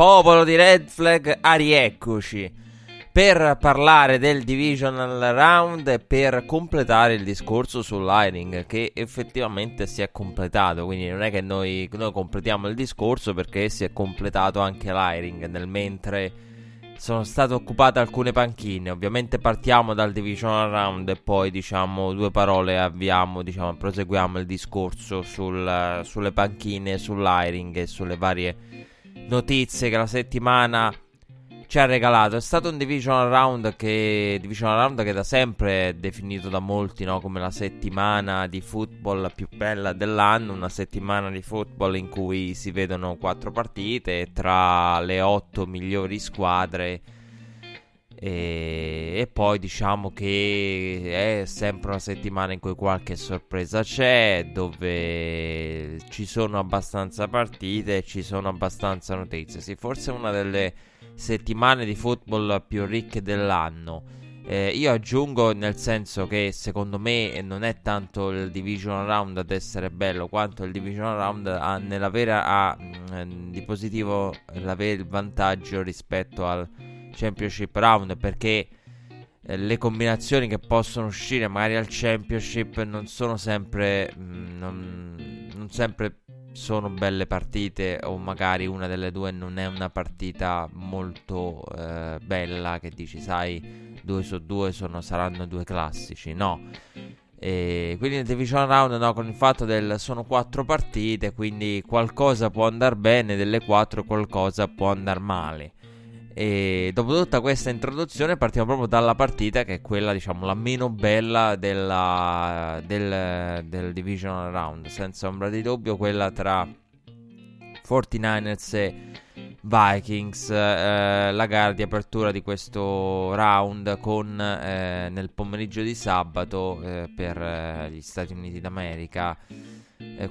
Popolo di Red Flag, a rieccoci per parlare del Divisional Round e per completare il discorso sull'hiring che effettivamente si è completato. Quindi non è che noi, noi completiamo il discorso perché si è completato anche l'hiring nel mentre sono state occupate alcune panchine. Ovviamente partiamo dal Divisional Round e poi diciamo due parole avviamo, diciamo, proseguiamo il discorso sul- sulle panchine, sull'hiring e sulle varie notizie che la settimana ci ha regalato. È stato un divisional round che, divisional round che da sempre è definito da molti no, come la settimana di football più bella dell'anno. Una settimana di football in cui si vedono quattro partite tra le otto migliori squadre. E, e poi diciamo che è sempre una settimana in cui qualche sorpresa c'è, dove ci sono abbastanza partite e ci sono abbastanza notizie. Sì, forse una delle settimane di football più ricche dell'anno. Eh, io aggiungo nel senso che secondo me non è tanto il division round ad essere bello quanto il division round ha nell'avere ha, mh, di positivo l'avere il vantaggio rispetto al championship round perché eh, le combinazioni che possono uscire magari al championship non sono sempre mh, non, non sempre sono belle partite o magari una delle due non è una partita molto eh, bella che dici sai due su due sono, saranno due classici no. E quindi il division round no, con il fatto del sono quattro partite quindi qualcosa può andare bene delle quattro qualcosa può andare male e dopo tutta questa introduzione partiamo proprio dalla partita che è quella diciamo la meno bella della, del, del divisional round. Senza ombra di dubbio quella tra 49ers e Vikings. Eh, la gara di apertura di questo round con eh, nel pomeriggio di sabato eh, per eh, gli Stati Uniti d'America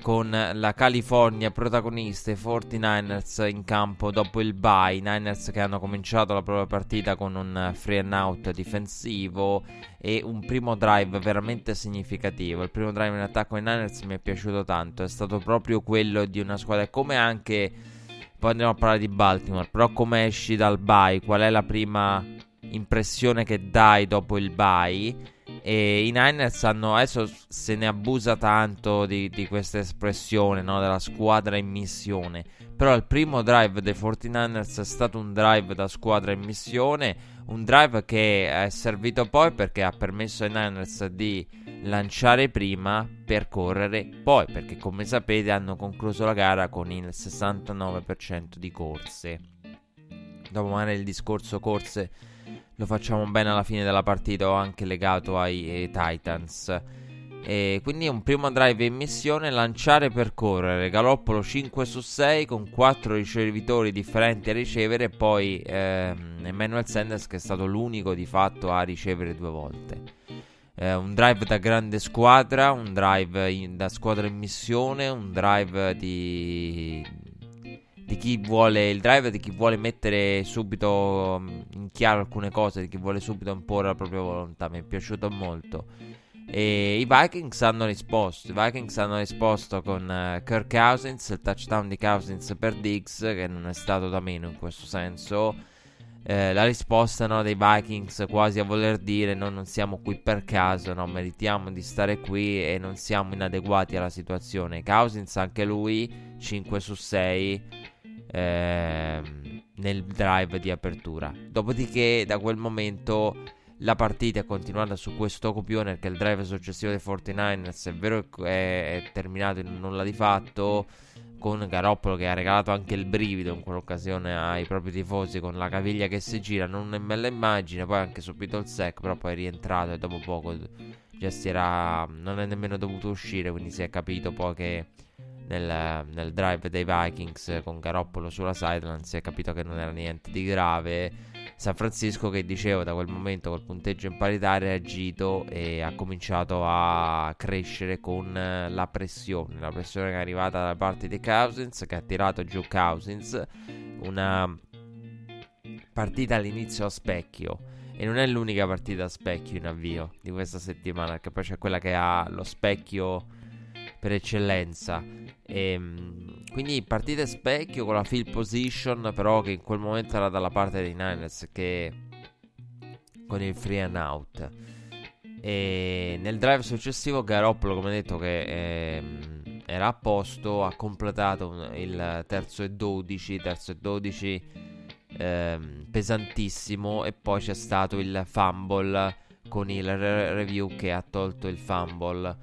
con la California protagonista e 49ers in campo dopo il bye. Niners che hanno cominciato la propria partita con un free and out difensivo e un primo drive veramente significativo. Il primo drive in attacco ai Niners mi è piaciuto tanto, è stato proprio quello di una squadra come anche poi andremo a parlare di Baltimore, però come esci dal bye, qual è la prima impressione che dai dopo il bye? E i Niners hanno adesso se ne abusa tanto di, di questa espressione no? della squadra in missione. Però il primo drive dei 49ers è stato un drive da squadra in missione. Un drive che è servito poi perché ha permesso ai Niners di lanciare prima per correre poi. Perché come sapete hanno concluso la gara con il 69% di corse. Dopo magari il discorso corse lo facciamo bene alla fine della partita o anche legato ai, ai Titans. E quindi un primo drive in missione, lanciare per correre, Galoppolo 5 su 6 con 4 ricevitori differenti a ricevere e poi ehm, Emmanuel Sanders che è stato l'unico di fatto a ricevere due volte. Eh, un drive da grande squadra, un drive in, da squadra in missione, un drive di, di chi vuole il drive, di chi vuole mettere subito mm, in chiaro alcune cose, di chi vuole subito imporre la propria volontà. Mi è piaciuto molto. E i Vikings hanno risposto. I Vikings hanno risposto con uh, Kirk Cousins, il touchdown di Cousins per Diggs, che non è stato da meno in questo senso. Eh, la risposta no, dei Vikings quasi a voler dire no, non siamo qui per caso, no, meritiamo di stare qui e non siamo inadeguati alla situazione. Cousins anche lui 5 su 6 ehm, nel drive di apertura. Dopodiché da quel momento la partita è continuata su questo copione perché il drive successivo dei 49ers è vero che è, terminato in nulla di fatto con Garoppolo che ha regalato anche il brivido in quell'occasione ai propri tifosi con la caviglia che si gira, non è bella immagine, poi anche subito il sec, però poi è rientrato e dopo poco gestirà, non è nemmeno dovuto uscire, quindi si è capito poi che nel, nel drive dei Vikings con Garoppolo sulla sideline si è capito che non era niente di grave. San Francisco che dicevo da quel momento col punteggio in parità ha reagito e ha cominciato a crescere con la pressione, la pressione che è arrivata da parte di Cousins che ha tirato giù Cousins, una partita all'inizio a specchio e non è l'unica partita a specchio in avvio di questa settimana, che poi c'è quella che ha lo specchio per eccellenza. E, ehm, quindi partite specchio con la field position, però che in quel momento era dalla parte dei Niners che con il free and out. E nel drive successivo Garoppolo, come detto, che eh, era a posto, ha completato il terzo e 12, terzo e 12 eh, pesantissimo e poi c'è stato il fumble con il re- review che ha tolto il fumble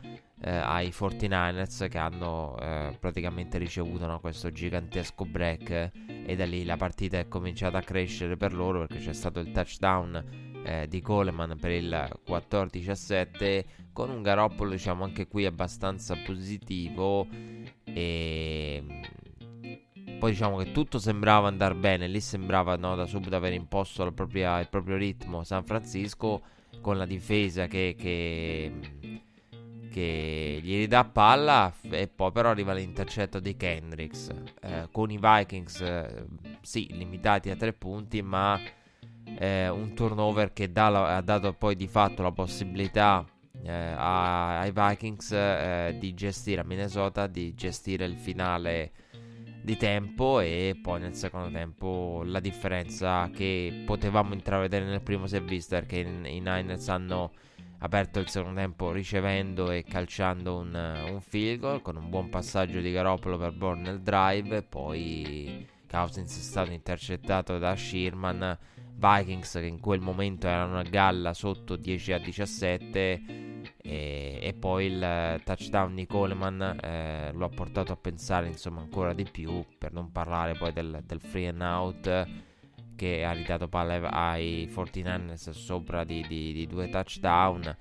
eh, ai 49ers che hanno eh, praticamente ricevuto no, questo gigantesco break e da lì la partita è cominciata a crescere per loro perché c'è stato il touchdown eh, di Coleman per il 14-7 con un Garoppolo diciamo anche qui abbastanza positivo e poi diciamo che tutto sembrava andare bene lì sembrava no, da subito aver imposto propria, il proprio ritmo San Francisco con la difesa che, che che gli ridà palla e poi però arriva l'intercetto di Kendricks. Eh, con i Vikings eh, sì limitati a tre punti ma eh, un turnover che la, ha dato poi di fatto la possibilità eh, ai Vikings eh, di gestire a Minnesota di gestire il finale di tempo e poi nel secondo tempo la differenza che potevamo intravedere nel primo si è vista perché i Niners hanno aperto il secondo tempo ricevendo e calciando un, un field goal con un buon passaggio di Garoppolo per Born nel drive. Poi Cousins è stato intercettato da Sherman Vikings che in quel momento erano a galla sotto 10 a 17 e, e poi il touchdown di Coleman eh, lo ha portato a pensare insomma ancora di più per non parlare poi del, del free and out che ha ridato palla ai 49ers sopra di, di, di due touchdown.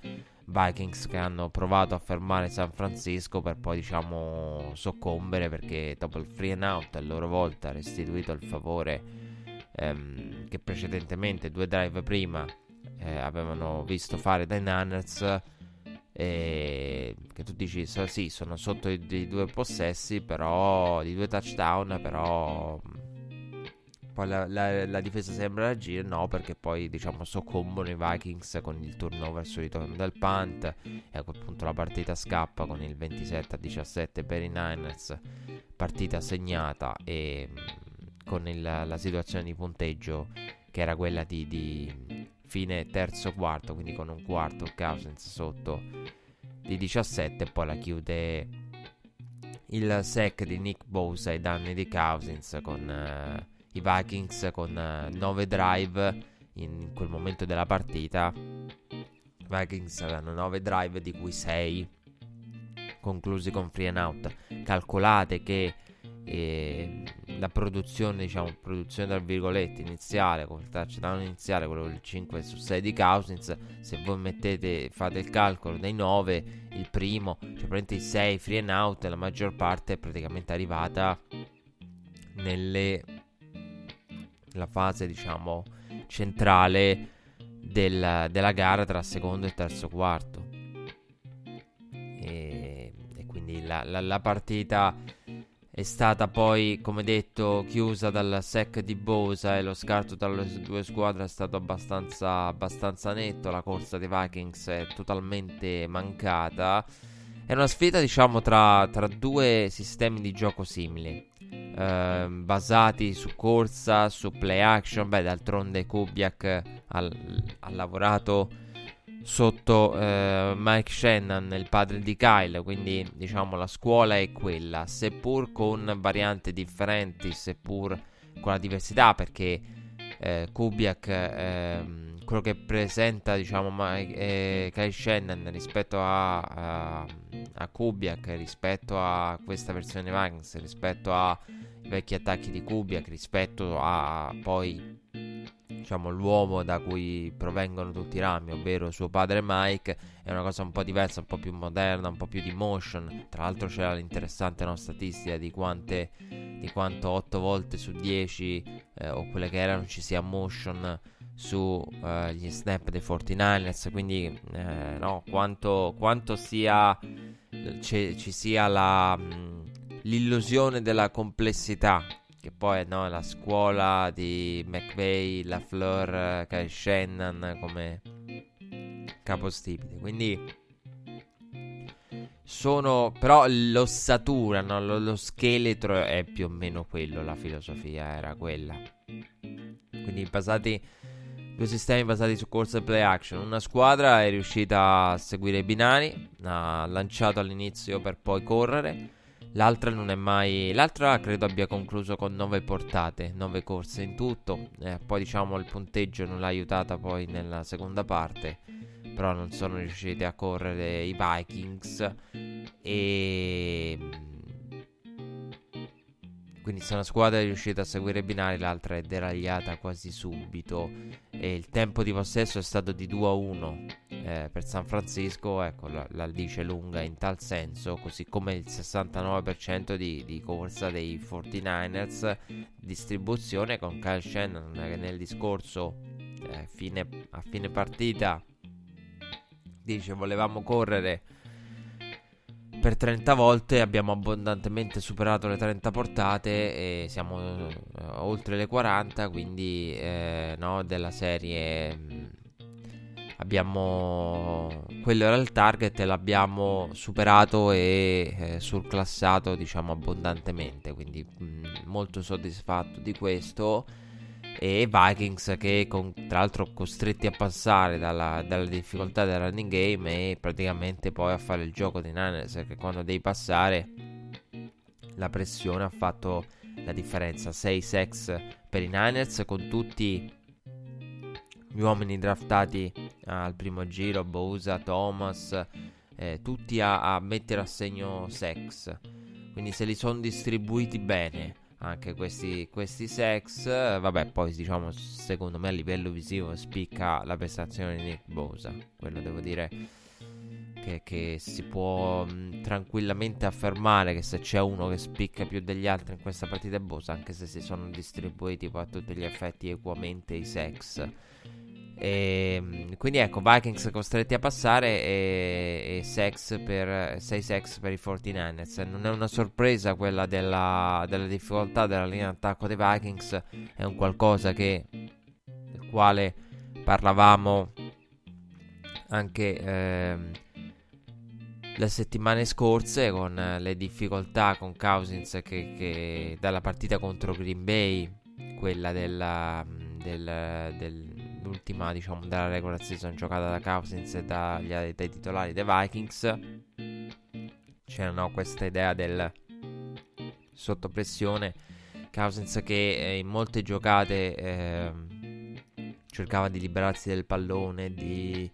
Vikings che hanno provato a fermare San Francisco per poi diciamo soccombere perché dopo il free and out a loro volta ha restituito il favore ehm, che precedentemente due drive prima eh, avevano visto fare dai Niners eh, che tu dici sì sono sotto i, i due possessi però di due touchdown però poi la, la, la, difesa sembra agire, no, perché poi diciamo soccombono i Vikings con il turnover sul ritorno del punt. E a quel punto la partita scappa con il 27 a 17 per i Niners, partita segnata e mm, con il, la situazione di punteggio che era quella di, di fine terzo quarto, quindi con un quarto Cousins sotto di 17 e poi la chiude il sec di Nick Bosa ai danni di Cousins con... Uh, i Vikings con 9 uh, drive in quel momento della partita. I Vikings avevano 9 drive di cui 6 conclusi con free and out. Calcolate che eh, la produzione, diciamo, produzione tra virgolette iniziale, con il touchdown iniziale, quello del 5 su 6 di Cousins, se voi mettete, fate il calcolo dei 9, il primo, cioè praticamente i 6 free and out, la maggior parte è praticamente arrivata nelle la fase diciamo centrale del, della gara tra secondo e terzo quarto. E, e quindi la, la, la, partita è stata poi come detto chiusa dal sec di Bosa e lo scarto tra le due squadre è stato abbastanza, abbastanza netto. La corsa dei Vikings è totalmente mancata. È una sfida diciamo tra, tra due sistemi di gioco simili eh, basati su corsa, su play action. Beh, d'altronde Kubiak ha, ha lavorato sotto eh, Mike Shannon, il padre di Kyle, quindi diciamo la scuola è quella, seppur con varianti differenti, seppur con la diversità, perché eh, Kubiak, ehm, quello che presenta diciamo eh, Kyle Shannon rispetto a, a, a, Kubiak, rispetto a questa versione Vikings, rispetto ai vecchi attacchi di Kubiak, rispetto a poi diciamo, l'uomo da cui provengono tutti i rami, ovvero suo padre Mike, è una cosa un po' diversa, un po' più moderna, un po' più di motion. Tra l'altro c'era l'interessante no, statistica di, quante, di quanto 8 volte su 10 eh, o quelle che erano ci sia motion sugli uh, snap dei 49ers, quindi eh, no, quanto, quanto sia, ci, ci sia la, mh, l'illusione della complessità che poi no, la scuola di McVeigh, la Fleur, Kyle Shannon come capostipite. Quindi sono però l'ossatura, no? lo, lo, scheletro è più o meno quello, la filosofia era quella. Quindi basati due sistemi basati su corsa e play action. Una squadra è riuscita a seguire i binari, ha lanciato all'inizio per poi correre L'altra non è mai. L'altra credo abbia concluso con 9 portate, 9 corse in tutto. Eh, poi diciamo il punteggio non l'ha aiutata poi nella seconda parte. Però non sono riusciti a correre i Vikings. E quindi se una squadra è riuscita a seguire binari, l'altra è deragliata quasi subito. E il tempo di possesso è stato di 2 a 1 eh, per San Francisco. Ecco, la, la, dice lunga in tal senso, così come il 69% di, di corsa dei 49ers. Distribuzione con Kyle Shannon che nel discorso eh, fine, a fine partita dice volevamo correre per 30 volte abbiamo abbondantemente superato le 30 portate e siamo eh, oltre le 40, quindi eh, no, della serie mm, abbiamo quello era il target e l'abbiamo superato e eh, surclassato diciamo abbondantemente, quindi mh, mm, molto soddisfatto di questo e Vikings che con, tra l'altro costretti a passare dalla, dalla, difficoltà del running game e praticamente poi a fare il gioco dei Niners che quando devi passare la pressione ha fatto la differenza. 6 sex per i Niners con tutti gli uomini draftati al primo giro Bosa, Thomas eh, tutti a, a mettere a segno sex quindi se li sono distribuiti bene anche questi, questi sex. Vabbè, poi diciamo, secondo me a livello visivo spicca la prestazione di Nick Bosa. Quello devo dire che, che si può mh, tranquillamente affermare che se c'è uno che spicca più degli altri in questa partita è Bosa, anche se si sono distribuiti poi a tutti gli effetti equamente i sex. E, ehm, quindi ecco, Vikings costretti a passare e, e sex per, 6 sex per i 49ers. Non è una sorpresa quella della, della difficoltà della linea d'attacco dei Vikings, è un qualcosa che, del quale parlavamo anche eh, le settimane scorse con le difficoltà con Cousins che, che dalla partita contro Green Bay, quella della, del, del l'ultima diciamo della regular season giocata da Cousins e dagli, dai titolari dei Vikings. C'era questa idea del sotto pressione Cousins che eh, in molte giocate eh, cercava di liberarsi del pallone di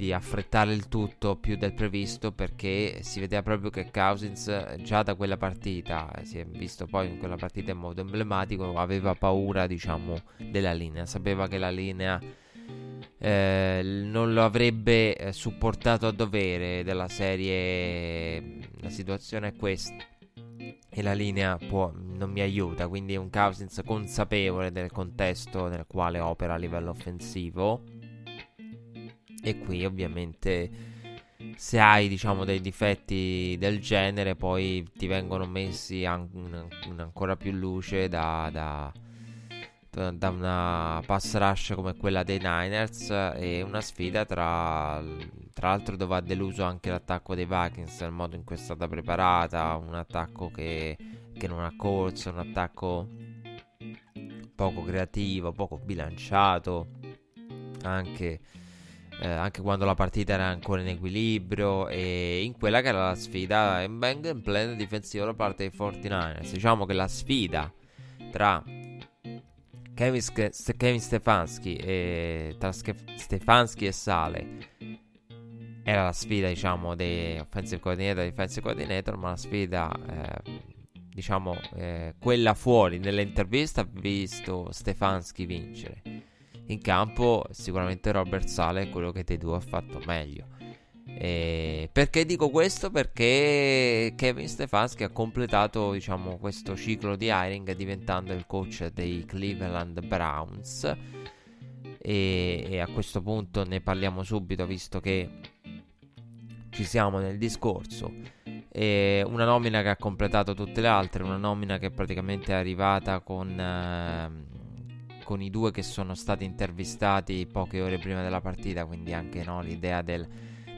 di affrettare il tutto più del previsto perché si vedeva proprio che Cousins già da quella partita, si è visto poi in quella partita in modo emblematico, aveva paura diciamo della linea, sapeva che la linea eh, non lo avrebbe eh, supportato a dovere della serie la situazione è questa. E la linea può, non mi aiuta. Quindi è un Cousins consapevole del contesto nel quale opera a livello offensivo e qui ovviamente se hai diciamo dei difetti del genere poi ti vengono messi an- in ancora più luce da, da, da, una pass rush come quella dei Niners e una sfida tra, tra l'altro dove ha deluso anche l'attacco dei Vikings nel modo in cui è stata preparata un attacco che, che non ha corso un attacco poco creativo poco bilanciato anche eh, anche quando la partita era ancora in equilibrio e in quella che era la sfida in bang plan difensivo da parte dei 49ers. Diciamo che la sfida tra Kevin, Kevin Stefanski e tra Stefanski e Sale era la sfida, diciamo, dei offensive coordinator e defensive coordinator, ma la sfida, eh, diciamo, eh, quella fuori nell'intervista ha visto Stefanski vincere. In campo sicuramente Robert Sale è quello che dei due ha fatto meglio. E perché dico questo? Perché Kevin Stefanski ha completato diciamo, questo ciclo di hiring diventando il coach dei Cleveland Browns. E, e, a questo punto ne parliamo subito visto che ci siamo nel discorso. E una nomina che ha completato tutte le altre, una nomina che praticamente è arrivata con, eh, con i due che sono stati intervistati poche ore prima della partita, quindi anche no, l'idea del...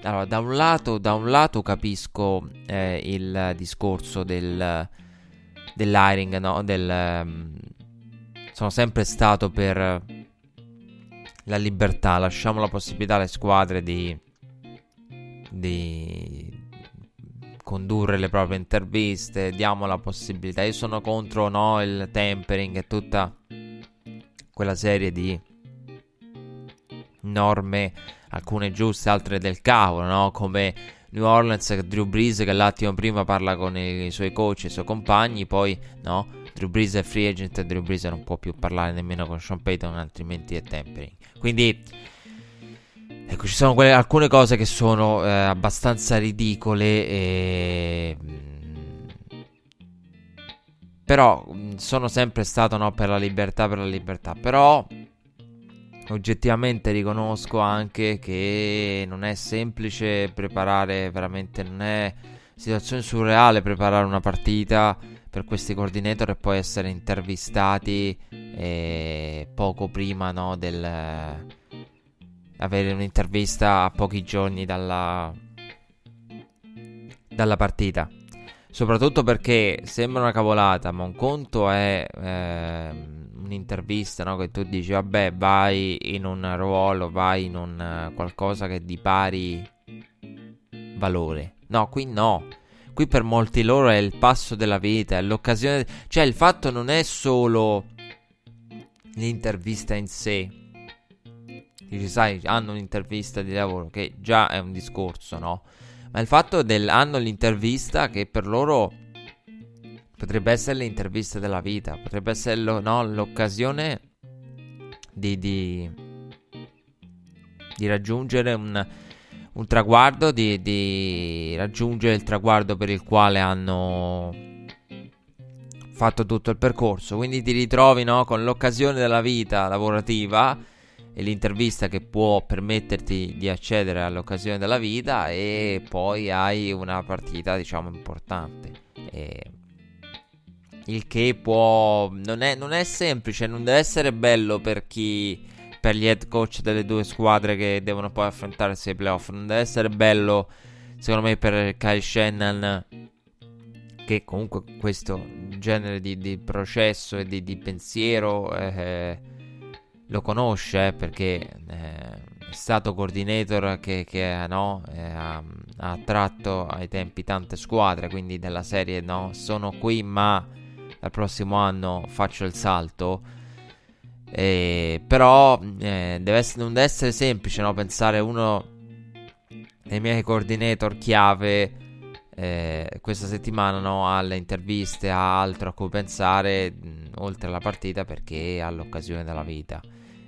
Allora, da un lato, da un lato capisco eh, il discorso del, dell'hiring, no? Del, um, sono sempre stato per la libertà, lasciamo la possibilità alle squadre di di condurre le proprie interviste, diamo la possibilità. Io sono contro no, il tempering e tutta quella serie di norme, alcune giuste, altre del cavolo, no? Come New Orleans, Drew Brees che l'attimo prima parla con i, i suoi coach i suoi compagni, poi no, Drew Brees è free agent e Drew Brees non può più parlare nemmeno con Sean Payton, altrimenti è tempering. Quindi Ecco, ci sono quelle, alcune cose che sono eh, abbastanza ridicole e... Mm, però mm, sono sempre stato no, per la libertà, per la libertà. Però oggettivamente riconosco anche che non è semplice preparare veramente, non è situazione surreale preparare una partita per questi coordinator e poi essere intervistati eh, poco prima no, del avere un'intervista a pochi giorni dalla, dalla partita. Soprattutto perché sembra una cavolata, ma un conto è eh, un'intervista no? che tu dici, vabbè, vai in un ruolo, vai in un uh, qualcosa che di pari valore. No, qui no. Qui per molti loro è il passo della vita, è l'occasione. Cioè, il fatto non è solo l'intervista in sé, dici, sai, hanno un'intervista di lavoro, che già è un discorso, no? Ma il fatto del hanno l'intervista che per loro potrebbe essere l'intervista della vita, potrebbe essere lo, no, l'occasione di, di, di raggiungere un, un traguardo, di, di raggiungere il traguardo per il quale hanno fatto tutto il percorso. Quindi ti ritrovi no, con l'occasione della vita lavorativa e l'intervista che può permetterti di accedere all'occasione della vita e poi hai una partita diciamo importante. E il che può non è, non è semplice non deve essere bello per chi per gli head coach delle due squadre che devono poi affrontare i playoff. Non deve essere bello secondo me per Kyle Shannon che comunque questo genere di, di processo e di, di pensiero eh, lo conosce eh, perché eh, è stato coordinator che, che no, eh, ha, ha, attratto ai tempi tante squadre, quindi della serie no, sono qui ma dal prossimo anno faccio il salto. Eh, però eh, deve essere, non deve essere semplice no, pensare uno dei miei coordinator chiave eh, questa settimana no, alle interviste, a altro a cui pensare mh, oltre alla partita perché ha l'occasione della vita.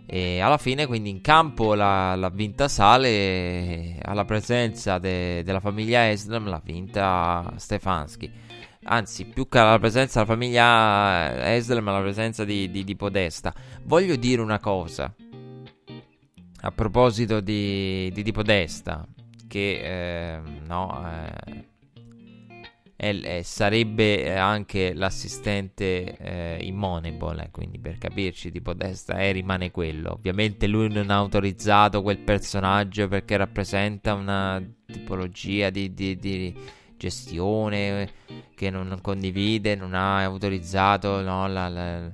E alla fine, quindi, in campo l'ha, l'ha vinta Sale. Alla presenza de, della famiglia Eslam l'ha vinta Stefanski. Anzi, più che alla presenza della famiglia Eslam, alla presenza di, di, di Podesta. Voglio dire una cosa. A proposito di, di, di Podesta, che eh, no, eh, e, e sarebbe eh, anche l'assistente eh, in Moneyball, eh, quindi per capirci tipo destra e rimane quello. Ovviamente lui non ha autorizzato quel personaggio perché rappresenta una tipologia di, di, di gestione che non condivide, non ha autorizzato no, la, la,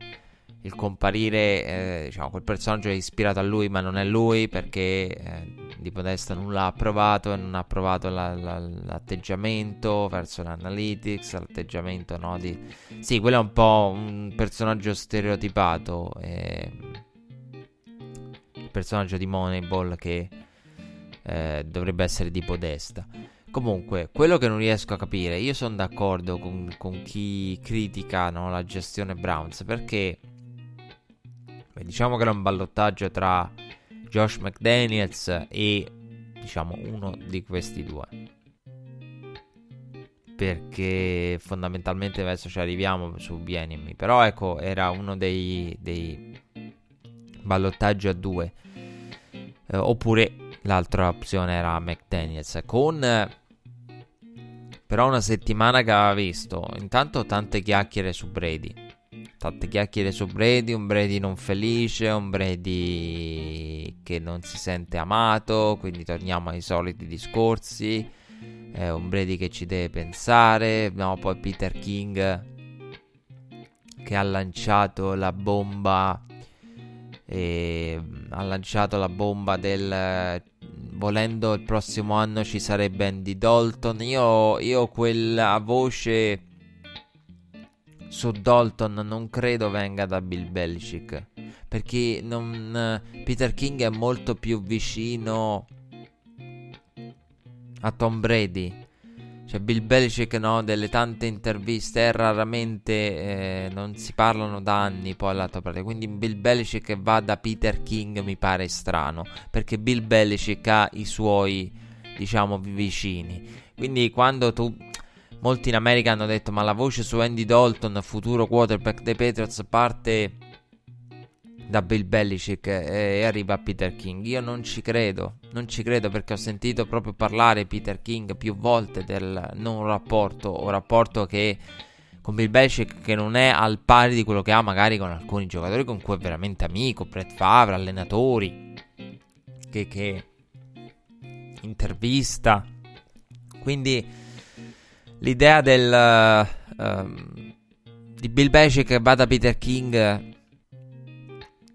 il comparire, eh, diciamo, quel personaggio è ispirato a lui, ma non è lui perché eh, Di Podesta non l'ha approvato e non ha approvato la, la, l'atteggiamento verso l'analytics, l'atteggiamento no, di... Sì, quello è un po' un personaggio stereotipato, eh, il personaggio di Moneyball che eh, dovrebbe essere di Podesta. Comunque, quello che non riesco a capire, io sono d'accordo con, con chi critica no, la gestione Browns perché beh, diciamo che era un ballottaggio tra Josh McDaniels e diciamo uno di questi due. Perché fondamentalmente adesso ci arriviamo su Bienemi. Però ecco, era uno dei, dei ballottaggi a due. Eh, oppure l'altra opzione era McDaniels. Con però una settimana che aveva visto intanto tante chiacchiere su Brady. Tante chiacchiere su Brady, un Brady non felice, un Brady che non si sente amato, quindi torniamo ai soliti discorsi. È un Brady che ci deve pensare. No, poi Peter King che ha lanciato la bomba e ha lanciato la bomba del volendo il prossimo anno ci sarebbe Andy Dalton. Io, io quella voce su Dalton non credo venga da Bill Belichick. Perché non, Peter King è molto più vicino a Tom Brady. Cioè Bill Belichick no, delle tante interviste raramente eh, non si parlano da anni poi all'altra parte. Quindi Bill Belichick va da Peter King mi pare strano, perché Bill Belichick ha i suoi, diciamo, vicini. Quindi quando tu molti in America hanno detto "Ma la voce su Andy Dalton, futuro quarterback dei Patriots parte da Bill Belichick e arriva a Peter King. Io non ci credo, non ci credo perché ho sentito proprio parlare Peter King più volte del non rapporto o rapporto che con Bill Belichick che non è al pari di quello che ha magari con alcuni giocatori con cui è veramente amico, Brett Favre, allenatori, che, che intervista. Quindi l'idea del... Uh, di Bill Belichick che va da Peter King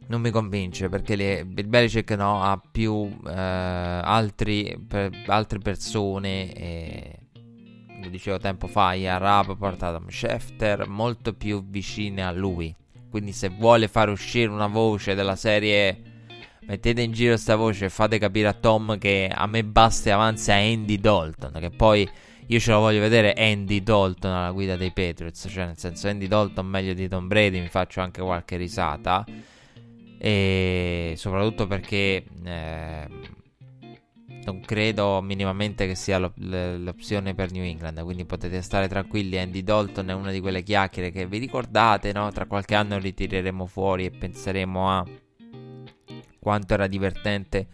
non mi convince perché le, Bill Belichick no, ha più eh, altri, per, altre persone, e, lo dicevo tempo fa, Ian portato Adam Schefter, molto più vicine a lui. Quindi se vuole fare uscire una voce della serie mettete in giro questa voce e fate capire a Tom che a me basta e avanza Andy Dalton, che poi io ce lo voglio vedere Andy Dalton alla guida dei Patriots, cioè nel senso Andy Dalton meglio di Tom Brady, mi faccio anche qualche risata e soprattutto perché eh, non credo minimamente che sia l'op- l'opzione per New England, quindi potete stare tranquilli, Andy Dalton è una di quelle chiacchiere che vi ricordate, no? Tra qualche anno ritireremo fuori e penseremo a quanto era divertente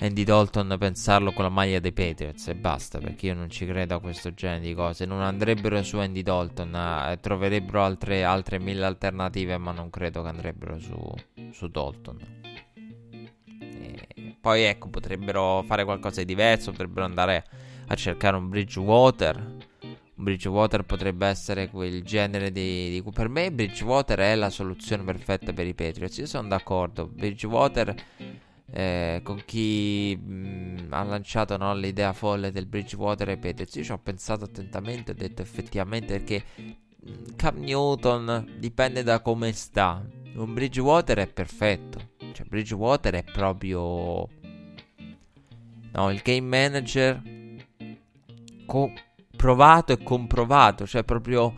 Andy Dalton pensarlo con la maglia dei Patriots e basta perché io non ci credo a questo genere di cose. Non andrebbero su Andy Dalton eh, troverebbero altre, altre mille alternative ma non credo che andrebbero su, su Dalton. E poi ecco potrebbero fare qualcosa di diverso potrebbero andare a cercare un Bridgewater. Bridgewater potrebbe essere quel genere di, di per me Bridgewater è la soluzione perfetta per i Patriots io sono d'accordo. Bridgewater eh, con chi mh, mm, ha lanciato no, l'idea folle del Bridgewater e Peters. Io ci ho pensato attentamente ho detto effettivamente perché mm, Cam Newton dipende da come sta. Un Bridgewater è perfetto. Cioè, Bridgewater è proprio. No, il game manager co- provato e comprovato. Cioè, proprio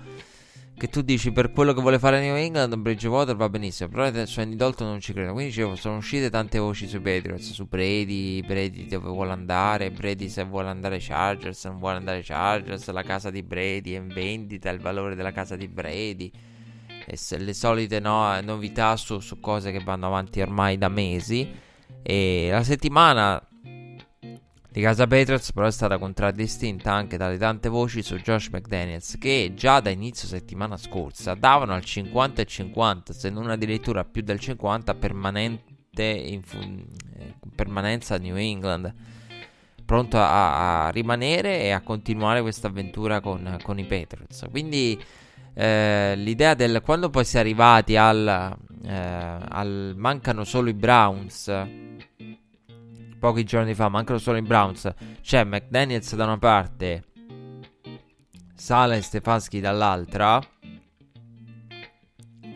che tu dici per quello che vuole fare New England, Bridgewater va benissimo. Però su Andy Dalton non ci credo. Quindi dicevo, sono uscite tante voci sui Patriots, su Brady, Brady dove vuole andare, Brady se vuole andare Chargers, non vuole andare Chargers, la casa di Brady è in vendita, il valore della casa di Brady. E le solite no, novità su, su cose che vanno avanti ormai da mesi. E la settimana di casa Patriots però è stata contraddistinta anche dalle tante voci su Josh McDaniels che già da inizio settimana scorsa davano al 50 e 50 se non addirittura più del 50 permanente in fu- eh, permanenza a New England. Pronto a, a, rimanere e a continuare questa avventura con, con i Patriots. Quindi eh, l'idea del quando poi si è arrivati al, eh, al mancano solo i Browns pochi giorni fa mancano solo i Browns c'è McDaniels da una parte Sala e Stefanski dall'altra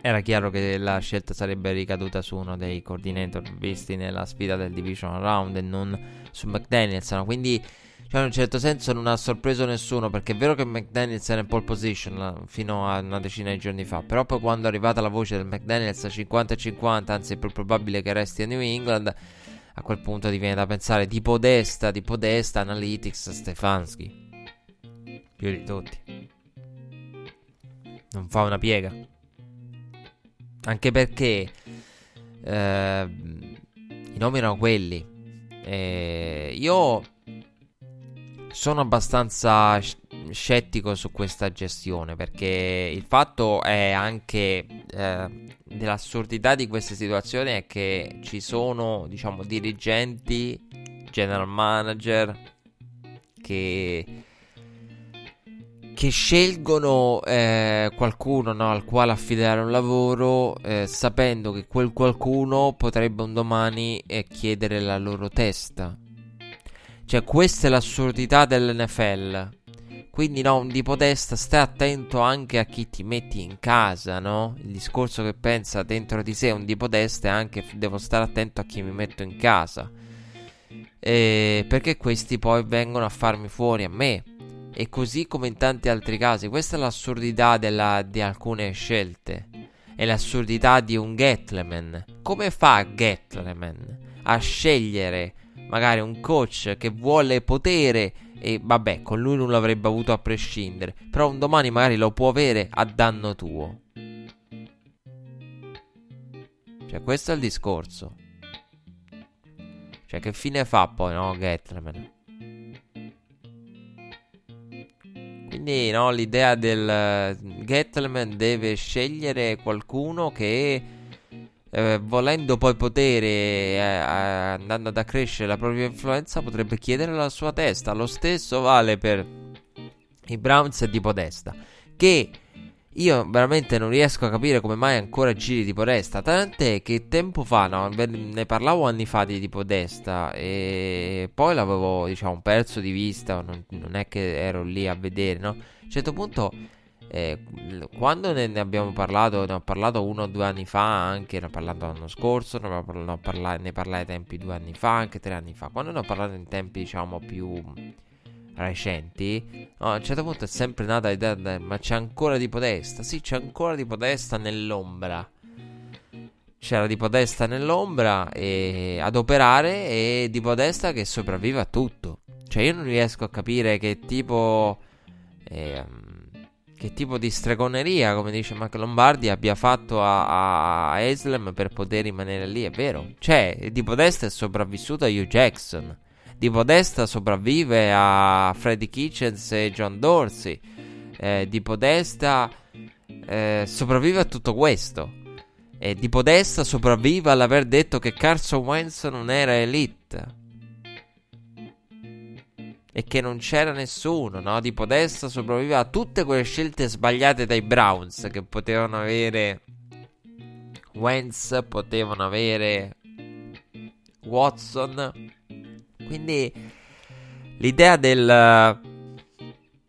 era chiaro che la scelta sarebbe ricaduta su uno dei coordinator visti nella sfida del division round e non su McDaniels no? quindi cioè, in un certo senso non ha sorpreso nessuno perché è vero che McDaniels era in pole position fino a una decina di giorni fa. Però poi quando è arrivata la voce del McDaniels 50-50, anzi è più probabile che resti a New England, a quel punto ti viene da pensare di Podesta, di Podesta, Analytics, Stefanski. Più di tutti. Non fa una piega. Anche perché eh, i nomi erano quelli. Eh, io sono abbastanza scettico su questa gestione perché il fatto è anche eh, dell'assurdità di queste situazioni è che ci sono, diciamo, dirigenti, general manager che che scelgono eh, qualcuno no, al quale affidare un lavoro eh, sapendo che quel qualcuno potrebbe un domani eh, chiedere la loro testa cioè, questa è l'assurdità dell'NFL. Quindi, no, un di podesta, stai attento anche a chi ti metti in casa, no? Il discorso che pensa dentro di sé un di podesta è anche devo stare attento a chi mi metto in casa. E perché questi poi vengono a farmi fuori a me. E così come in tanti altri casi. Questa è l'assurdità della, di alcune scelte. È l'assurdità di un Gatleman. Come fa Gatleman a scegliere magari un coach che vuole potere e vabbè, con lui non l'avrebbe avuto a prescindere, però un domani magari lo può avere a danno tuo. Cioè, questo è il discorso. Cioè, che fine fa poi, no, Gatleman? Quindi, no, l'idea del uh, Gatleman deve scegliere qualcuno che eh, volendo poi potere, eh, andando ad accrescere la propria influenza, potrebbe chiedere la sua testa. Lo stesso vale per i Browns di Podesta, che io veramente non riesco a capire come mai ancora giri di Podesta. Tant'è che tempo fa, no, ne parlavo anni fa di, di Podesta e poi l'avevo, diciamo, perso di vista. Non, non è che ero lì a vedere, no? A un certo punto eh, quando ne, ne, abbiamo parlato, ne ho parlato uno o due anni fa, anche ne ho parlato l'anno scorso, ne, ho parlato, ne parlai ai tempi due anni fa, anche tre anni fa. Quando ne ho parlato in tempi, diciamo, più recenti, no, a un certo punto è sempre nata l'idea, ma c'è ancora di Podesta? Sì, c'è ancora di Podesta nell'ombra. C'era di Podesta nell'ombra e ad operare e di Podesta che sopravvive a tutto. Cioè io non riesco a capire che tipo... Eh, che tipo di stregoneria, come dice Mac Lombardi, abbia fatto a, a Eslem per poter rimanere lì. È vero. Cioè, di Podesta è sopravvissuto a Hugh Jackson. Di Podesta sopravvive a Freddy Kitchens e John Dorsey. Eh, di Podesta eh, sopravvive a tutto questo. E di Podesta sopravvive all'aver detto che Carson Wentz non era elite e che non c'era nessuno, no? Di Podesta sopravviveva a tutte quelle scelte sbagliate dai Browns che potevano avere Wentz, potevano avere Watson. Quindi l'idea del,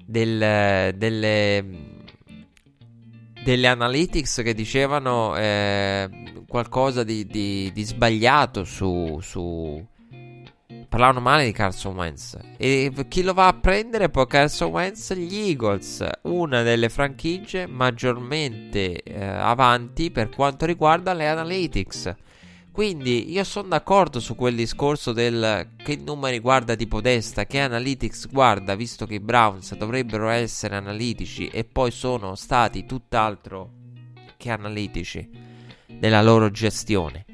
del delle delle analytics che dicevano eh, qualcosa di, di, di sbagliato su, su parlavano male di Carson Wentz. E chi lo va a prendere poi Carson Wentz? Gli Eagles, una delle franchigie maggiormente eh, avanti per quanto riguarda le analytics. Quindi io sono d'accordo su quel discorso del che numeri guarda di Podesta, che analytics guarda, visto che i Browns dovrebbero essere analitici e poi sono stati tutt'altro che analitici nella loro gestione.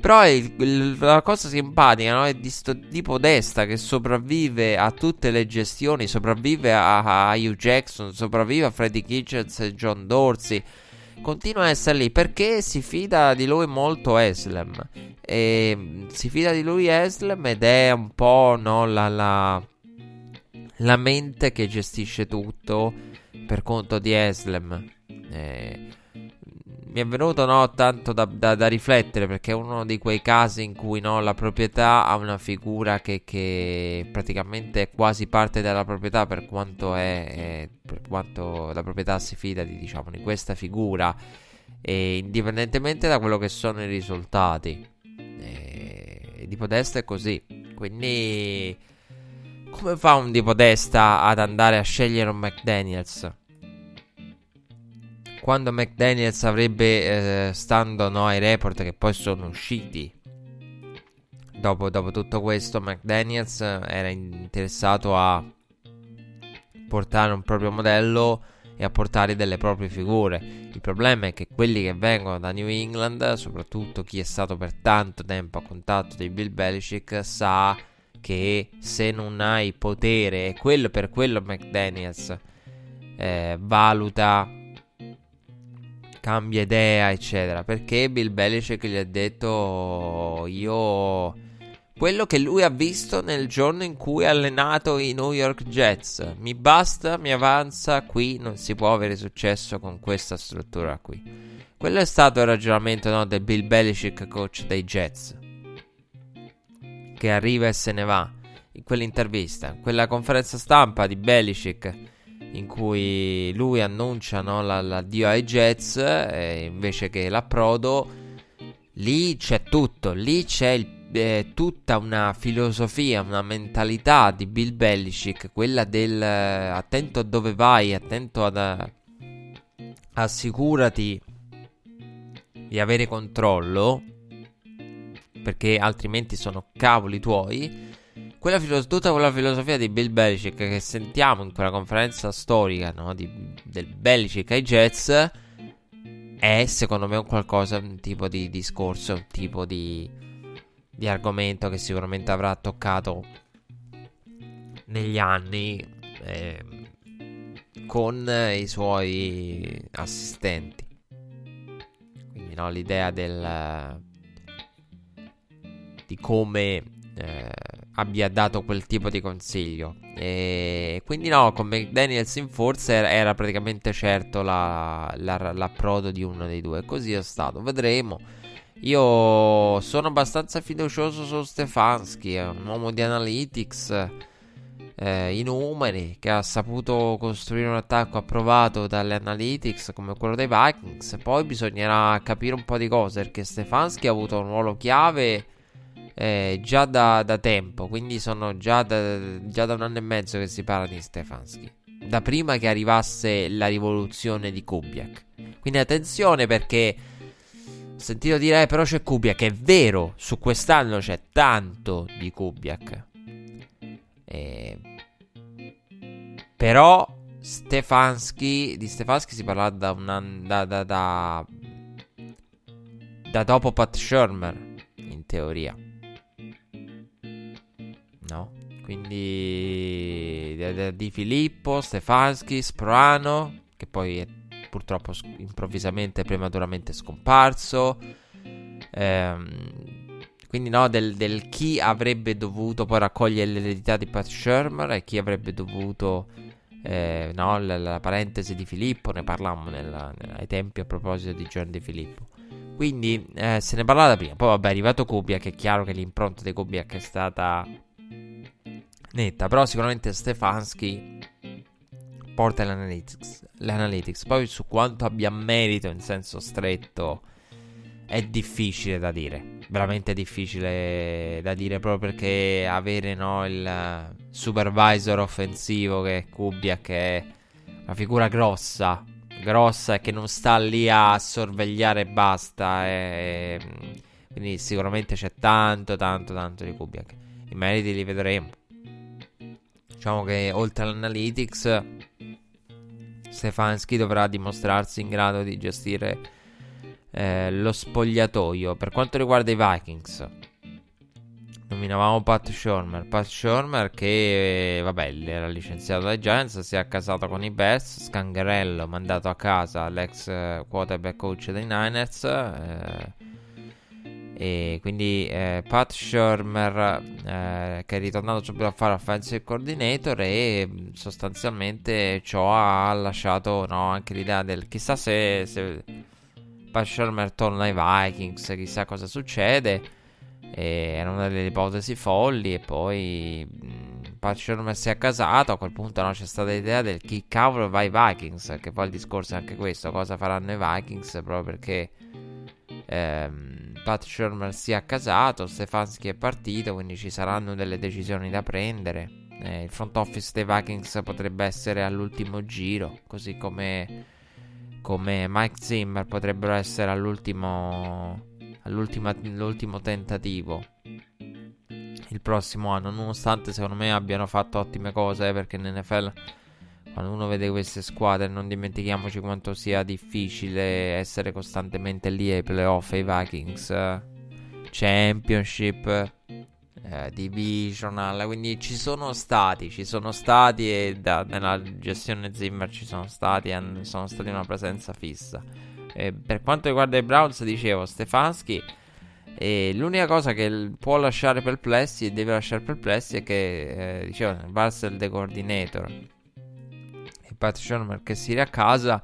Però il, la cosa simpatica no? è di sto tipo Desta che sopravvive a tutte le gestioni, sopravvive a, a Hugh Jackson, sopravvive a Freddy Kitchens e John Dorsey. Continua a essere lì perché si fida di lui molto Eslem. E si fida di lui Eslem ed è un po' no, la, la, la mente che gestisce tutto per conto di Eslem. Eh, mi è venuto no, tanto da, da, da, riflettere perché è uno di quei casi in cui no, la proprietà ha una figura che, che, praticamente è quasi parte della proprietà per quanto, è, è, per quanto la proprietà si fida di, diciamo, di questa figura e indipendentemente da quello che sono i risultati. E, di Podesta è così. Quindi come fa un di Podesta ad andare a scegliere un McDaniels? Quando McDaniels avrebbe, eh, stando no, ai report che poi sono usciti, dopo, dopo tutto questo, McDaniels era interessato a portare un proprio modello e a portare delle proprie figure. Il problema è che quelli che vengono da New England, soprattutto chi è stato per tanto tempo a contatto di Bill Belichick, sa che se non hai potere, e quello per quello McDaniels eh, valuta cambia idea, eccetera. Perché Bill Belichick gli ha detto io quello che lui ha visto nel giorno in cui ha allenato i New York Jets. Mi basta, mi avanza, qui non si può avere successo con questa struttura qui. Quello è stato il ragionamento no, del Bill Belichick, coach dei Jets. Che arriva e se ne va. In quell'intervista, in quella conferenza stampa di Belichick in cui lui annuncia no, l'addio ai Jets eh, invece che l'approdo. Lì c'è tutto, lì c'è il, eh, tutta una filosofia, una mentalità di Bill Belichick, quella del eh, attento a dove vai, attento ad uh, assicurati di avere controllo, perché altrimenti sono cavoli tuoi quella filos- tutta quella filosofia di Bill Belichick che sentiamo in quella conferenza storica no, di, del Belichick ai Jets è secondo me un qualcosa, un tipo di discorso, un tipo di, di argomento che sicuramente avrà toccato negli anni eh, con i suoi assistenti. Quindi no, l'idea del, di come eh, abbia dato quel tipo di consiglio. E quindi no, con McDaniels in forza era, praticamente certo la, la, l'approdo di uno dei due. Così è stato, vedremo. Io sono abbastanza fiducioso su Stefanski, un uomo di analytics. Eh, I numeri che ha saputo costruire un attacco approvato dalle analytics come quello dei Vikings. Poi bisognerà capire un po' di cose perché Stefanski ha avuto un ruolo chiave eh, già da, da, tempo, quindi sono già da, già da, un anno e mezzo che si parla di Stefanski. Da prima che arrivasse la rivoluzione di Kubiak. Quindi attenzione perché ho sentito dire, eh, però c'è Kubiak. È vero, su quest'anno c'è tanto di Kubiak. Eh, però Stefanski, di Stefanski si parla da un anno, da, da, da, da dopo Pat Shermer, in teoria Quindi di Filippo, Stefanski, Sprano, che poi è purtroppo improvvisamente prematuramente scomparso. Ehm, quindi no, del, del, chi avrebbe dovuto poi raccogliere l'eredità di Pat Shermer e chi avrebbe dovuto... Eh, no, la, la, parentesi di Filippo, ne parlammo nella, nella, ai tempi a proposito di John Di Filippo. Quindi eh, se ne parlava prima. Poi vabbè, è arrivato Kubiak, è chiaro che l'impronta di Kubiak è stata netta, però sicuramente Stefanski porta l'analytics, l'analytics. Poi su quanto abbia merito in senso stretto è difficile da dire. Veramente difficile da dire proprio perché avere no, il supervisor offensivo che è Kubiak che è una figura grossa, grossa e che non sta lì a sorvegliare e basta. E, quindi sicuramente c'è tanto, tanto, tanto di Kubiak. I meriti li vedremo. Diciamo che oltre all'analytics, Stefanski dovrà dimostrarsi in grado di gestire eh, lo spogliatoio. Per quanto riguarda i Vikings, nominavamo Pat Shormer. Pat Shormer che, vabbè, era licenziato dai Giants, si è accasato con i Bears. Scangarello mandato a casa l'ex quarterback coach dei Niners. Eh, E quindi eh, Pat Shermer eh, che è ritornato subito a fare offensive coordinator e mm, sostanzialmente ciò ha lasciato no, anche l'idea del chissà se, se Pat Shermer torna ai Vikings, chissà cosa succede. E era una delle ipotesi folli e poi mh, mm, Pat Shermer si è casato, a quel punto no, c'è stata l'idea del chi cavolo va ai Vikings, che poi il discorso è anche questo, cosa faranno i Vikings proprio perché ehm, Pat Shermer si è accasato, Stefanski è partito, quindi ci saranno delle decisioni da prendere. Eh, il front office dei Vikings potrebbe essere all'ultimo giro, così come, come Mike Zimmer potrebbero essere all'ultimo, all'ultimo tentativo il prossimo anno, nonostante secondo me abbiano fatto ottime cose, eh, perché in NFL quando uno vede queste squadre non dimentichiamoci quanto sia difficile essere costantemente lì ai playoff ai Vikings Championship eh, Divisional quindi ci sono stati ci sono stati e da, nella gestione Zimmer ci sono stati e sono stati una presenza fissa. E per quanto riguarda i Browns dicevo Stefanski e l'unica cosa che può lasciare perplessi e deve lasciare perplessi è che eh, dicevo Varsel the coordinator Pat Shermer che si riaccasa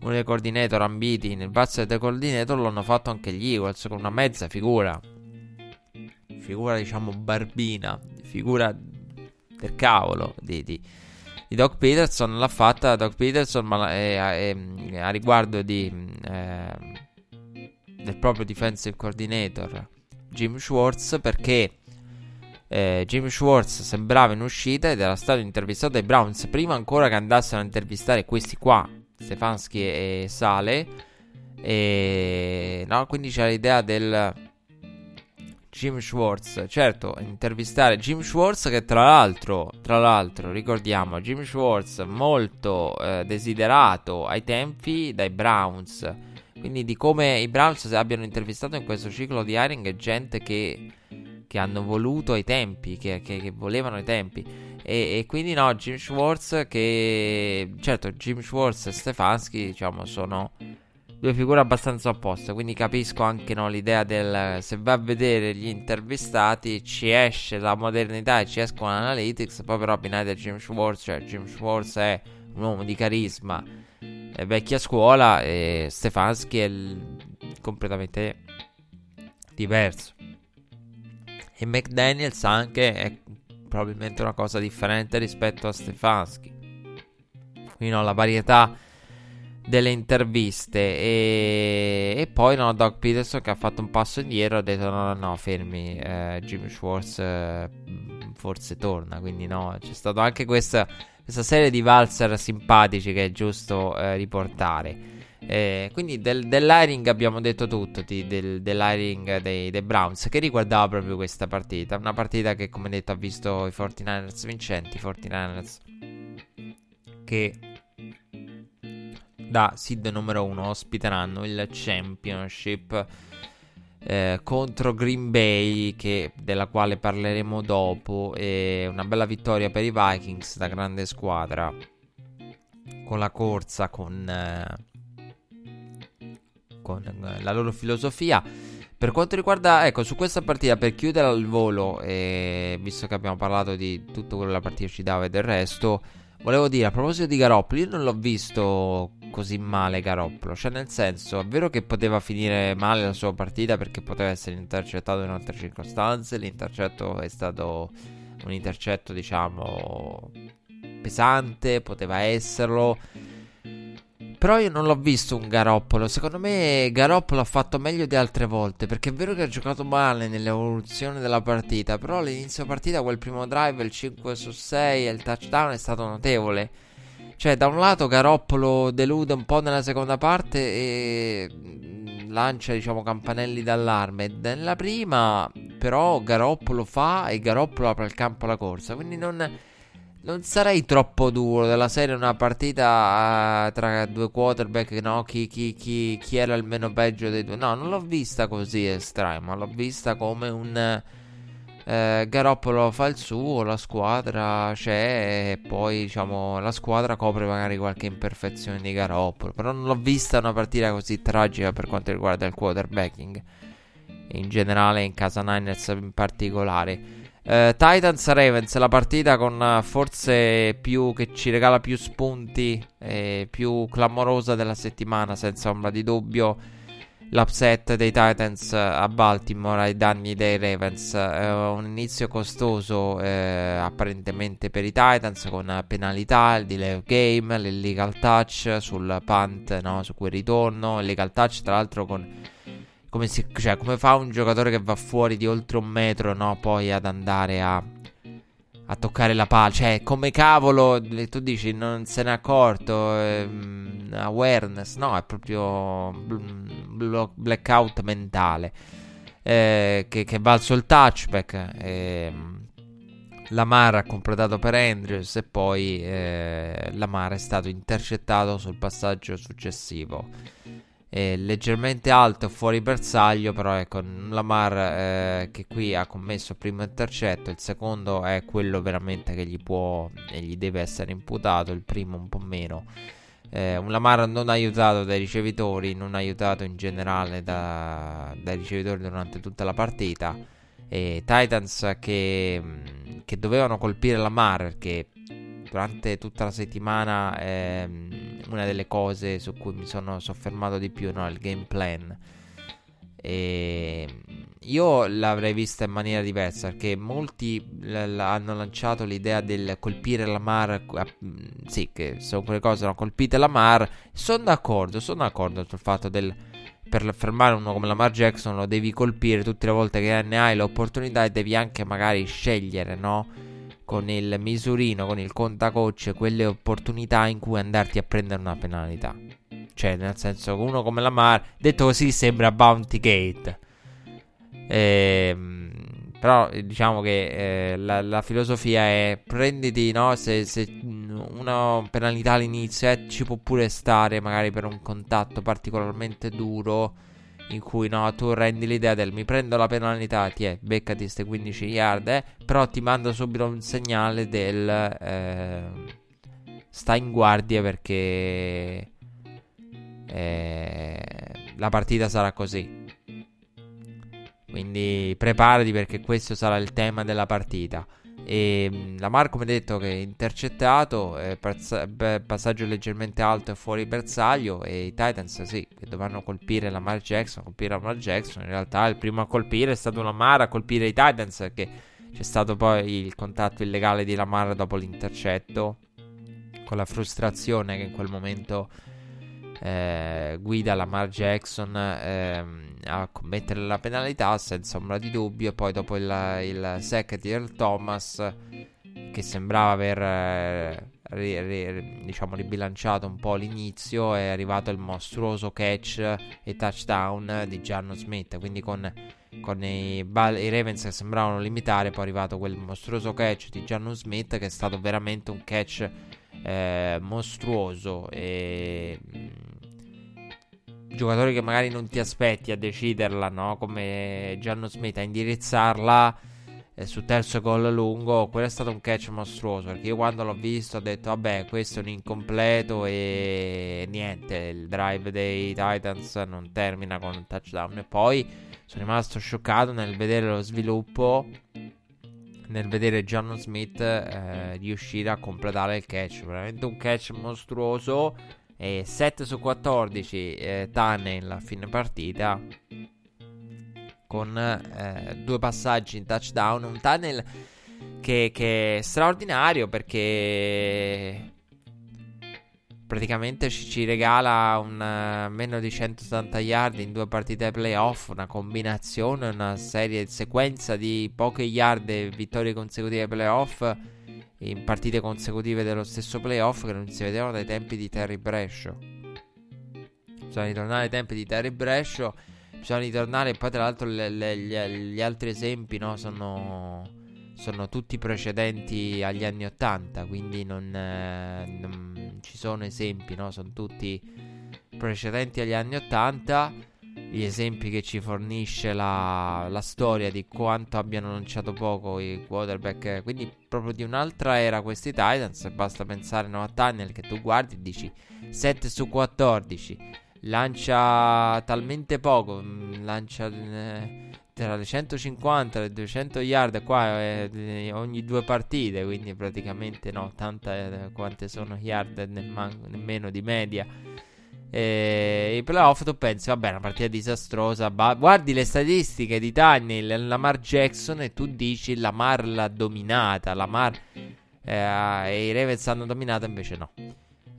uno dei coordinator ambiti nel Varsity dei coordinator l'hanno fatto anche gli Eagles con una mezza figura. Figura diciamo barbina figura del cavolo di, di, di Doc Peterson l'ha fatta Doc Peterson ma, eh, eh, a riguardo di, eh, del proprio defensive coordinator Jim Schwartz perché eh, Jim Schwartz sembrava in uscita ed era stato intervistato dai Browns prima ancora che andassero a intervistare questi qua, Stefanski e Sale. E no, quindi c'era l'idea del Jim Schwartz, certo, intervistare Jim Schwartz che tra l'altro, tra l'altro, ricordiamo, Jim Schwartz molto eh, desiderato ai tempi dai Browns. Quindi di come i Browns abbiano intervistato in questo ciclo di hiring gente che che hanno voluto ai tempi, che, che, che volevano ai tempi. E, e, quindi no, Jim Schwartz che... Certo, Jim Schwartz e Stefanski, diciamo, sono due figure abbastanza opposte, quindi capisco anche no, l'idea del... Se va a vedere gli intervistati ci esce la modernità e ci escono analytics, poi però abbinate a Jim Schwartz, cioè Jim Schwartz è un uomo di carisma, è vecchia scuola e Stefanski è l... completamente diverso. E McDaniels anche è probabilmente una cosa differente rispetto a Stefanski. Quindi no, la varietà delle interviste. E, e poi no, Doug Peterson che ha fatto un passo indietro ha detto no no no fermi eh, Jimmy Schwartz eh, forse torna. Quindi no c'è stata anche questa, questa serie di valzer simpatici che è giusto eh, riportare eh, quindi del, dell'hiring abbiamo detto tutto di, del, dell'hiring dei, dei, Browns che riguardava proprio questa partita. Una partita che, come detto, ha visto i 49ers vincenti. 49ers che da seed numero 1 ospiteranno il championship eh, contro Green Bay, che, della quale parleremo dopo. E una bella vittoria per i Vikings, da grande squadra. Con la corsa, con. Eh, con eh, la loro filosofia. Per quanto riguarda, ecco, su questa partita, per chiudere al volo, e visto che abbiamo parlato di tutto quello che la partita ci dava e del resto, volevo dire, a proposito di Garoppolo, io non l'ho visto così male Garoppolo, cioè nel senso, è vero che poteva finire male la sua partita perché poteva essere intercettato in altre circostanze, l'intercetto è stato un intercetto, diciamo, pesante, poteva esserlo però io non l'ho visto un Garoppolo. Secondo me Garoppolo ha fatto meglio di altre volte. Perché è vero che ha giocato male nell'evoluzione della partita. Però all'inizio partita, quel primo drive, il 5 su 6 e il touchdown è stato notevole. Cioè, da un lato Garoppolo delude un po' nella seconda parte e mm, lancia, diciamo, campanelli d'allarme. Nella prima, però, Garoppolo fa e Garoppolo apre il campo alla corsa. Quindi non non sarei troppo duro della serie una partita uh, tra due quarterback, no? Chi, chi, chi, chi, era il meno peggio dei due? No, non l'ho vista così estrema, l'ho vista come un... Eh, Garoppolo fa il suo, la squadra c'è e poi diciamo la squadra copre magari qualche imperfezione di Garoppolo, però non l'ho vista una partita così tragica per quanto riguarda il quarterbacking. in generale in casa Niners in particolare. Uh, Titans Ravens, la partita con uh, forse più che ci regala più spunti e più clamorosa della settimana, senza ombra di dubbio. L'upset dei Titans a Baltimore ai danni dei Ravens. Uh, un inizio costoso eh, apparentemente per i Titans con penalità, il delay of game, l'illegal touch sul punt, no, su quel ritorno. Illegal touch tra l'altro con come, si, cioè, come fa un giocatore che va fuori di oltre un metro, no? Poi ad andare a, a toccare la palla. Cioè, come cavolo, tu dici, non se n'è accorto. Ehm, awareness, no, è proprio bl- blackout mentale. Eh, che, che valso il touchback. Eh, Lamar ha completato per Andrews e poi eh, Lamar è stato intercettato sul passaggio successivo è leggermente alto fuori bersaglio però ecco Lamar eh, che qui ha commesso il primo intercetto il secondo è quello veramente che gli può e gli deve essere imputato il primo un po' meno. Eh, un Lamar non aiutato dai ricevitori non aiutato in generale da, dai ricevitori durante tutta la partita. E Titans che, che dovevano colpire Lamar perché durante tutta la settimana ehm, una delle cose su cui mi sono soffermato di più, no? il game plan. E io l'avrei vista in maniera diversa perché molti l- l- hanno lanciato l'idea del colpire la Mar. Uh, sì, che sono quelle cose, no? colpite la Mar. Sono d'accordo, sono d'accordo sul fatto del per fermare uno come Lamar Jackson lo devi colpire tutte le volte che ne hai l'opportunità e devi anche magari scegliere, no? Con il misurino, con il contacoach, quelle opportunità in cui andarti a prendere una penalità. Cioè, nel senso che uno come Lamar, detto così, sembra Bounty Gate. Ehm, però diciamo che eh, la, la, filosofia è prenditi, no? Se, se una penalità all'inizio eh, ci può pure stare, magari per un contatto particolarmente duro in cui no, tu rendi l'idea del mi prendo la penalità, ti è, beccati queste 15 yard, eh, però ti manda subito un segnale del eh, stai in guardia perché eh, la partita sarà così. Quindi preparati perché questo sarà il tema della partita. E mm, la Mar, come detto, che è intercettato, passaggio leggermente alto e fuori bersaglio. E i Titans, sì, che dovranno colpire la Mar Jackson. Colpire la Mar Jackson. In realtà, il primo a colpire è stato Lamar a colpire i Titans. Perché c'è stato poi il contatto illegale di Lamar dopo l'intercetto. Con la frustrazione che in quel momento eh, guida Lamar Jackson eh, a commettere la penalità senza ombra di dubbio. E poi dopo il, il sack di Earl Thomas, che sembrava aver eh, ri, ri, diciamo, ribilanciato un po' l'inizio, è arrivato il mostruoso catch e touchdown di Gianno Smith. Quindi con, con i, i, Ravens che sembravano limitare, poi è arrivato quel mostruoso catch di Gianno Smith che è stato veramente un catch eh, mostruoso e giocatori che magari non ti aspetti a deciderla, no? Come Gianno Smith a indirizzarla eh, su terzo gol lungo. Quello è stato un catch mostruoso. Perché io quando l'ho visto ho detto, vabbè, questo è un incompleto e niente. Il drive dei Titans non termina con un touchdown. E poi sono rimasto scioccato nel vedere lo sviluppo. Nel vedere Gianno Smith eh, riuscire a completare il catch. Veramente un catch mostruoso e 7 su 14 eh, tunnel a fine partita con eh, due passaggi in touchdown. Un tunnel che, che, è straordinario perché praticamente ci, ci regala un uh, meno di 180 yard in due partite playoff, una combinazione, una serie, sequenza di poche yard e vittorie consecutive playoff in partite consecutive dello stesso playoff che non si vedevano dai tempi di Terry Brescio. Bisogna ritornare ai tempi di Terry Brescio. Bisogna ritornare. Poi, tra l'altro, le, le, gli, gli, altri esempi no, sono, sono, tutti precedenti agli anni 80. Quindi non, eh, non ci sono esempi, no? sono tutti precedenti agli anni 80 gli esempi che ci fornisce la, la, storia di quanto abbiano lanciato poco i quarterback. Quindi, proprio di un'altra era questi Titans. Basta pensare no, a Tunnel che tu guardi e dici 7 su 14. Lancia talmente poco, mm, lancia eh, tra le 150 e le 200 yard qua eh, ogni due partite, quindi praticamente no, tanta eh, quante sono yard nemm- nemmeno di media. E i playoff tu pensi, vabbè, una partita disastrosa. Ba- guardi le statistiche di Tannehill, Lamar Jackson e tu dici Lamar l'ha dominata, Lamar eh, e i Ravens hanno dominato, invece no.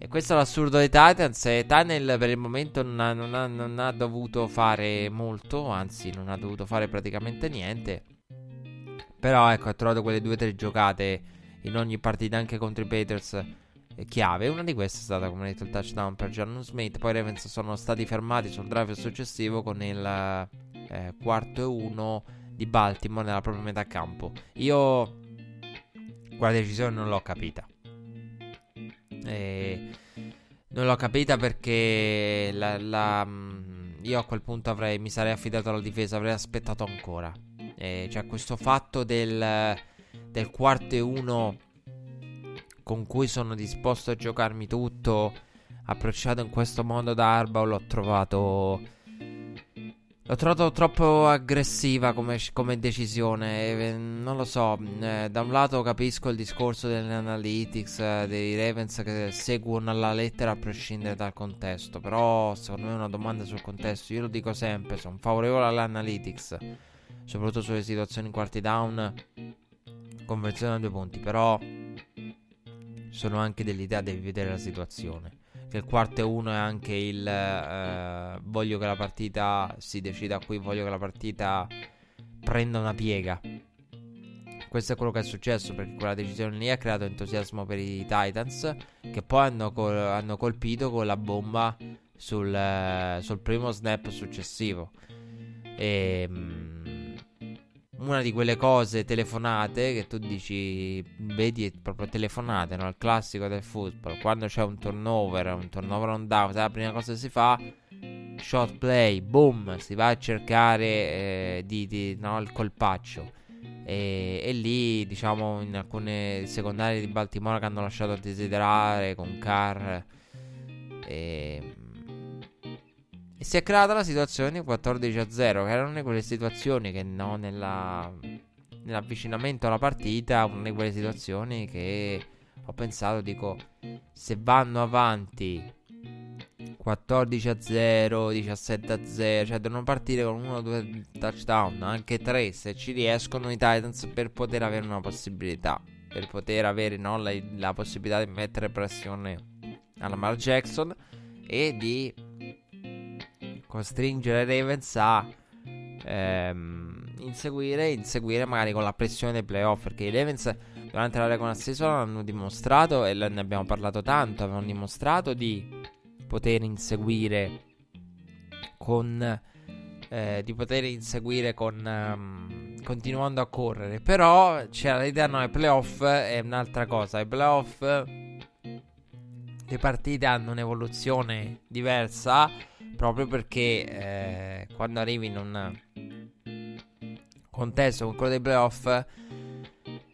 E questo è l'assurdo dei Titans. E Tunnel per il momento non ha, non, ha, non ha, dovuto fare molto, anzi, non ha dovuto fare praticamente niente. Però ecco, ha trovato quelle due o tre giocate in ogni partita, anche contro i Patriots, chiave. Una di queste è stata, come detto, il touchdown per John Smith. Poi i Ravens sono stati fermati sul drive successivo con il eh, quarto e uno di Baltimore nella propria metà campo. Io quella decisione non l'ho capita. E non l'ho capita perché la, la, mm, io a quel punto avrei, mi sarei affidato alla difesa, avrei aspettato ancora. E cioè questo fatto del, del quarto e uno con cui sono disposto a giocarmi tutto, approcciato in questo modo da Arba, l'ho trovato L'ho trovato troppo aggressiva come, come decisione. Non lo so. Eh, da un lato capisco il discorso delle analytics eh, dei Ravens che seguono alla lettera a prescindere dal contesto. Però, secondo me, è una domanda sul contesto. Io lo dico sempre: sono favorevole alle analytics, soprattutto sulle situazioni in quarti down. Conversione a due punti. Però, sono anche dell'idea di vedere la situazione che il quarto e uno è anche il eh, voglio che la partita si decida qui, voglio che la partita prenda una piega. Questo è quello che è successo perché quella decisione lì ha creato entusiasmo per i Titans che poi hanno, col- hanno colpito con la bomba sul, eh, sul primo snap successivo. E... Una di quelle cose telefonate che tu dici, vedi proprio telefonate, no? Il classico del football. Quando c'è un turnover, un turnover on down, la prima cosa che si fa, shot play, boom, si va a cercare eh, di, di, no, il colpaccio. E, e, lì, diciamo, in alcune secondarie di Baltimora che hanno lasciato a desiderare con Carr. E e si è creata la situazione 14 a 0, che era una di quelle situazioni che no, nella, nell'avvicinamento alla partita, una di quelle situazioni che ho pensato, dico, se vanno avanti 14 a 0, 17 a 0, cioè devono partire con uno o due touchdown, anche tre se ci riescono i Titans per poter avere una possibilità, per poter avere no, la, la possibilità di mettere pressione alla Lamar Jackson e di costringere Ravens a ehm, inseguire, inseguire magari con la pressione dei playoff. Perché i Ravens durante la regular season hanno dimostrato, e ne abbiamo parlato tanto, avevano dimostrato di poter inseguire con... Eh, di poter inseguire con... Um, continuando a correre. Però c'era l'idea, no, i playoff è un'altra cosa. I playoff... Le partite hanno un'evoluzione diversa proprio perché eh, quando arrivi in un contesto come quello dei playoff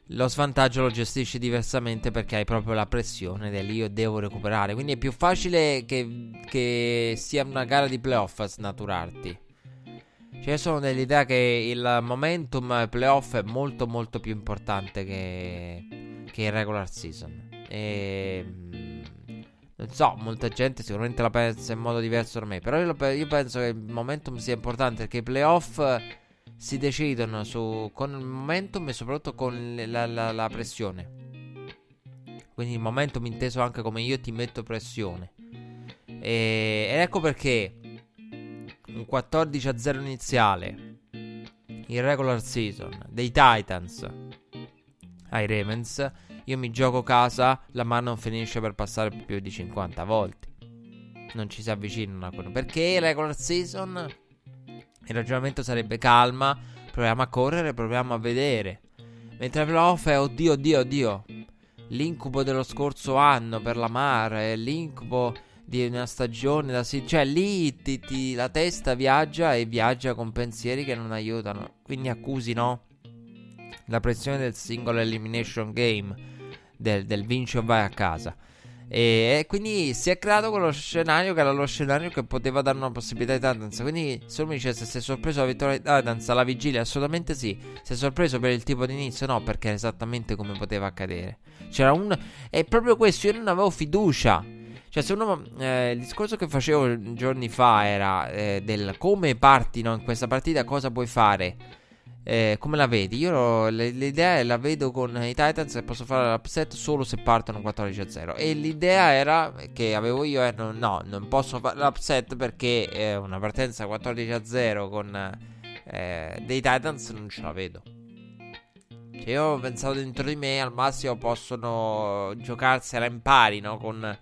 lo svantaggio lo gestisci diversamente perché hai proprio la pressione del io devo recuperare. Quindi è più facile che, che sia una gara di playoff a snaturarti. Cioè, sono dell'idea che il momentum playoff è molto molto più importante che, che il regular season. E non so, molta gente sicuramente la pensa in modo diverso da me. Però io, io penso che il momentum sia importante perché i playoff si decidono su, con il momentum e soprattutto con la, la, la pressione. Quindi il momentum inteso anche come io ti metto pressione. E, ed ecco perché un 14 a 0 iniziale in regular season dei Titans ai Ravens io mi gioco casa, la mano non finisce per passare più di 50 volte. Non ci si avvicinano a quello. Perché regular season? Il ragionamento sarebbe calma, proviamo a correre, proviamo a vedere. Mentre playoff è oddio, oddio, oddio. L'incubo dello scorso anno per la mare, l'incubo di una stagione da sì. Cioè, lì ti, ti, la testa viaggia e viaggia con pensieri che non aiutano. Quindi accusi, no? La pressione del singolo elimination game del, del vinci o vai a casa. E, quindi si è creato quello scenario che era lo scenario che poteva dare una possibilità ai Titans. Quindi se uno mi dice se sei sorpreso la vittoria dei Titans alla vigilia, assolutamente sì. Sei sorpreso per il tipo di inizio? No, perché è esattamente come poteva accadere. C'era un... È proprio questo, io non avevo fiducia. Cioè, se uno. Eh, il discorso che facevo giorni fa era eh, del come parti no, in questa partita, cosa puoi fare. Eh, come la vedi? Io l'idea la vedo con i Titans e posso fare l'upset solo se partono 14-0. E l'idea era che avevo io è no, no non posso fare l'upset perché eh, una partenza 14-0 con eh, dei Titans non ce la vedo. Cioè io ho pensato dentro di me al massimo possono giocarsela in pari no? con,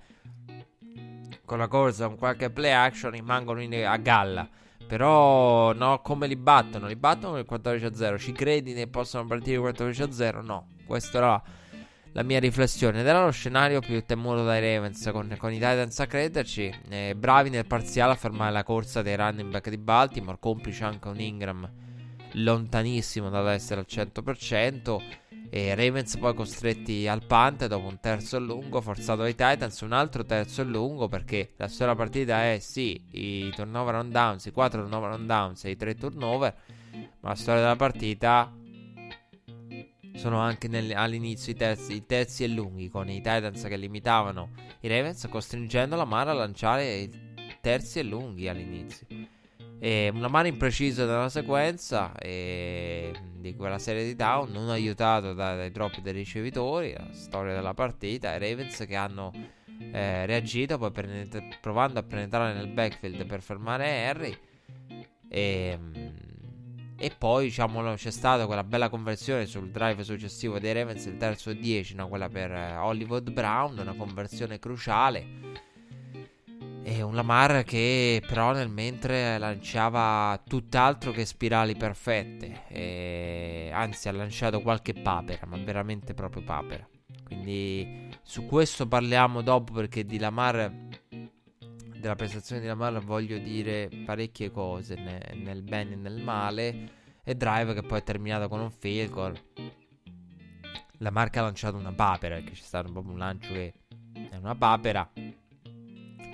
con la corsa, con qualche play action rimangono in, a galla. Però no, come li battono? Li battono il 14-0. Ci credi ne possono partire il 14-0? No, questa era la mia riflessione. Ed era lo scenario più temuto dai Ravens con, con i Titans a crederci. Eh, bravi nel parziale a fermare la corsa dei running back di Baltimore, complice anche un Ingram lontanissimo dall'essere al 100%. E Ravens poi costretti al punt dopo un terzo lungo forzato dai Titans, un altro terzo lungo perché la storia partita è sì i turnover on downs, i 4 turnover on downs e i 3 turnover, ma la storia della partita sono anche nel, all'inizio i terzi, i terzi, e lunghi con i Titans che limitavano i Ravens costringendo la Mara a lanciare i terzi e lunghi all'inizio. E una mano imprecisa nella sequenza di quella serie di down, non aiutato dai, dai troppi dei ricevitori, la storia della partita, i Ravens che hanno eh, reagito poi penetra- provando a penetrare nel backfield per fermare Harry. E, e poi diciamo c'è stata quella bella conversione sul drive successivo dei Ravens, il terzo e 10, no? quella per eh, Hollywood Brown, una conversione cruciale e un Lamar che però nel mentre lanciava tutt'altro che spirali perfette. E anzi ha lanciato qualche papera, ma veramente proprio papera. Quindi su questo parliamo dopo perché di Lamar, della prestazione di Lamar voglio dire parecchie cose ne, nel bene e nel male. E Drive che poi è terminato con un field goal. Lamar che ha lanciato una papera, perché c'è stato proprio un lancio che è una papera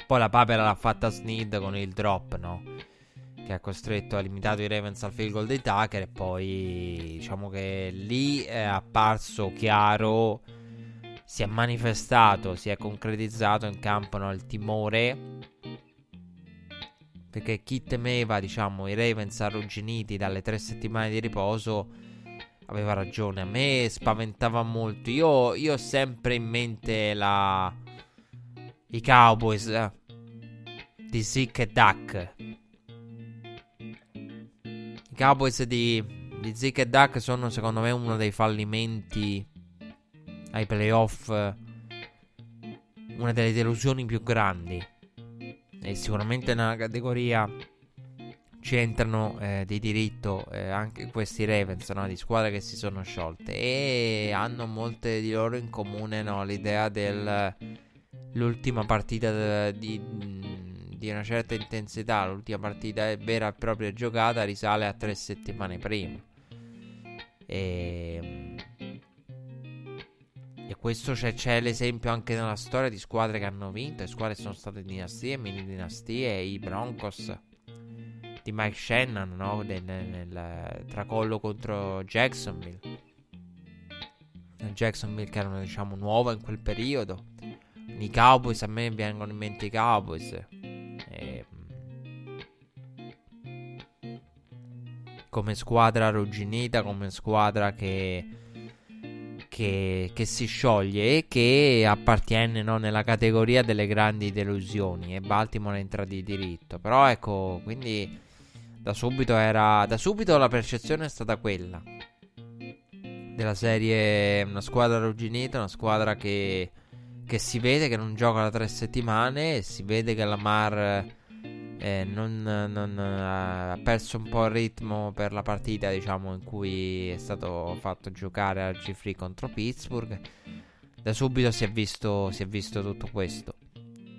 poi la papera l'ha fatta Sneed con il drop, no? Che ha costretto, ha limitato i Ravens al field goal dei Tucker. E poi diciamo che lì è apparso chiaro. Si è manifestato, si è concretizzato in campo no, il timore. Perché chi temeva, diciamo, i Ravens arrugginiti dalle tre settimane di riposo aveva ragione. A me spaventava molto. Io, io ho sempre in mente la. I Cowboys. Eh di Zeke e Duck. I Cowboys di, di Zeke e Duck sono secondo me uno dei fallimenti ai playoff, una delle delusioni più grandi. E sicuramente nella categoria ci entrano eh, di diritto eh, anche questi Ravens, no? di squadre che si sono sciolte e hanno molte di loro in comune no? l'idea dell'ultima partita di, di una certa intensità, l'ultima partita vera e propria giocata risale a tre settimane prima. E, e questo c'è, c'è, l'esempio anche nella storia di squadre che hanno vinto, e squadre che sono state dinastie, mini dinastie, i Broncos di Mike Shannon, no? nel, nel tracollo contro Jacksonville. Jacksonville che erano diciamo nuova in quel periodo. I Cowboys a me vengono in mente i Cowboys. E, ehm, come squadra arrugginita, come squadra che, che, che, si scioglie e che appartiene no, nella categoria delle grandi delusioni. E Baltimore entra di diritto. Però ecco, quindi da subito era. Da subito la percezione è stata quella. Della serie una squadra arrugginita, una squadra che che si vede che non gioca da tre settimane, si vede che la Mar eh, non, non, ha perso un po' il ritmo per la partita diciamo in cui è stato fatto giocare al G3 contro Pittsburgh. Da subito si è visto, si è visto tutto questo.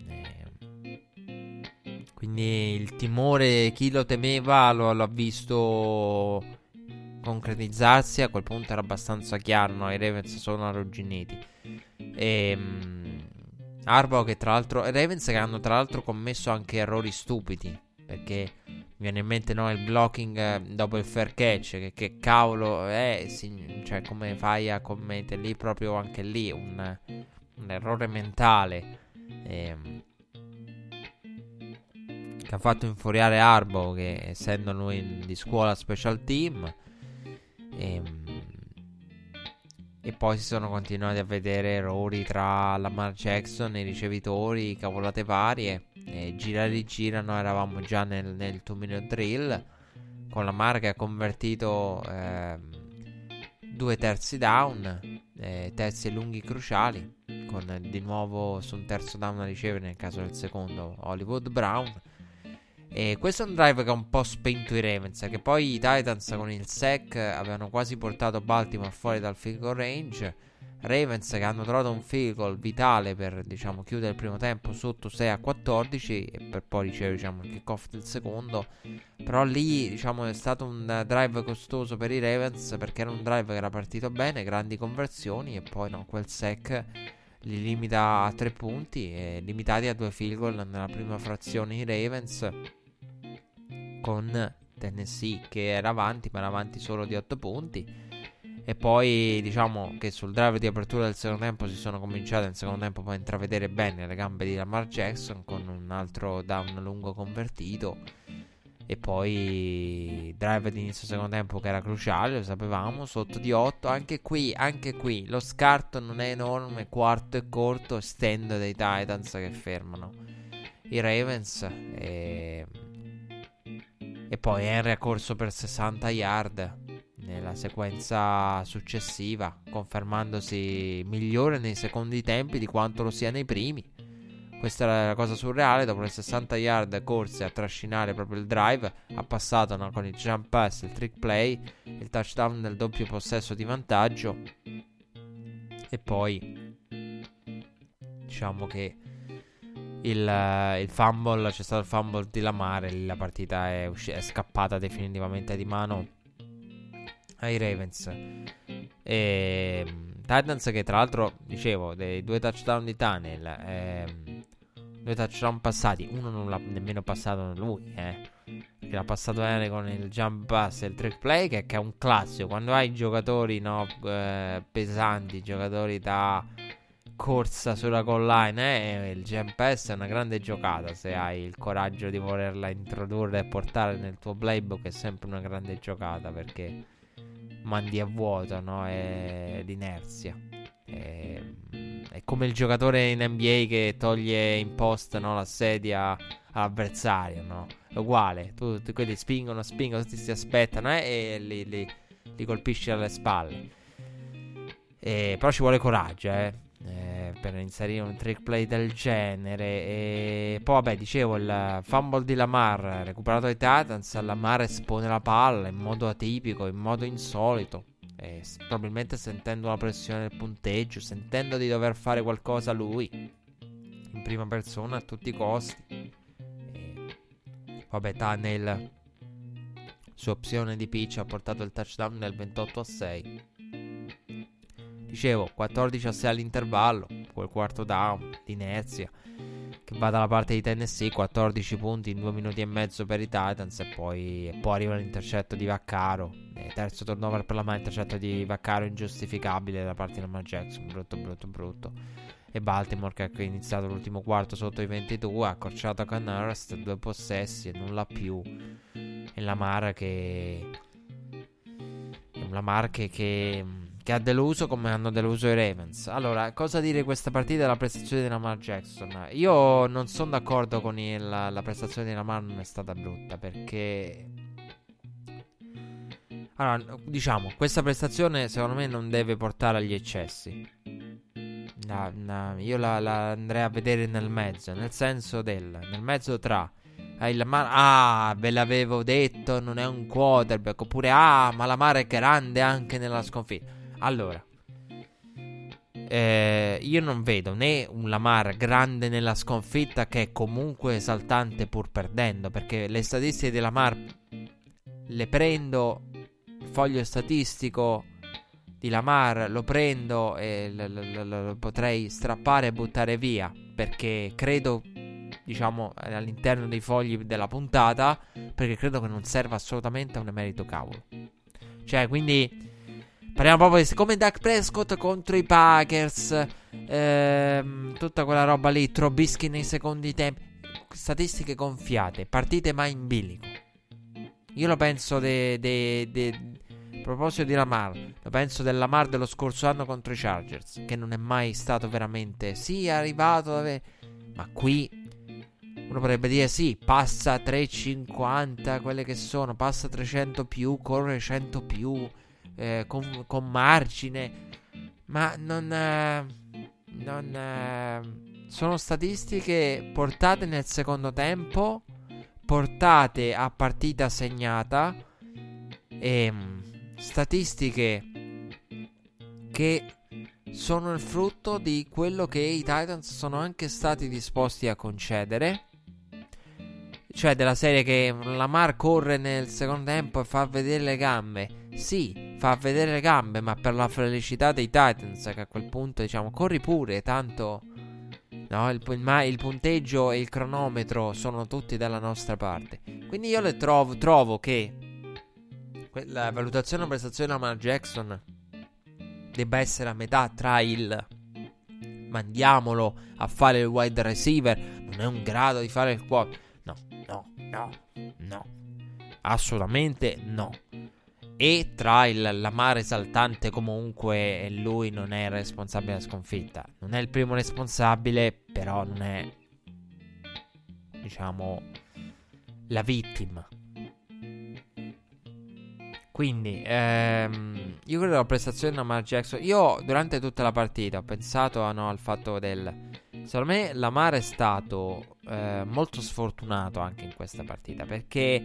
Eh, quindi il timore, chi lo temeva, lo, lo ha visto concretizzarsi. A quel punto era abbastanza chiaro: no? i Ravens sono arrugginiti. E, ehm, Arbo che tra l'altro Ravens che hanno tra l'altro commesso anche errori stupidi perché mi viene in mente no, il blocking eh, dopo il fair catch che, che cavolo è sì, cioè come fai a commettere lì proprio anche lì un, un errore mentale ehm, che ha fatto infuriare Arbo che essendo lui di scuola special team ehm, e poi si sono continuati a vedere errori tra Lamar Jackson e i ricevitori, cavolate varie. E gira e rigira, noi eravamo già nel, nel 2 minute drill. Con Lamar che ha convertito eh, due terzi down, eh, terzi e lunghi cruciali. Con di nuovo su un terzo down a ricevere nel caso del secondo Hollywood Brown. E questo è un drive che ha un po' spento i Ravens. Che poi i Titans con il sec avevano quasi portato Baltimore fuori dal field goal range. Ravens che hanno trovato un field goal vitale per diciamo, chiudere il primo tempo sotto 6 a 14 e per poi ricevere diciamo, il kickoff del secondo. Però lì diciamo, è stato un drive costoso per i Ravens perché era un drive che era partito bene, grandi conversioni e poi no, quel sec li limita a 3 punti e limitati a 2 field goal nella prima frazione i Ravens con Tennessee che era avanti, ma era avanti solo di 8 punti. E poi diciamo che sul drive di apertura del secondo tempo si sono cominciate nel secondo tempo poi a intravedere bene le gambe di Lamar Jackson con un altro down lungo convertito. E poi drive di inizio secondo tempo che era cruciale, lo sapevamo, sotto di 8. Anche qui, anche qui, lo scarto non è enorme, quarto e corto, stendo dei Titans che fermano i Ravens. E e poi Henry ha corso per 60 yard nella sequenza successiva, confermandosi migliore nei secondi tempi di quanto lo sia nei primi. Questa è la cosa surreale, dopo le 60 yard corse a trascinare proprio il drive, ha passato no, con il jump pass, il trick play, il touchdown nel doppio possesso di vantaggio. E poi diciamo che il, il, fumble, c'è stato il fumble di Lamare, la partita è, usci- è scappata definitivamente di mano ai Ravens. E Titans che tra l'altro, dicevo, dei due touchdown di Tunnel, ehm, due touchdown passati, uno non l'ha nemmeno passato lui, eh. Che l'ha passato bene con il jump pass e il trick play, che, che è un classico. Quando hai giocatori no, eh, pesanti, giocatori da corsa sulla colline eh, il GMPS è una grande giocata se hai il coraggio di volerla introdurre e portare nel tuo playbook è sempre una grande giocata perché mandi a vuoto no? è l'inerzia è, è, come il giocatore in NBA che toglie in post no? la sedia all'avversario no? è uguale tu, tu, quelli spingono spingono tutti si aspettano eh, e li, li, li colpisci alle spalle e, però ci vuole coraggio eh eh, per inserire un trick play del genere. E poi, vabbè, dicevo il fumble di Lamar recuperato dai Titans. Lamar espone la palla in modo atipico, in modo insolito. E probabilmente sentendo la pressione del punteggio, sentendo di dover fare qualcosa lui in prima persona a tutti i costi. E, vabbè, Tunnel su opzione di pitch ha portato il touchdown nel 28 a 6. Dicevo, 14 a 6 all'intervallo, quel quarto down, l'inerzia, che va dalla parte di Tennessee, 14 punti in 2 minuti e mezzo per i Titans e poi, e poi arriva l'intercetto di Vaccaro. E terzo turnover per la mano, intercetto di Vaccaro ingiustificabile da parte di Lamar Jackson, brutto, brutto, brutto. E Baltimore che ha iniziato l'ultimo quarto sotto i 22, ha accorciato con Hurst, due possessi e nulla più. E Lamar che... Lamar che... che che ha deluso come hanno deluso i Ravens. Allora, cosa dire questa partita della prestazione di Lamar Jackson? Io non sono d'accordo con il, la prestazione di Lamar non è stata brutta perché allora, diciamo, questa prestazione secondo me non deve portare agli eccessi. No, no, io la, la, andrei a vedere nel mezzo, nel senso del nel mezzo tra eh, Lamar, ah, ve l'avevo detto, non è un quarterback, oppure ah, ma Lamar è grande anche nella sconfitta. Allora, eh, io non vedo né un Lamar grande nella sconfitta che è comunque esaltante pur perdendo, perché le statistiche di Lamar le prendo, il foglio statistico di Lamar lo prendo e lo, lo, lo, lo potrei strappare e buttare via perché credo diciamo all'interno dei fogli della puntata perché credo che non serva assolutamente a un emerito cavolo. Cioè quindi parliamo proprio di come Dak Prescott contro i Packers. Ehm, tutta quella roba lì Trobischi nei secondi tempi. Statistiche gonfiate partite mai in bilico. Io lo penso de, de, de a proposito di Lamar, lo penso del Lamar dello scorso anno contro i Chargers, che non è mai stato veramente sì, è arrivato, dove... ma qui uno potrebbe dire sì, passa 350, quelle che sono, passa 300 più, corre 100 più, eh, con, con, margine, ma non... Eh, non eh, sono statistiche portate nel secondo tempo, portate a partita segnata e statistiche che sono il frutto di quello che i Titans sono anche stati disposti a concedere. Cioè della serie che Lamar corre nel secondo tempo e fa vedere le gambe. Sì, fa vedere le gambe, ma per la felicità dei Titans che a quel punto diciamo corri pure, tanto no, il, il, il punteggio e il cronometro sono tutti dalla nostra parte. Quindi io le trovo, trovo che la valutazione della prestazione di Lamar Jackson debba essere a metà tra il mandiamolo a fare il wide receiver, non è un grado di fare il quarter. No, no, no, no. Assolutamente no. E tra il Lamar esaltante comunque lui non è il responsabile della sconfitta. Non è il primo responsabile, però non è diciamo la vittima. Quindi, ehm, io credo la prestazione di Lamar Jackson. Io durante tutta la partita ho pensato ah, no, al fatto del. Secondo me Lamar è stato eh, molto sfortunato anche in questa partita perché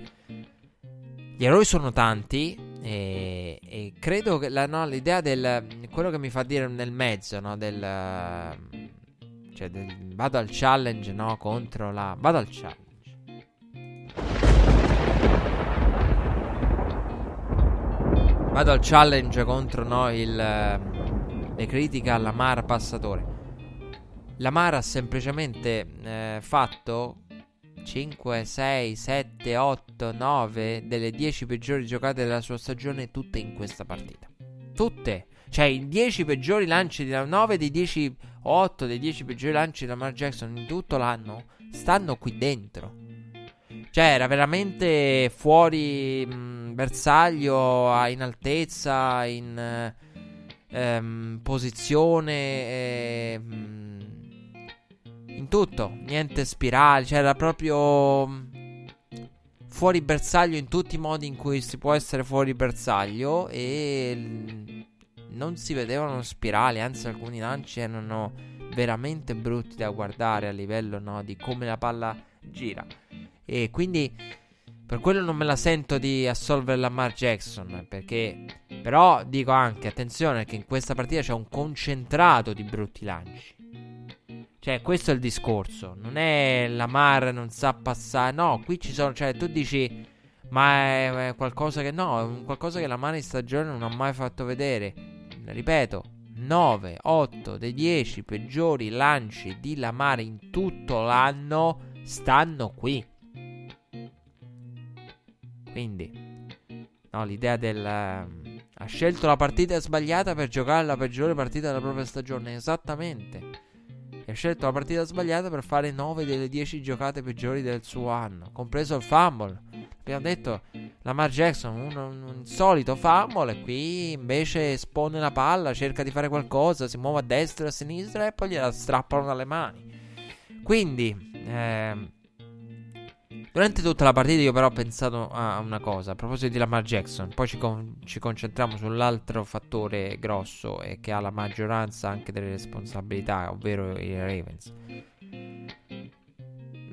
gli eroi sono tanti e, e credo che la, no, l'idea del. quello che mi fa dire nel mezzo, no, del. cioè, del, vado al challenge, no, contro la. Vado al challenge. Vado al challenge contro no, il, le critiche alla Mara passatore. La Mara ha semplicemente eh, fatto 5, 6, 7, 8, 9 delle 10 peggiori giocate della sua stagione tutte in questa partita. Tutte. Cioè, i 10 peggiori lanci di 9 dei 10 8 dei 10 peggiori lanci di Lamar Jackson in tutto l'anno stanno qui dentro. Cioè, era veramente fuori mh, bersaglio, in altezza, in ehm, posizione, eh, in tutto. Niente spirali, cioè era proprio fuori bersaglio in tutti i modi in cui si può essere fuori bersaglio e non si vedevano spirali, anzi alcuni lanci erano veramente brutti da guardare a livello no, di come la palla gira. E quindi per quello non me la sento di assolvere Lamar Jackson. Perché però dico anche, attenzione, che in questa partita c'è un concentrato di brutti lanci. Cioè, questo è il discorso. Non è Lamar non sa passare. No, qui ci sono. Cioè, tu dici. Ma è, è qualcosa che no, è qualcosa che Lamar in stagione non ha mai fatto vedere. Ripeto, 9, 8 dei 10 peggiori lanci di Lamar in tutto l'anno stanno qui. Quindi, no, l'idea del... Ha scelto la partita sbagliata per giocare la peggiore partita della propria stagione. Esattamente. E ha scelto la partita sbagliata per fare 9 delle 10 giocate peggiori del suo anno, compreso il fumble. Abbiamo detto Lamar Jackson, un, un, solito fumble, e qui invece espone la palla, cerca di fare qualcosa, si muove a destra e a sinistra e poi gliela strappano dalle mani. Quindi, eh, Durante tutta la partita io però ho pensato a una cosa, a proposito di Lamar Jackson, poi ci, con- ci concentriamo sull'altro fattore grosso e che ha la maggioranza anche delle responsabilità, ovvero i Ravens.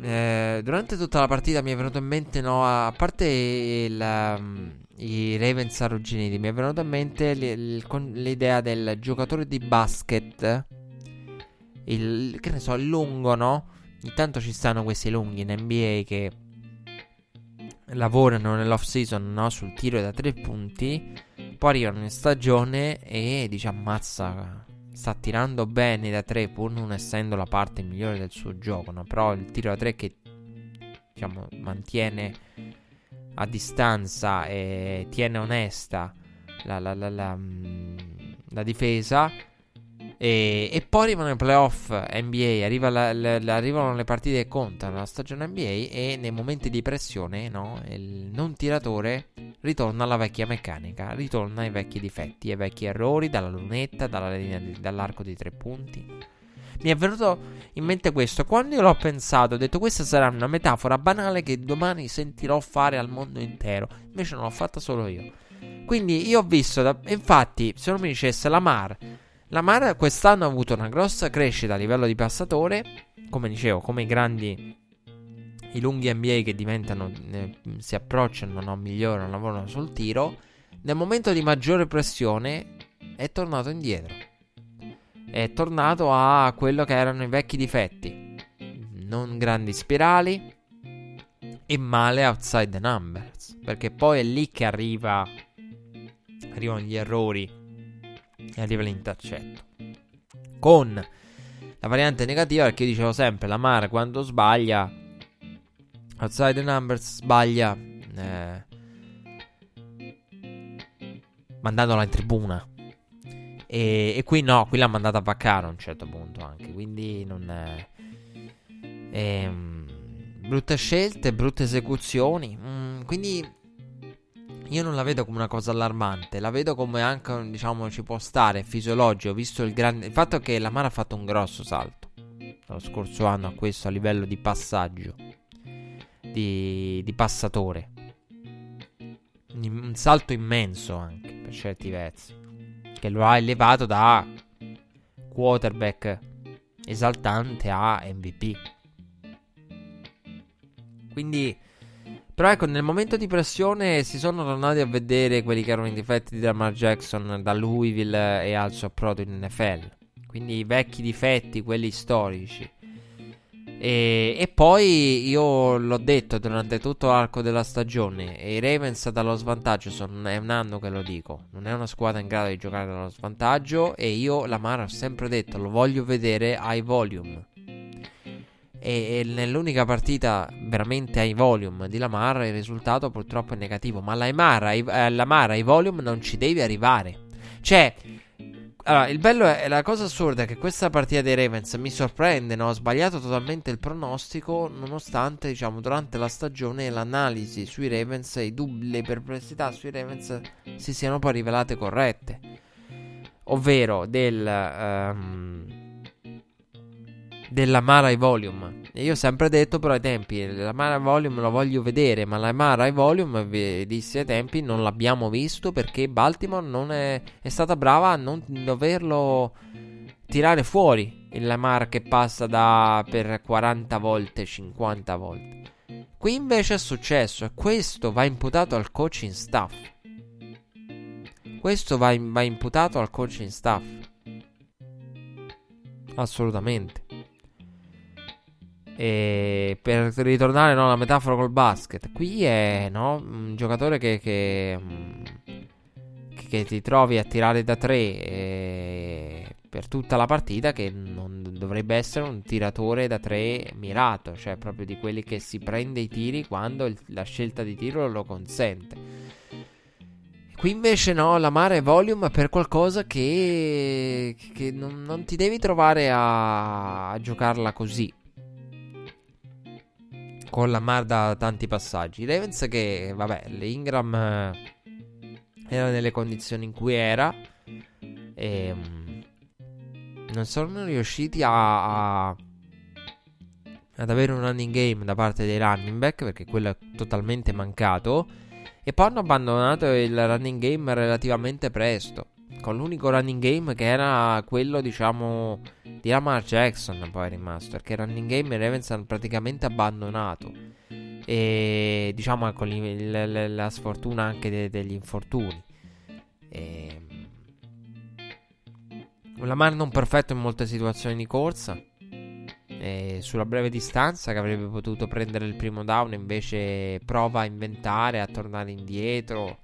Eh, durante tutta la partita mi è venuto in mente, no, a parte il, um, i Ravens arrugginiti, mi è venuto in mente l- l- l'idea del giocatore di basket, il, che ne so, il lungo, no? Intanto ci stanno questi lunghi in NBA che lavorano nell'off season no? sul tiro da tre punti poi arrivano in stagione e dice ammazza, sta tirando bene da 3 pur non essendo la parte migliore del suo gioco, no? però il tiro da 3 che diciamo mantiene a distanza e tiene onesta la, la, la, la, mm, la difesa e, e, poi arrivano i playoff NBA, arriva la, la, arrivano le partite che contano la stagione NBA e nei momenti di pressione no, il non tiratore ritorna alla vecchia meccanica, ritorna ai vecchi difetti, ai vecchi errori, dalla lunetta, dalla di, dall'arco di tre punti. Mi è venuto in mente questo. Quando io l'ho pensato, ho detto questa sarà una metafora banale che domani sentirò fare al mondo intero. Invece non l'ho fatta solo io. Quindi io ho visto, da, infatti, se non mi dicesse Lamar la Mara quest'anno ha avuto una grossa crescita a livello di passatore, come dicevo, come i grandi, i lunghi NBA che diventano, eh, si approcciano, no, migliorano, lavorano sul tiro. Nel momento di maggiore pressione è tornato indietro. È tornato a quello che erano i vecchi difetti. Non grandi spirali e male outside the numbers. Perché poi è lì che arriva, arrivano gli errori e arriva l'intercetto. Con la variante negativa, perché io dicevo sempre, la Mar quando sbaglia, outside the numbers sbaglia, eh, mandandola in tribuna. E, e, qui no, qui l'ha mandata a Vaccaro a un certo punto anche, quindi non è... Ehm, brutte scelte, brutte esecuzioni. Mm, quindi io non la vedo come una cosa allarmante, la vedo come anche, diciamo, ci può stare, fisiologico, visto il grande... Il fatto che la Mara ha fatto un grosso salto lo scorso anno a questo a livello di passaggio, di, di passatore. Un salto immenso anche, per certi versi, che lo ha elevato da quarterback esaltante a MVP. Quindi però ecco, nel momento di pressione si sono tornati a vedere quelli che erano i difetti di Lamar Jackson da Louisville e al suo approdo in NFL. Quindi i vecchi difetti, quelli storici. E, e, poi io l'ho detto durante tutto l'arco della stagione: i Ravens dallo svantaggio sono, è un anno che lo dico. Non è una squadra in grado di giocare dallo svantaggio. E io, Lamar, ho sempre detto: lo voglio vedere ai volume e, e nell'unica partita veramente ai volume di Lamar il risultato purtroppo è negativo. Ma Lamar ai, eh, Lamar ai volume non ci devi arrivare. Cioè, allora, il bello è la cosa assurda è che questa partita dei Ravens mi sorprende, no? Ho sbagliato totalmente il pronostico, nonostante, diciamo, durante la stagione l'analisi sui Ravens, i dubbi, le perplessità sui Ravens si siano poi rivelate corrette. Ovvero del... Um, della Mara e Volume. E io ho sempre detto però ai tempi, la Mara e Volume lo voglio vedere, ma la Mara vi dissi ai tempi, non l'abbiamo visto perché Baltimore non è, è stata brava a non doverlo tirare fuori il Lamar che passa da per 40 volte, 50 volte. Qui invece è successo e questo va imputato al coaching staff. Questo va, va imputato al coaching staff. Assolutamente. E per ritornare no, alla metafora col basket, qui è no, un giocatore che, che, che, ti trovi a tirare da tre per tutta la partita, che non dovrebbe essere un tiratore da tre mirato, cioè proprio di quelli che si prende i tiri quando il, la scelta di tiro lo consente. Qui invece no, la mare è volume per qualcosa che, che non, non, ti devi trovare a, a giocarla così con la Mar da tanti passaggi. Ravens che, vabbè, l'Ingram eh, era nelle condizioni in cui era. E mm, non sono riusciti a, a, ad avere un running game da parte dei running back perché quello è totalmente mancato. E poi hanno abbandonato il running game relativamente presto con l'unico running game che era quello diciamo di Lamar Jackson poi è rimasto perché running game i Ravens hanno praticamente abbandonato. E diciamo con ecco, la sfortuna anche de, degli infortuni. E... Lamar non perfetto in molte situazioni di corsa. E sulla breve distanza che avrebbe potuto prendere il primo down invece prova a inventare a tornare indietro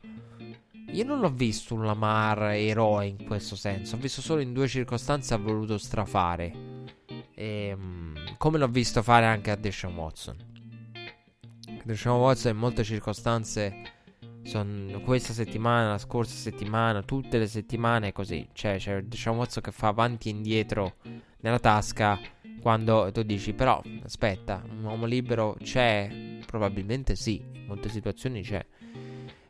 io non l'ho visto un Lamar eroe in questo senso. Ho visto solo in due circostanze ha voluto strafare. E, ehm, come l'ho visto fare anche a Deshaun Watson. Deshaun Watson in molte circostanze sono questa settimana, la scorsa settimana, tutte le settimane così. Cioè, c'è Deshaun Watson che fa avanti e indietro nella tasca quando tu dici però aspetta, un uomo libero c'è? Probabilmente sì, in molte situazioni c'è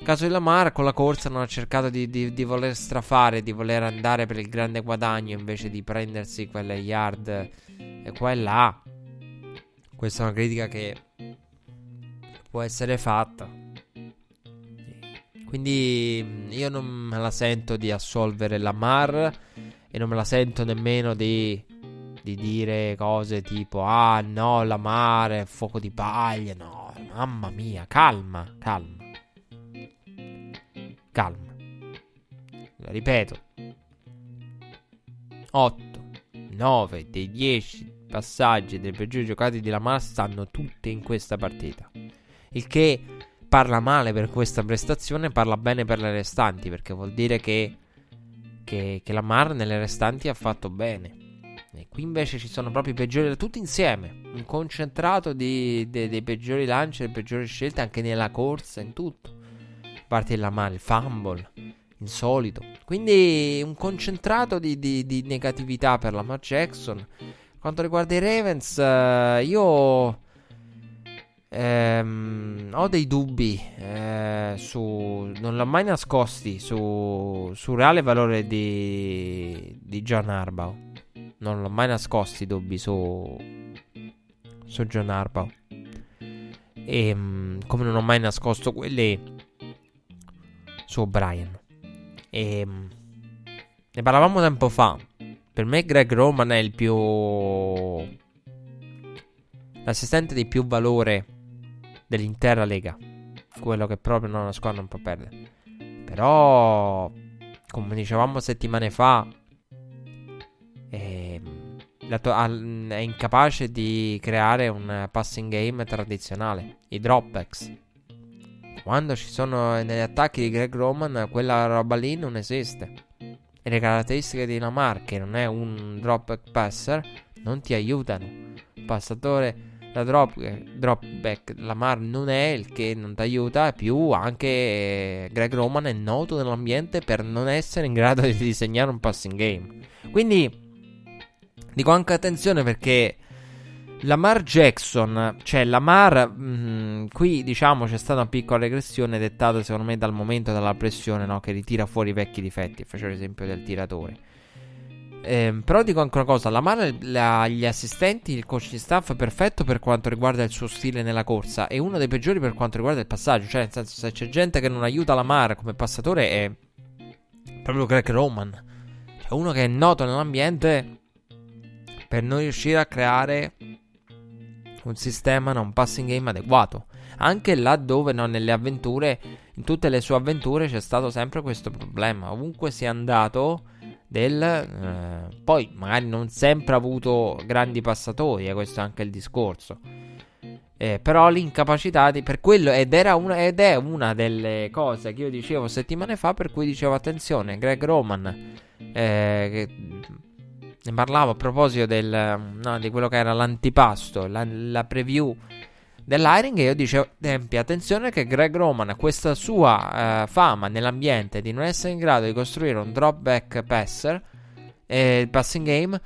caso di Lamar con la corsa non ha cercato di, di, di, voler strafare, di voler andare per il grande guadagno invece di prendersi quelle yard e qua e là. Questa è una critica che può essere fatta. Quindi io non me la sento di assolvere Lamar e non me la sento nemmeno di, di dire cose tipo ah no Lamar è fuoco di paglia. No, mamma mia, calma, calma calma. Lo ripeto. 8, 9 dei 10 passaggi dei peggiori giocati di Lamar stanno tutte in questa partita. Il che parla male per questa prestazione, parla bene per le restanti, perché vuol dire che, che, che Lamar nelle restanti ha fatto bene. E qui invece ci sono proprio i peggiori, tutti insieme. Un concentrato di, de, dei peggiori lanci, delle peggiori scelte anche nella corsa, in tutto parte della mano, il fumble, insolito. Quindi un concentrato di, di, di negatività per Lamar Jackson. Quanto riguarda i Ravens, uh, io ehm, ho dei dubbi eh, su... Non l'ho mai nascosti su, sul reale valore di, di John Harbaugh. Non l'ho mai nascosti i dubbi su, su John Harbaugh. E ehm, come non ho mai nascosto quelli su O'Brien. E ehm, ne parlavamo tempo fa. Per me Greg Roman è il più l'assistente di più valore dell'intera lega. Quello che proprio non la squadra non può perdere. Però come dicevamo settimane fa è, ehm, è incapace di creare un passing game tradizionale. I dropbacks quando ci sono negli attacchi di Greg Roman, quella roba lì non esiste. E le caratteristiche di Lamar, che non è un drop passer, non ti aiutano. Passatore da drop, drop back Lamar non è il che non ti aiuta, più anche Greg Roman è noto nell'ambiente per non essere in grado di disegnare un passing game. Quindi dico anche attenzione perché Lamar Jackson, cioè Lamar, mh, mm, qui diciamo c'è stata una piccola regressione dettata secondo me dal momento della pressione no? che ritira fuori i vecchi difetti, facevo l'esempio del tiratore. Eh, però dico anche una cosa, Lamar ha gli assistenti, il coach di staff perfetto per quanto riguarda il suo stile nella corsa e uno dei peggiori per quanto riguarda il passaggio, cioè nel senso se c'è gente che non aiuta Lamar come passatore è proprio Greg Roman, cioè uno che è noto nell'ambiente per non riuscire a creare un sistema, no, un passing game adeguato. Anche laddove no, nelle avventure, in tutte le sue avventure c'è stato sempre questo problema. Ovunque sia andato, del, eh, poi magari non sempre ha avuto grandi passatori, eh, questo è anche il discorso. Eh, però l'incapacità di, per quello ed, era una, ed è una delle cose che io dicevo settimane fa per cui dicevo attenzione Greg Roman eh, ne parlavo a proposito del, no, di quello che era l'antipasto, la, la preview dell'hiring. E io dicevo, tempi, attenzione che Greg Roman questa sua eh, fama nell'ambiente di non essere in grado di costruire un dropback passer, eh, passing game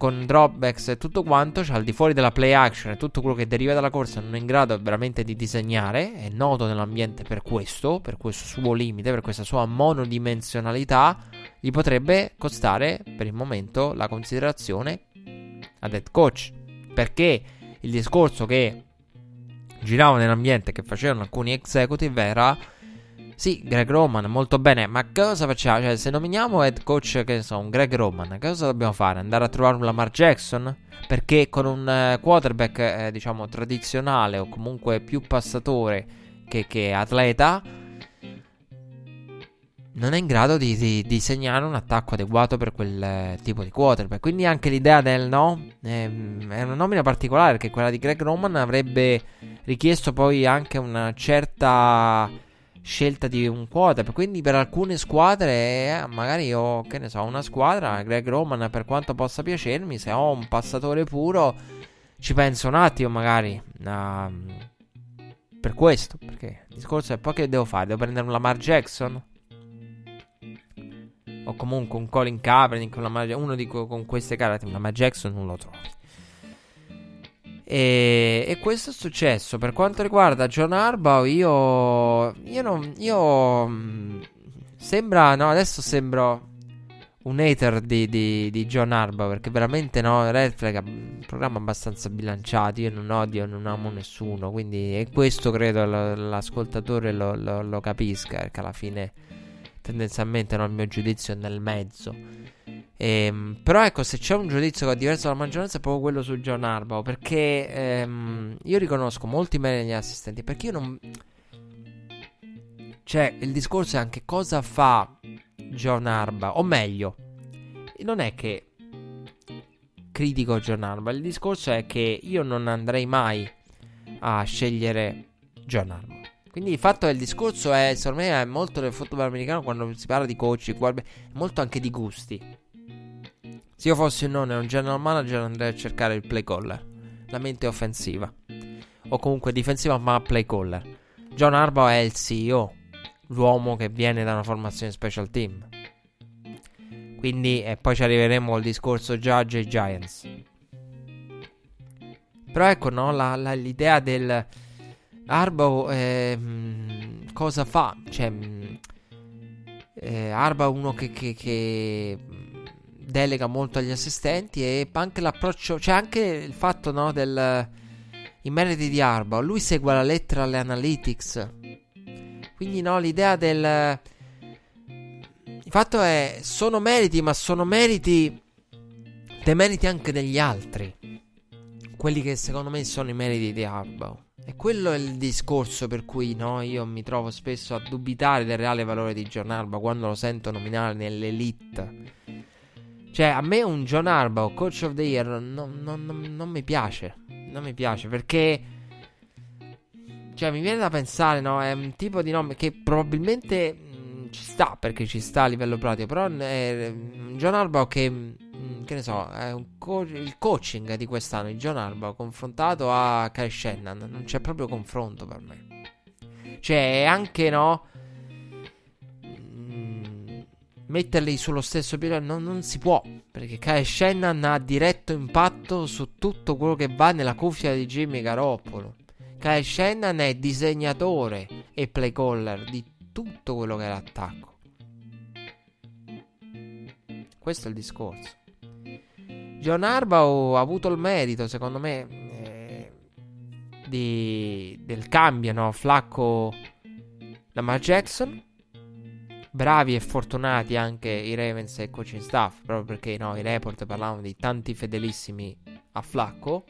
con dropbacks e tutto quanto, cioè al di fuori della play action e tutto quello che deriva dalla corsa, non è in grado veramente di disegnare. È noto nell'ambiente per questo, per questo suo limite, per questa sua monodimensionalità. Gli potrebbe costare per il momento la considerazione ad head coach. Perché il discorso che girava nell'ambiente che facevano alcuni executive era sì, Greg Roman, molto bene, ma cosa facciamo? Cioè, se nominiamo head coach, che ne so, un Greg Roman, cosa dobbiamo fare? Andare a trovare un Lamar Jackson? Perché con un uh, quarterback, eh, diciamo, tradizionale o comunque più passatore che, che atleta, non è in grado di, di, disegnare un attacco adeguato per quel eh, tipo di quarterback. Quindi anche l'idea del no eh, è una nomina particolare, perché quella di Greg Roman avrebbe richiesto poi anche una certa scelta di un quota. Quindi per alcune squadre, eh, magari io, che ne so, una squadra, Greg Roman, per quanto possa piacermi, se ho un passatore puro, ci penso un attimo magari. Uh, per questo, perché il discorso è poi che devo fare? Devo prendere un Lamar Jackson? O comunque un Colin Kaepernick, uno di co- con queste carte, un Lamar Jackson non lo trovo. E, e, questo è successo. Per quanto riguarda John Harbaugh, io. Io non. Io. Mm, sembra. No, adesso sembro un hater di, di, di John Harbaugh. Perché veramente no. Red Flag è un programma abbastanza bilanciato. Io non odio, non amo nessuno. Quindi. E questo credo l'ascoltatore lo, lo, lo capisca. Perché alla fine. Tendenzialmente no, il mio giudizio è nel mezzo. Ehm, però ecco, se c'è un giudizio che è diverso dalla maggioranza è proprio quello su John Harbaugh, perché ehm, io riconosco molti meriti negli assistenti, perché io non... Cioè, il discorso è anche cosa fa John Harbaugh, o meglio, non è che critico John Harbaugh, il discorso è che io non andrei mai a scegliere John Harbaugh. Quindi il fatto è il discorso è, secondo me, è molto del football americano quando si parla di coach, è molto anche di gusti. Se io fossi un nonno un general manager andrei a cercare il play caller, la mente offensiva. O comunque difensiva ma play caller. John Harbaugh è il CEO, l'uomo che viene da una formazione special team. Quindi, e poi ci arriveremo al discorso Judge e Giants. Però ecco, no, la, la, l'idea del Harbaugh eh, cosa fa? Cioè, eh, Harbaugh è uno che, che, che delega molto agli assistenti e anche l'approccio, c'è anche il fatto no, del i meriti di Arba, lui segue la lettera alle analytics. Quindi no, l'idea del il fatto è sono meriti, ma sono meriti dei meriti anche degli altri. Quelli che secondo me sono i meriti di Arba. E quello è il discorso per cui no, io mi trovo spesso a dubitare del reale valore di John Arba quando lo sento nominare nell'elite cioè, a me un John Harbaugh, coach of the year, non, non, non, non mi piace. Non mi piace perché. Cioè, mi viene da pensare, no? È un tipo di nome che probabilmente mh, mm, ci sta perché ci sta a livello pratico. Però è un John Harbaugh che. Mm, che ne so, co- il coaching di quest'anno, il John Harbaugh confrontato a Kai Shannon. Non c'è proprio confronto per me. Cioè, anche, no? metterli sullo stesso piano non, non, si può. Perché Kai Shannon ha diretto impatto su tutto quello che va nella cuffia di Jimmy Garoppolo. Kai Shannon è disegnatore e play caller di tutto quello che è l'attacco. Questo è il discorso. John Harbaugh ha avuto il merito, secondo me, eh, di, del cambio, no? Flacco Lamar Jackson bravi e fortunati anche i Ravens e coaching staff, proprio perché no, i report parlavano di tanti fedelissimi a Flacco.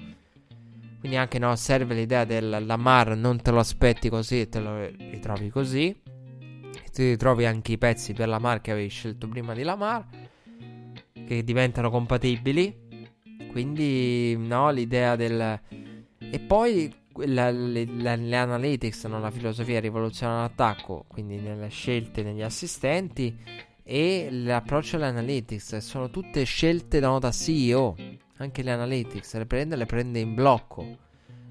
Quindi anche no, serve l'idea del Lamar non te lo aspetti così e te lo ritrovi così. E ti ritrovi anche i pezzi per Lamar che avevi scelto prima di Lamar, che diventano compatibili. Quindi no, l'idea del... E poi la, le, la, le, analytics, no? la filosofia rivoluziona l'attacco, quindi nelle scelte negli assistenti e l'approccio alle analytics sono tutte scelte no, da CEO. Anche le analytics le prende, le prende in blocco.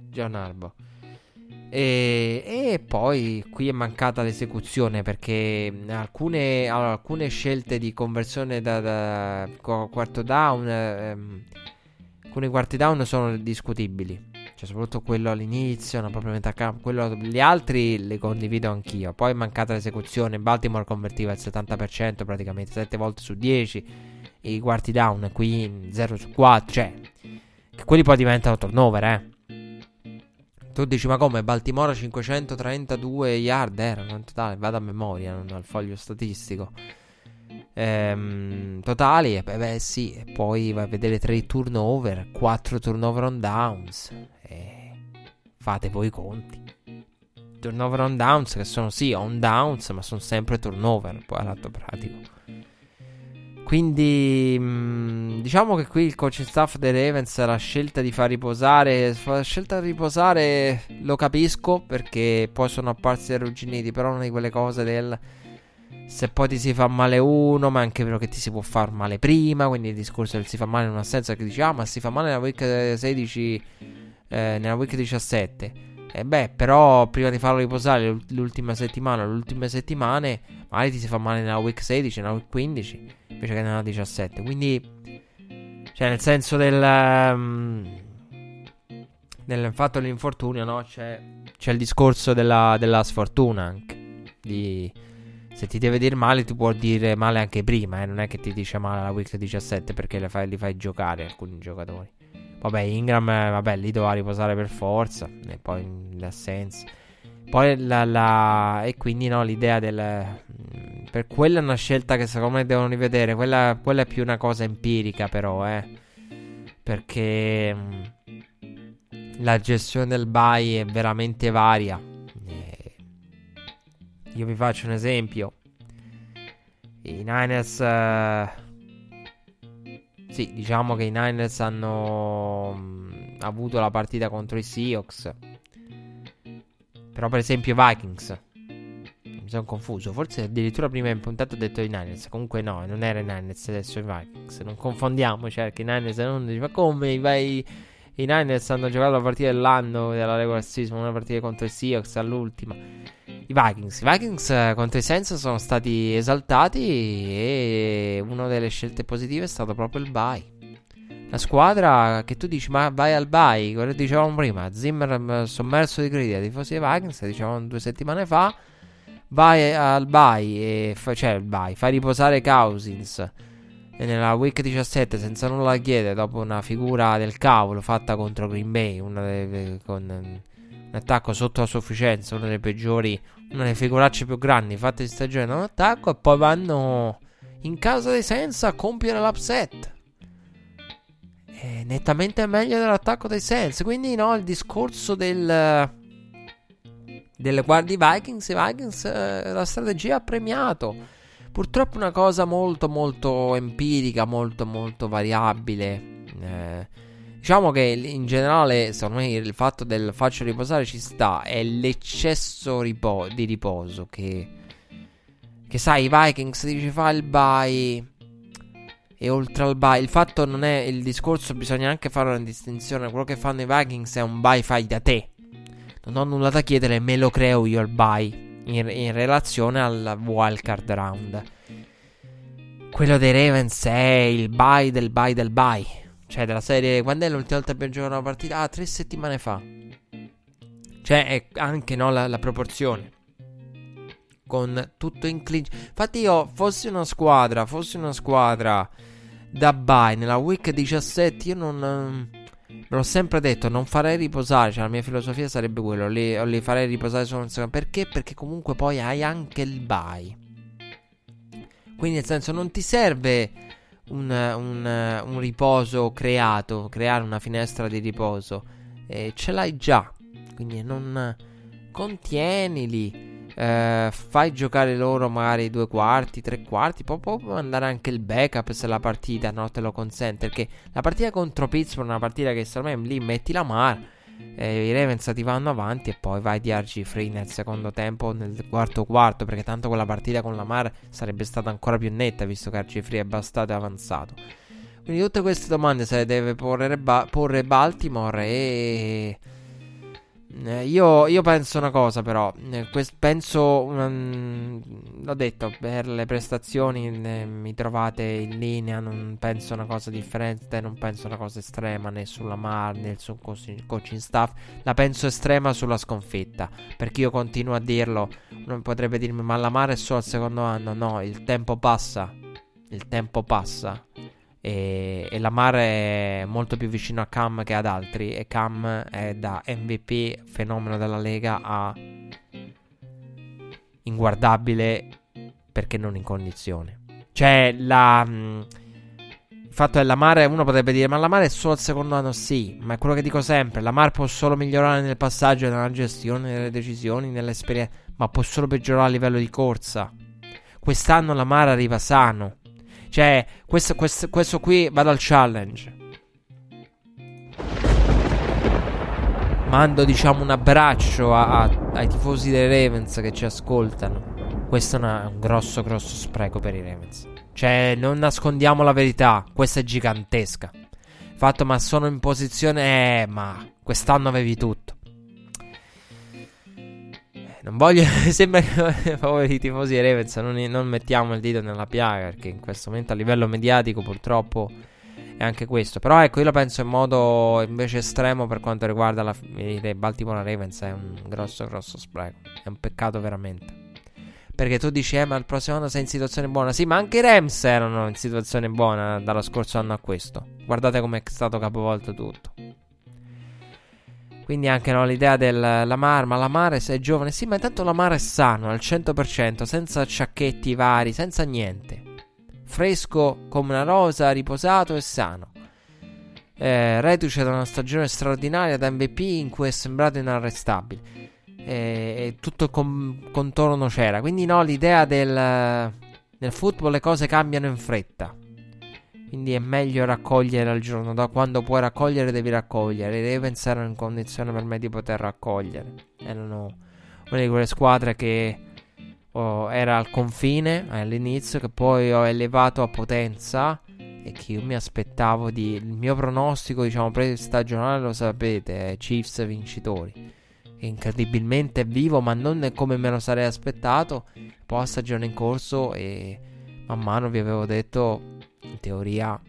John Arbo. E, e, poi qui è mancata l'esecuzione perché alcune, alcune scelte di conversione da, da quarto down, ehm, alcuni quarti down sono discutibili cioè, soprattutto quello all'inizio, non proprio metà campo. Quello, gli altri li condivido anch'io. Poi è mancata l'esecuzione. Baltimore convertiva il 70% praticamente 7 volte su 10. I quarti down qui 0 su 4. Cioè, che quelli poi diventano turnover, eh. Tu dici, ma come? Baltimore 532 yard erano in totale. Vado a memoria, non al foglio statistico. Ehm, totali, e beh, sì. E poi vai a vedere 3 turnover, 4 turnover on downs fate voi i conti. Turnover on downs, che sono sì on downs, ma sono sempre turnover poi all'atto pratico. Quindi mh, diciamo che qui il coaching staff dei Ravens la scelta di far riposare, la scelta di riposare lo capisco perché poi sono apparsi arrugginiti, però è di quelle cose del se poi ti si fa male uno, ma è anche vero che ti si può far male prima, quindi il discorso del si fa male non ha senso che dici ah ma si fa male nella week 16 eh, nella week 17. E beh, però prima di farlo riposare l'ultima settimana, le ultime settimane, magari ti si fa male nella week 16, nella week 15, invece che nella 17. Quindi, cioè, nel senso del. Um, del fatto dell'infortunio, no? C'è, c'è il discorso della, della sfortuna anche. Di se ti deve dire male, ti può dire male anche prima. Eh? Non è che ti dice male la week 17 perché fai, li fai giocare alcuni giocatori. Vabbè, Ingram, eh, vabbè, lì doveva riposare per forza. E poi l'assenza. Poi la, la, E quindi no, l'idea del. Mm, per quella è una scelta che secondo me devono rivedere. Quella, quella è più una cosa empirica, però, eh. Perché. Mm, la gestione del buy è veramente varia. Io vi faccio un esempio. I Niners. Uh, sì, diciamo che i Niners hanno um, avuto la partita contro i Seahawks. Però, per esempio, Vikings. Mi sono confuso. Forse addirittura prima in puntata ho detto i Niners. Comunque, no, non era i Niners, adesso i Vikings. Non confondiamoci, cioè, che i Niners non dice, ma come i, vai, i Niners hanno giocato la partita dell'anno della regular season, una partita contro i Seahawks all'ultima i Vikings. I Vikings eh, contro i Saints sono stati esaltati e una delle scelte positive è stato proprio il bye. La squadra che tu dici, ma vai al bye, quello dicevamo prima, Zimmer sommerso di critica, tifosi dei Vikings, dicevamo due settimane fa, vai al bye, fa, cioè il bye, fai riposare Cousins e nella week 17 senza nulla da chiedere dopo una figura del cavolo fatta contro Green Bay, una delle, con un attacco sotto la sufficienza, una delle peggiori, una delle figuracce più grandi fatte di stagione da un attacco e poi vanno in casa dei Senza a compiere l'upset. È nettamente meglio dell'attacco dei Sens. Quindi no, il discorso del delle guardie Vikings, i Vikings eh, la strategia ha premiato. Purtroppo una cosa molto molto empirica, molto molto variabile. Eh, Diciamo che in generale, secondo me, il fatto del faccio riposare ci sta. È l'eccesso ripo- di riposo che. Che sai, i Vikings dice fa il bye. E oltre al bye, il fatto non è il discorso, bisogna anche fare una distinzione. Quello che fanno i Vikings è un bye fai da te. Non ho nulla da chiedere, me lo creo io il bye in, in relazione al wildcard round. Quello dei Ravens è il bye del bye del bye. Cioè, della serie. Quando è l'ultima volta che abbiamo giocato una partita? Ah, tre settimane fa. Cioè, è anche no, la, la proporzione. Con tutto in clinch. Infatti, io fossi una squadra, fossi una squadra da bye nella week 17, io non. Me l'ho sempre detto, non farei riposare. Cioè, la mia filosofia sarebbe quello. Li, li farei riposare solo un secondo. Perché? Perché comunque poi hai anche il bye. Quindi, nel senso, non ti serve un, un, un riposo creato, creare una finestra di riposo. Eh, ce l'hai già, quindi non contienili. Eh, fai giocare loro magari due quarti, tre quarti. Poi può mandare anche il backup se la partita no, te lo consente. Perché la partita contro Pittsburgh è una partita che secondo me lì metti la mar eh, i Ravens ti vanno avanti e poi vai di RG Free nel secondo tempo, nel quarto quarto, perché tanto quella partita con la Mar sarebbe stata ancora più netta visto che RG Free è bastato e avanzato. Quindi tutte queste domande se le deve porre, ba- porre Baltimore e eh, io, io, penso una cosa, però. Eh, quest- penso. Um, l'ho detto, per le prestazioni eh, mi trovate in linea. Non penso una cosa differente. Non penso una cosa estrema né sulla Mar né sul coaching staff. La penso estrema sulla sconfitta. Perché io continuo a dirlo. Non potrebbe dirmi, ma la Mar è solo al secondo anno. No, il tempo passa. Il tempo passa. E, e Lamar è molto più vicino a Cam che ad altri. E Cam è da MVP, fenomeno della Lega, a inguardabile perché non in condizione. Cioè, la. Mh, il fatto è Lamar, uno potrebbe dire, ma Lamar è solo al secondo anno, sì, ma è quello che dico sempre, Lamar può solo migliorare nel passaggio, nella gestione, nelle decisioni, nell'esperienza, ma può solo peggiorare a livello di corsa. Quest'anno Lamar arriva sano, Cioè, questo, questo, questo qui vado al challenge. Mando, diciamo, un abbraccio a, a, ai tifosi dei Ravens che ci ascoltano. Questo è una, un grosso, grosso spreco per i Ravens. Cioè, non nascondiamo la verità. Questa è gigantesca. Fatto, ma sono in posizione. Eh, ma quest'anno avevi tutto. Non voglio. Sembra che poveri tifosi di Ravens non, non, mettiamo il dito nella piaga. Perché in questo momento a livello mediatico purtroppo è anche questo. Però ecco, io la penso in modo invece estremo per quanto riguarda la, i Baltimore Ravens. È un grosso, grosso spreco. È un peccato veramente. Perché tu dici, eh, ma il prossimo anno sei in situazione buona. Sì, ma anche i Rams erano in situazione buona dallo scorso anno a questo. Guardate come è stato capovolto tutto. Quindi anche no, l'idea del Lamar, ma Lamar se è giovane, sì, ma intanto Lamar è sano al 100%, senza ciacchetti vari, senza niente. Fresco come una rosa, riposato e sano. Eh, reduce da una stagione straordinaria da MVP in cui è sembrato inarrestabile e, tutto il com- contorno c'era. Quindi no, l'idea del nel football le cose cambiano in fretta. Quindi è meglio raccogliere al giorno da quando puoi raccogliere devi raccogliere. I Ravens erano in condizione per me di poter raccogliere. Erano una di quelle squadre che oh, era al confine all'inizio, che poi ho elevato a potenza e che io mi aspettavo di... Il mio pronostico, diciamo, pre-stagionale lo sapete, è Chiefs vincitori incredibilmente vivo, ma non come me lo sarei aspettato. Poi stagione in corso e man mano vi avevo detto, in teoria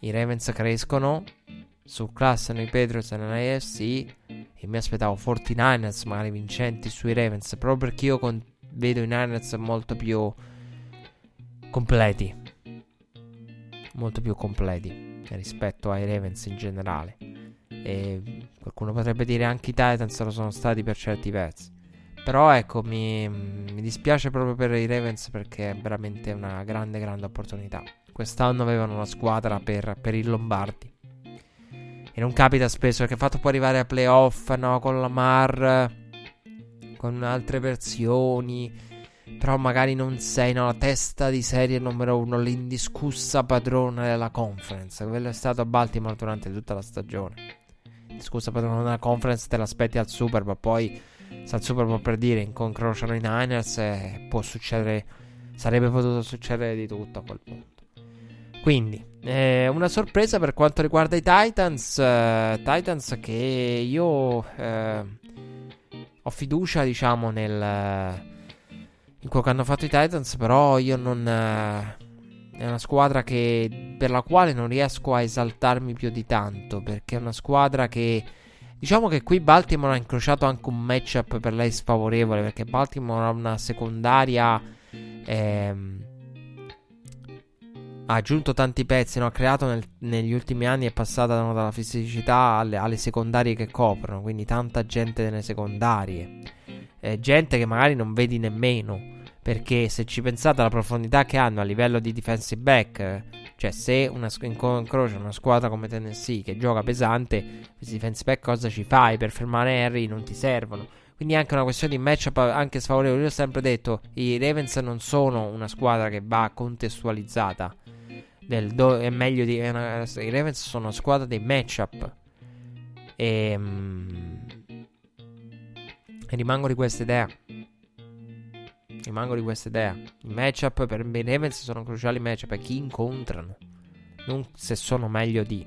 i Ravens crescono, surclassano i Patriots nell'AFC e mi aspettavo 49ers magari vincenti sui Ravens, proprio perché io con- vedo i Niners molto più completi, molto più completi rispetto ai Ravens in generale. E qualcuno potrebbe dire anche i Titans lo sono stati per certi versi. Però ecco, mi, mi, dispiace proprio per i Ravens perché è veramente una grande, grande opportunità. Quest'anno avevano una squadra per, per i Lombardi. E non capita spesso perché ha fatto poi arrivare a playoff, no, con la Mar, con altre versioni. Però magari non sei no, la testa di serie numero uno, l'indiscussa padrona della conference. Quello è stato a Baltimore durante tutta la stagione scusa per una conference te l'aspetti al Super Bowl, poi se al Super Bowl per dire incronciano i Niners eh, può succedere, sarebbe potuto succedere di tutto a quel punto. Quindi, eh, una sorpresa per quanto riguarda i Titans, eh, Titans che io eh, ho fiducia diciamo nel... In quello che hanno fatto i Titans, però io non eh, è una squadra che, per la quale non riesco a esaltarmi più di tanto. Perché è una squadra che. Diciamo che qui Baltimore ha incrociato anche un matchup per lei sfavorevole. Perché Baltimore ha una secondaria. Ehm, ha aggiunto tanti pezzi, no? ha creato nel, negli ultimi anni è passata no, dalla fisicità alle, alle, secondarie che coprono, quindi tanta gente nelle secondarie, eh, gente che magari non vedi nemmeno. Perché se ci pensate alla profondità che hanno a livello di defensive back, cioè se una, incrocia una squadra come Tennessee che gioca pesante, questi defensive back cosa ci fai per fermare Harry? Non ti servono. Quindi è anche una questione di matchup anche sfavorevole. Io ho sempre detto, i Ravens non sono una squadra che va contestualizzata. Do- è meglio di... I Ravens sono una squadra dei matchup. E, mm, rimango di questa idea. Rimango di questa idea. I matchup per i Ravens sono cruciali matchup a chi incontrano. Non se sono meglio di.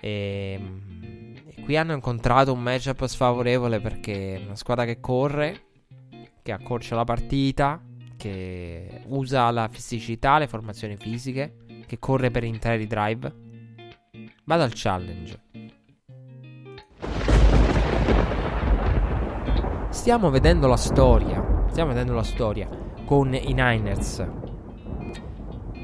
E, ehm, e qui hanno incontrato un matchup sfavorevole perché è una squadra che corre, che accorcia la partita, che usa la fisicità, le formazioni fisiche, che corre per interi drive. Vado al challenge. Stiamo vedendo la storia stiamo vedendo la storia con i Niners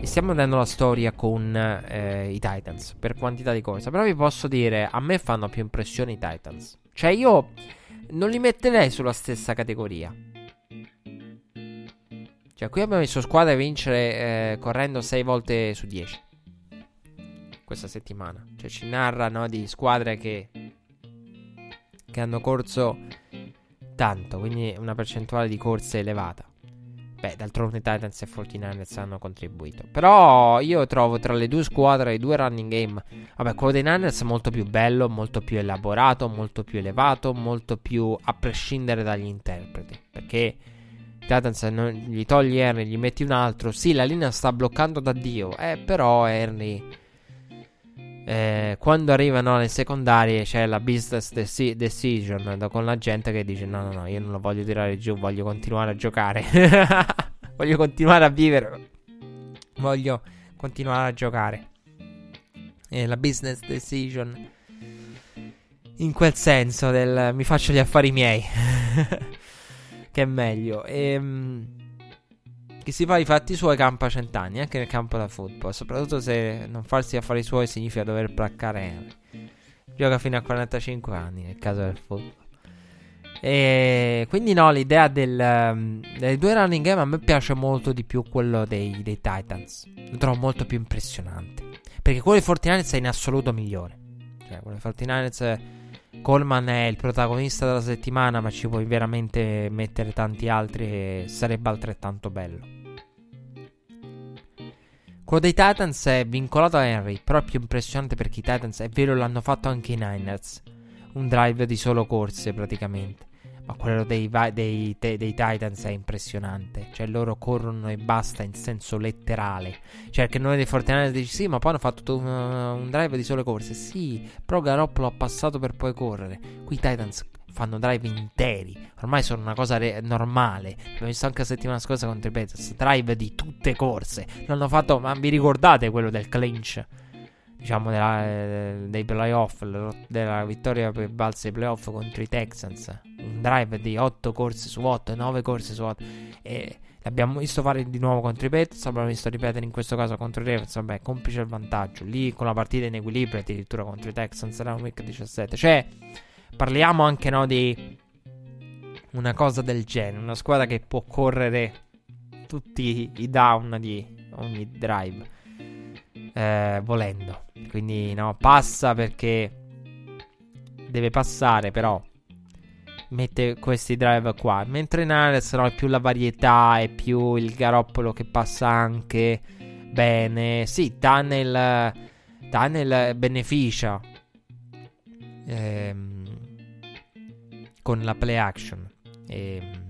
e stiamo vedendo la storia con eh, i Titans per quantità di cose. Però vi posso dire, a me fanno più impressione i Titans. Cioè io non li metterei sulla stessa categoria. Cioè qui abbiamo messo squadra a vincere eh, correndo 6 volte su 10. Questa settimana. Cioè ci narra no, di squadre che, che hanno corso tanto, quindi una percentuale di corse elevata. Beh, d'altronde Titans e 49ers hanno contribuito. Però io trovo tra le due squadre i due running game. Vabbè, quello dei Niners è molto più bello, molto più elaborato, molto più elevato, molto più a prescindere dagli interpreti. Perché Titans non, gli togli Ernie, gli metti un altro. Sì, la linea sta bloccando da Dio. Eh, però Ernie. Eh, quando arrivano alle secondarie c'è la business deci- decision con la gente che dice no no no io non lo voglio tirare giù voglio continuare a giocare voglio continuare a vivere voglio continuare a giocare e la business decision in quel senso del mi faccio gli affari miei che è meglio. E, ehm, chi si fa i fatti suoi campa cent'anni, anche nel campo da football. Soprattutto se non farsi affari suoi significa dover placcare. Gioca fino a 45 anni nel caso del football. E quindi no, l'idea del, um, dei due running game a me piace molto di più quello dei, dei Titans. Lo trovo molto più impressionante. Perché quello dei 49ers è in assoluto migliore. Cioè, quello dei 49ers Coleman è il protagonista della settimana, ma ci puoi veramente mettere tanti altri e sarebbe altrettanto bello. Quello dei Titans è vincolato a Henry, però è più impressionante perché i Titans, è vero, l'hanno fatto anche i Niners. Un drive di solo corse praticamente. Ma quello dei, dei, dei, dei, Titans è impressionante. Cioè, loro corrono e basta in senso letterale. Cioè, che noi dei Fortinari dici sì, ma poi hanno fatto un, un, drive di sole corse. Sì, però Garoppolo ha passato per poi correre. Qui i Titans fanno drive interi. Ormai sono una cosa re- normale. L'abbiamo visto anche la settimana scorsa contro i Patriots. Drive di tutte corse. L'hanno fatto, ma vi ricordate quello del clinch? Diciamo della, eh, dei playoff, della vittoria per balza ai playoff contro i Texans, un drive di 8 corse su 8, 9 corse su 8 e l'abbiamo visto fare di nuovo contro i Pets, l'abbiamo visto ripetere in questo caso contro i Ravens, vabbè, complice il vantaggio, lì con la partita in equilibrio addirittura contro i Texans era un week 17, cioè parliamo anche no di una cosa del genere, una squadra che può correre tutti i down di ogni drive eh, volendo. Quindi no, passa perché deve passare, però mette questi drive qua. Mentre in Ares no, è più la varietà, è più il garoppolo che passa anche bene. Sì, Tunnel, Tunnel beneficia ehm, con la play action. Ehm,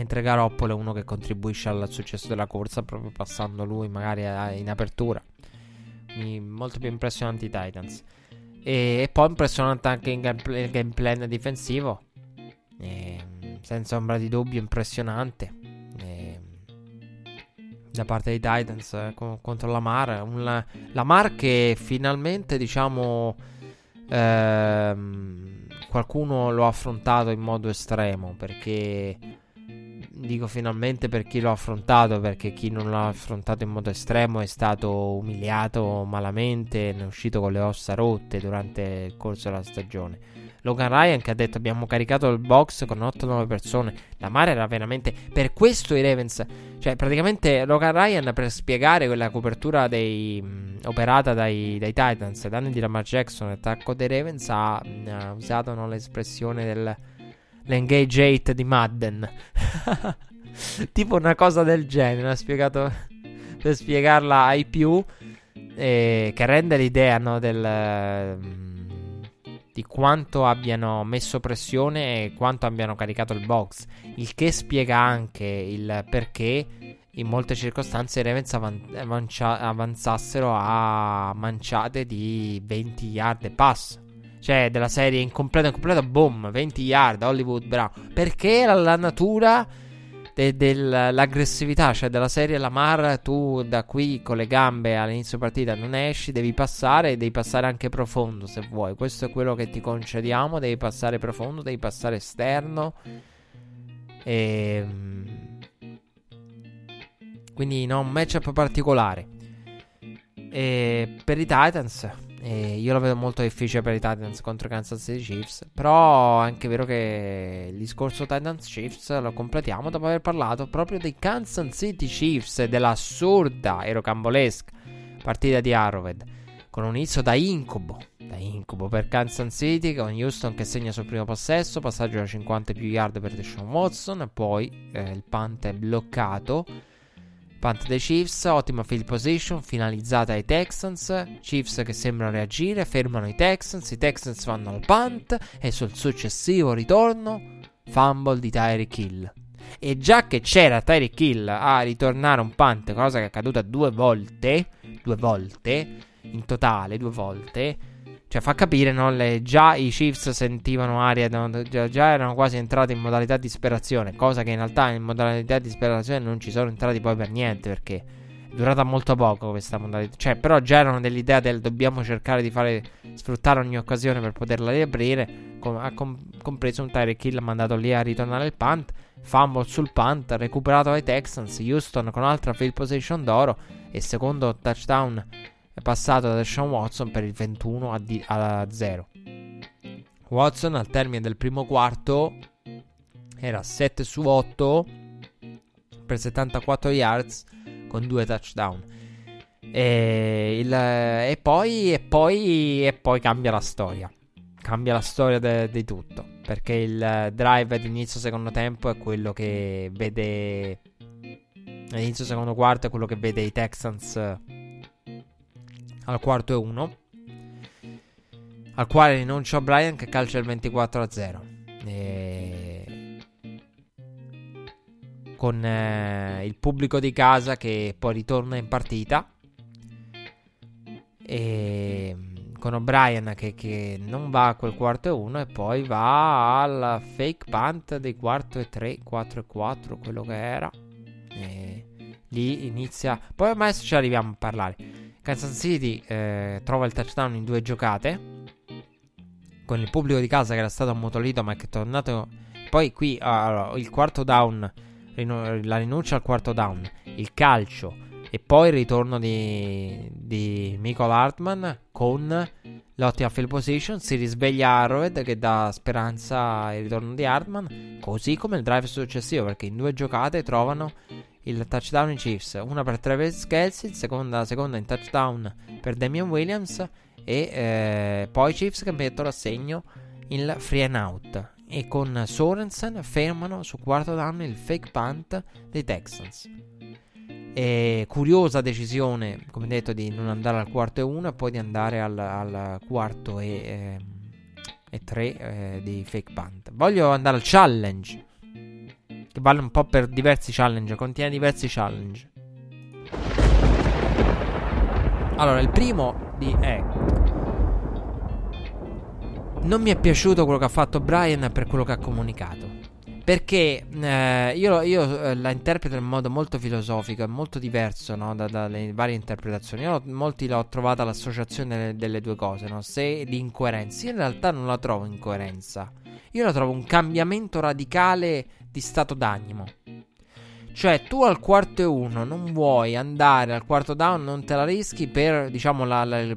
Mentre Garoppolo è uno che contribuisce al successo della corsa proprio passando lui magari in apertura. Quindi molto più impressionanti i Titans. E, e poi impressionante anche il game, game plan difensivo. E, senza ombra di dubbio impressionante. E, da parte dei Titans eh, contro la Mar. Un, la Mar che finalmente diciamo... Ehm, qualcuno lo ha affrontato in modo estremo perché dico finalmente per chi l'ha affrontato, perché chi non l'ha affrontato in modo estremo è stato umiliato malamente, ne è uscito con le ossa rotte durante il corso della stagione. Logan Ryan che ha detto abbiamo caricato il box con 8-9 persone. La mare era veramente... Per questo i Ravens... Cioè praticamente Logan Ryan per spiegare quella copertura dei, mh, operata dai, dai Titans, danni di Lamar Jackson, l'attacco dei Ravens, ha, ha usato no, l'espressione del l'engage 8 di Madden. tipo una cosa del genere. Ha spiegato per spiegarla ai più. Eh, che rende l'idea no, del, mm, di quanto abbiano messo pressione e quanto abbiano caricato il box. Il che spiega anche il perché in molte circostanze i Ravens avanza- avanzassero a manciate di 20 yard e pass. Cioè, della serie incompleta, incompleta, boom, 20 yard, Hollywood bravo. Perché la, la natura de, dell'aggressività, cioè della serie Lamar, tu da qui con le gambe all'inizio partita non esci, devi passare devi passare anche profondo se vuoi. Questo è quello che ti concediamo, devi passare profondo, devi passare esterno. E... Ehm, quindi no, un matchup particolare. E per i Titans e io lo vedo molto difficile per i Titans contro i Kansas City Chiefs. Però è anche vero che il discorso Titans Chiefs lo completiamo dopo aver parlato proprio dei Kansas City Chiefs e dell'assurda e rocambolesca partita di Arrowhead. con un inizio da incubo, da incubo per Kansas City con Houston che segna sul primo possesso, passaggio da 50 più yard per Deshaun Watson, poi eh, il punt è bloccato. Punt dei Chiefs, ottima field position, finalizzata ai Texans. Chiefs che sembrano reagire, fermano i Texans. I Texans vanno al punt e sul successivo ritorno, fumble di Tyreek Hill. E già che c'era Tyreek Hill a ritornare un punt, cosa che è accaduta due volte, due volte in totale, due volte. Cioè, fa capire, no? Le, già i Chiefs sentivano aria, già, già, erano quasi entrati in modalità disperazione, cosa che in realtà in modalità disperazione non ci sono entrati poi per niente, perché è durata molto poco questa modalità. Cioè, però già erano dell'idea del dobbiamo cercare di fare, sfruttare ogni occasione per poterla riaprire, com- ha com- compreso un Tyreek Hill mandato lì a ritornare il punt, fumble sul punt, recuperato dai Texans, Houston con altra field position d'oro e secondo touchdown è passato da Sean Watson per il 21 a, di- a 0. Watson al termine del primo quarto era 7 su 8 per 74 yards con due touchdown. E, il, e, poi, e, poi, e poi cambia la storia. Cambia la storia di tutto. Perché il drive di inizio secondo tempo è quello che vede. All'inizio secondo quarto è quello che vede i Texans al quarto e 1 al quale rinuncia Brian che calcia il 24 a 0 e... con eh, il pubblico di casa che poi ritorna in partita. E con O'Brien che, che, non va a quel quarto e 1 e poi va al fake punt dei quarto e 3 4 e 4 quello che era. E lì inizia poi ormai ci arriviamo a parlare Kansas City eh, trova il touchdown in due giocate. Con il pubblico di casa che era stato ammutolito, ma che è tornato. Poi qui allora, il quarto down. La rinuncia al quarto down. Il calcio. E poi il ritorno di, di Michael Hartman con l'ottima field position. Si risveglia Arrowhead che dà speranza al ritorno di Hartman. Così come il drive successivo. Perché in due giocate trovano il touchdown in Chiefs, una per Travis Kelsey, seconda, seconda in touchdown per Damian Williams e eh, poi Chiefs che mettono a segno il free and out e con Sorensen fermano su quarto down il fake punt dei Texans. E curiosa decisione, come detto, di non andare al quarto e uno e poi di andare al, al quarto e, eh, e tre eh, di fake punt. Voglio andare al challenge che vale un po' per diversi challenge, contiene diversi challenge. Allora, il primo di è non mi è piaciuto quello che ha fatto Brian per quello che ha comunicato. Perché eh, io, io eh, la interpreto in modo molto filosofico e molto diverso no, da, dalle varie interpretazioni. Io molti l'ho trovata l'associazione delle, delle due cose, no? se l'incoerenza. Io in realtà non la trovo incoerenza. Io la trovo un cambiamento radicale di stato d'animo. Cioè, tu al quarto e uno non vuoi andare al quarto down, non te la rischi per, diciamo, la, la,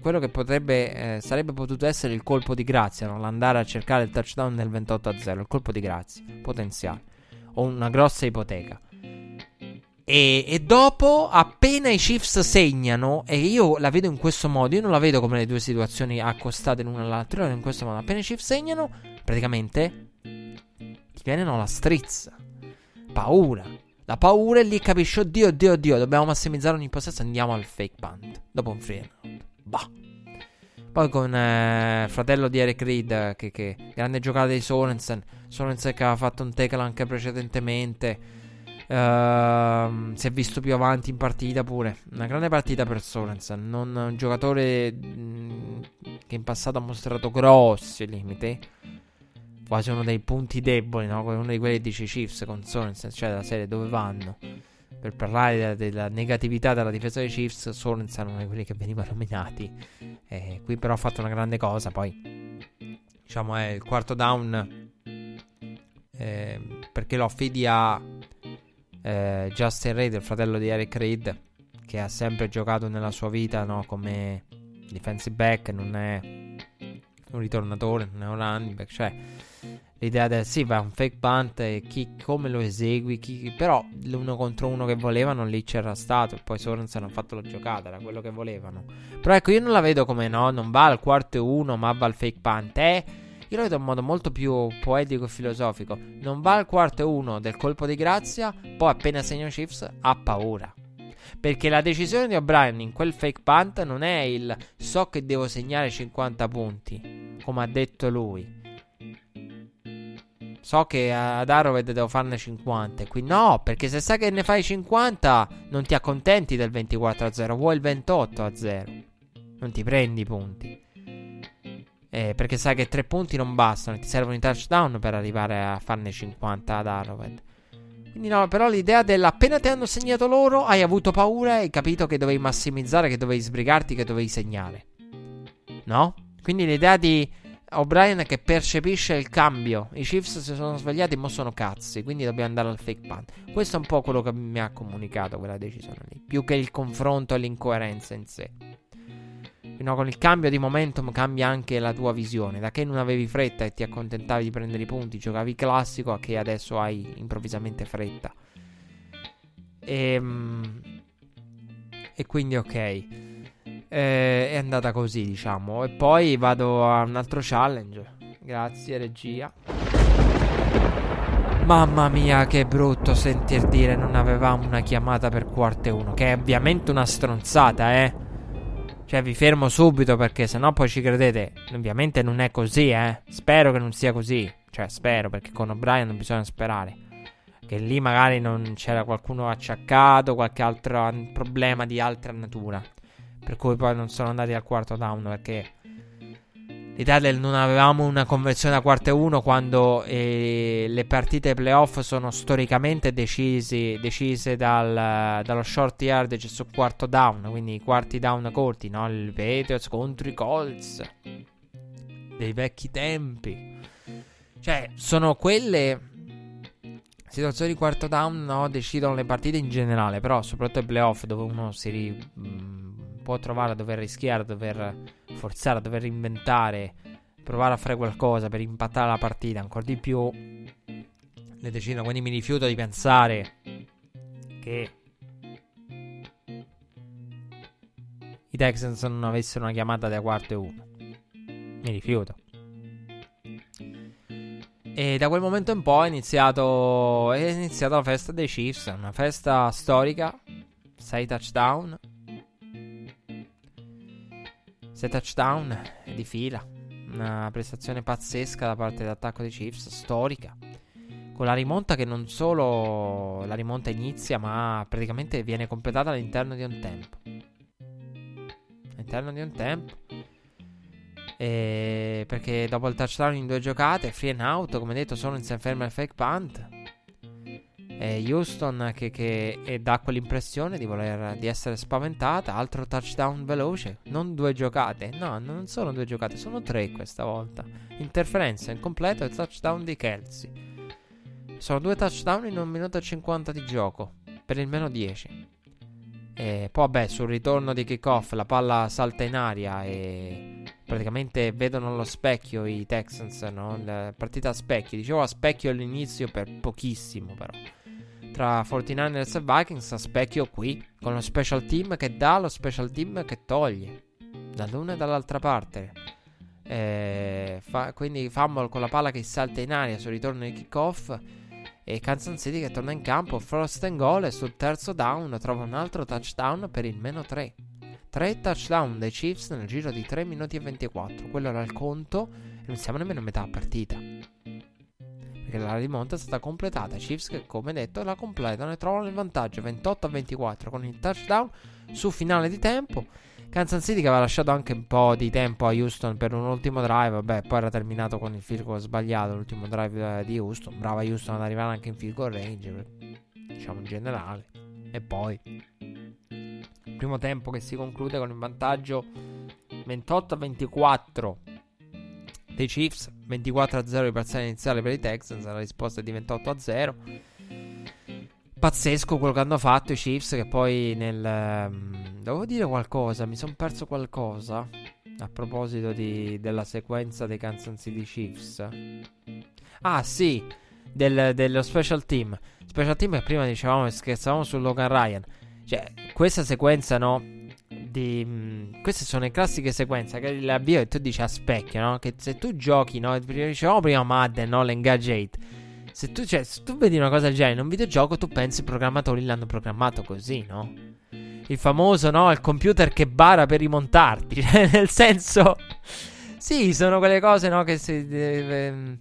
quello che potrebbe, eh, sarebbe potuto essere il colpo di grazia, no? l'andare a cercare il touchdown nel 28 a 0, il colpo di grazia, potenziale, o una grossa ipoteca. E, e, dopo, appena i Chiefs segnano, e io la vedo in questo modo, io non la vedo come le due situazioni accostate l'una all'altra, in questo modo, appena i Chiefs segnano, praticamente ti viene no, la strizza. Paura. La paura e lì capisci, oddio, oddio, oddio, dobbiamo massimizzare ogni possesso andiamo al fake punt. Dopo un free. Bah. Poi con eh, fratello di Eric Reed, che, che grande giocata di Sorensen. Sorensen che aveva fatto un tackle anche precedentemente. Uh, si è visto più avanti in partita pure. Una grande partita per Sorensen. Non un giocatore mh, mm, che in passato ha mostrato grossi limiti quasi uno dei punti deboli, no? uno di quelli che dice Chiefs con Sorensen, cioè della serie dove vanno. Per parlare della, della negatività della difesa dei Chiefs, Sorensen è uno di quelli che venivano nominati. Eh, qui però ha fatto una grande cosa, poi diciamo è il quarto down eh, perché lo affidi a eh, Justin Reid, il fratello di Eric Reid, che ha sempre giocato nella sua vita no? come defensive back, non è un ritornatore, non è un running back, cioè L'idea del sì, va un fake punt e chi, come lo esegui, chi, però l'uno contro uno che volevano lì c'era stato. Poi Sorensen hanno fatto la giocata, era quello che volevano. Però ecco, io non la vedo come no, non va al quarto e uno, ma va al fake punt. Eh, io lo vedo in modo molto più poetico e filosofico. Non va al quarto e uno del colpo di grazia, poi appena segna Chiefs ha paura. Perché la decisione di O'Brien in quel fake punt non è il so che devo segnare 50 punti, come ha detto lui So che ad Arrowhead devo farne 50. Qui no, perché se sai che ne fai 50, non ti accontenti del 24 a 0, vuoi il 28 a 0. Non ti prendi i punti. Eh, perché sai che 3 punti non bastano, ti servono i touchdown per arrivare a farne 50 ad Arrowhead. Quindi no, però l'idea della appena ti hanno segnato loro, hai avuto paura e hai capito che dovevi massimizzare, che dovevi sbrigarti, che dovevi segnare. No? Quindi l'idea di O'Brien che percepisce il cambio. I Chiefs si sono svegliati, ma sono cazzi. Quindi dobbiamo andare al fake punt. Questo è un po' quello che mi ha comunicato quella decisione lì. Più che il confronto e l'incoerenza in sé. No, con il cambio di momentum cambia anche la tua visione. Da che non avevi fretta e ti accontentavi di prendere i punti, giocavi classico, a che adesso hai improvvisamente fretta. E, ehm, e quindi ok. Eh, è andata così, diciamo. E poi vado a un altro challenge. Grazie, regia. Mamma mia, che brutto sentir dire non avevamo una chiamata per quarto e uno. Che è ovviamente una stronzata, eh. Cioè, vi fermo subito perché sennò poi ci credete. Ovviamente non è così, eh. Spero che non sia così. Cioè, spero perché con O'Brien non bisogna sperare. Che lì magari non c'era qualcuno acciaccato, qualche altro problema di altra natura. Per cui poi non sono andati al quarto down perché l'Italia non avevamo una conversione a quarto e uno quando eh, le partite playoff sono storicamente decisi, decise dal, dallo short yardage su quarto down, quindi i quarti down corti, no? Il Patriots contro i Colts dei vecchi tempi. Cioè, sono quelle situazioni di quarto down, no? Decidono le partite in generale, però soprattutto i playoff dove uno si ri, mm, può trovare a dover rischiare, a dover forzare, a dover inventare, provare a fare qualcosa per impattare la partita ancora di più, le decidono. Quindi mi rifiuto di pensare che i Texans non avessero una chiamata da quarto e uno. Mi rifiuto. E da quel momento in poi è iniziato, è iniziata la festa dei Chiefs, una festa storica, 6 touchdown, 6 touchdown di fila. Una prestazione pazzesca da parte dell'attacco dei Chiefs, storica. Con la rimonta che non solo la rimonta inizia, ma praticamente viene completata all'interno di un tempo. All'interno di un tempo. E perché dopo il touchdown in due giocate, free and out, come detto, sono in ferma il fake punt eh, Houston che, che dà quell'impressione di, voler, di essere spaventata. Altro touchdown veloce. Non due giocate. No, non sono due giocate, sono tre questa volta. Interferenza incompleto e touchdown di Kelsey. Sono due touchdown in un minuto e 50 di gioco. Per il meno 10. E poi, vabbè, sul ritorno di kickoff la palla salta in aria e praticamente vedono allo specchio i Texans, no? La partita a specchio. Dicevo a specchio all'inizio per pochissimo, però tra 49ers e Vikings a specchio qui, con lo special team che dà, lo special team che toglie, dall'una e dall'altra parte. Eh, fa, quindi fumble con la palla che salta in aria sul ritorno di kickoff e Kansas City che torna in campo, frost and goal e sul terzo down trova un altro touchdown per il meno 3. 3 touchdown dei Chiefs nel giro di 3 minuti e 24. Quello era il conto e non siamo nemmeno a metà partita che la rimonta è stata completata. Chiefs che come detto la completano e trovano il vantaggio 28 a 24 con il touchdown su finale di tempo. Kansas City che aveva lasciato anche un po' di tempo a Houston per un ultimo drive, vabbè, poi era terminato con il field goal sbagliato l'ultimo drive eh, di Houston. Brava Houston ad arrivare anche in field goal range, diciamo in generale. E poi primo tempo che si conclude con il vantaggio 28 a 24 dei Chiefs, 24-0 di parziale iniziale per i Texans, la risposta è di 28-0. Pazzesco quello che hanno fatto i Chiefs che poi nel... Um, devo dire qualcosa, mi sono perso qualcosa a proposito di, della sequenza dei Kansas City Chiefs. Ah, sì, del, dello special team. Special team che prima dicevamo scherzavamo su Logan Ryan. Cioè, questa sequenza, no? Di, mh, queste sono le classiche sequenze che l'avvio e tu dici a specchio, no? Che se tu giochi, no? Dicevamo prima Madden, no? L'engage 8. Se tu, cioè, se tu vedi una cosa del genere in un videogioco, tu pensi i programmatori l'hanno programmato così, no? Il famoso, no? Il computer che bara per rimontarti. Cioè, nel senso. Sì, sono quelle cose, no? Che si. Eh,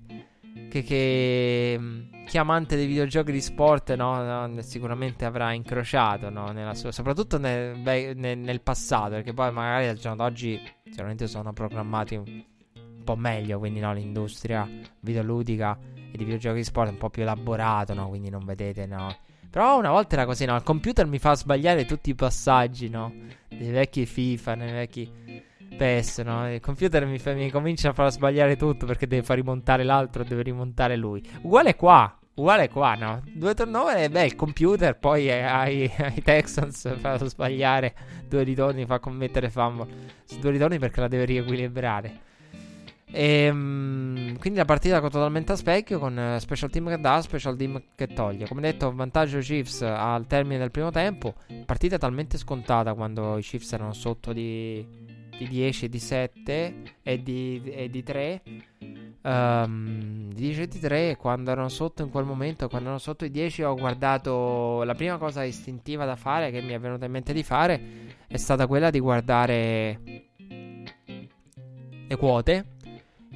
che, che chi amante dei videogiochi di sport no, no, sicuramente avrà incrociato no, sua, soprattutto nel, nel, nel, passato perché poi magari al giorno d'oggi sicuramente sono programmati un, un po' meglio quindi l'industria videoludica e di videogiochi di sport è un po' più elaborato quindi non vedete no. Però una volta era così no il computer mi fa sbagliare tutti i passaggi no dei vecchi FIFA nei vecchi PES, no? Il computer mi, fa, mi comincia a far sbagliare tutto perché deve far rimontare l'altro, deve rimontare lui. Uguale qua. Uguale qua, no? Due turnover, beh, il computer poi ai, ai Texans fa sbagliare due ritorni, fa commettere fumble. Due ritorni perché la deve riequilibrare. E, um, quindi la partita totalmente a specchio con uh, special team che dà, special team che toglie. Come detto, vantaggio Chiefs al termine del primo tempo. Partita talmente scontata quando i Chiefs erano sotto di, di 10 di 7 e di, e di 3. Um, di 10 e di 3 quando erano sotto in quel momento, quando erano sotto i 10 ho guardato la prima cosa istintiva da fare che mi è venuta in mente di fare è stata quella di guardare le quote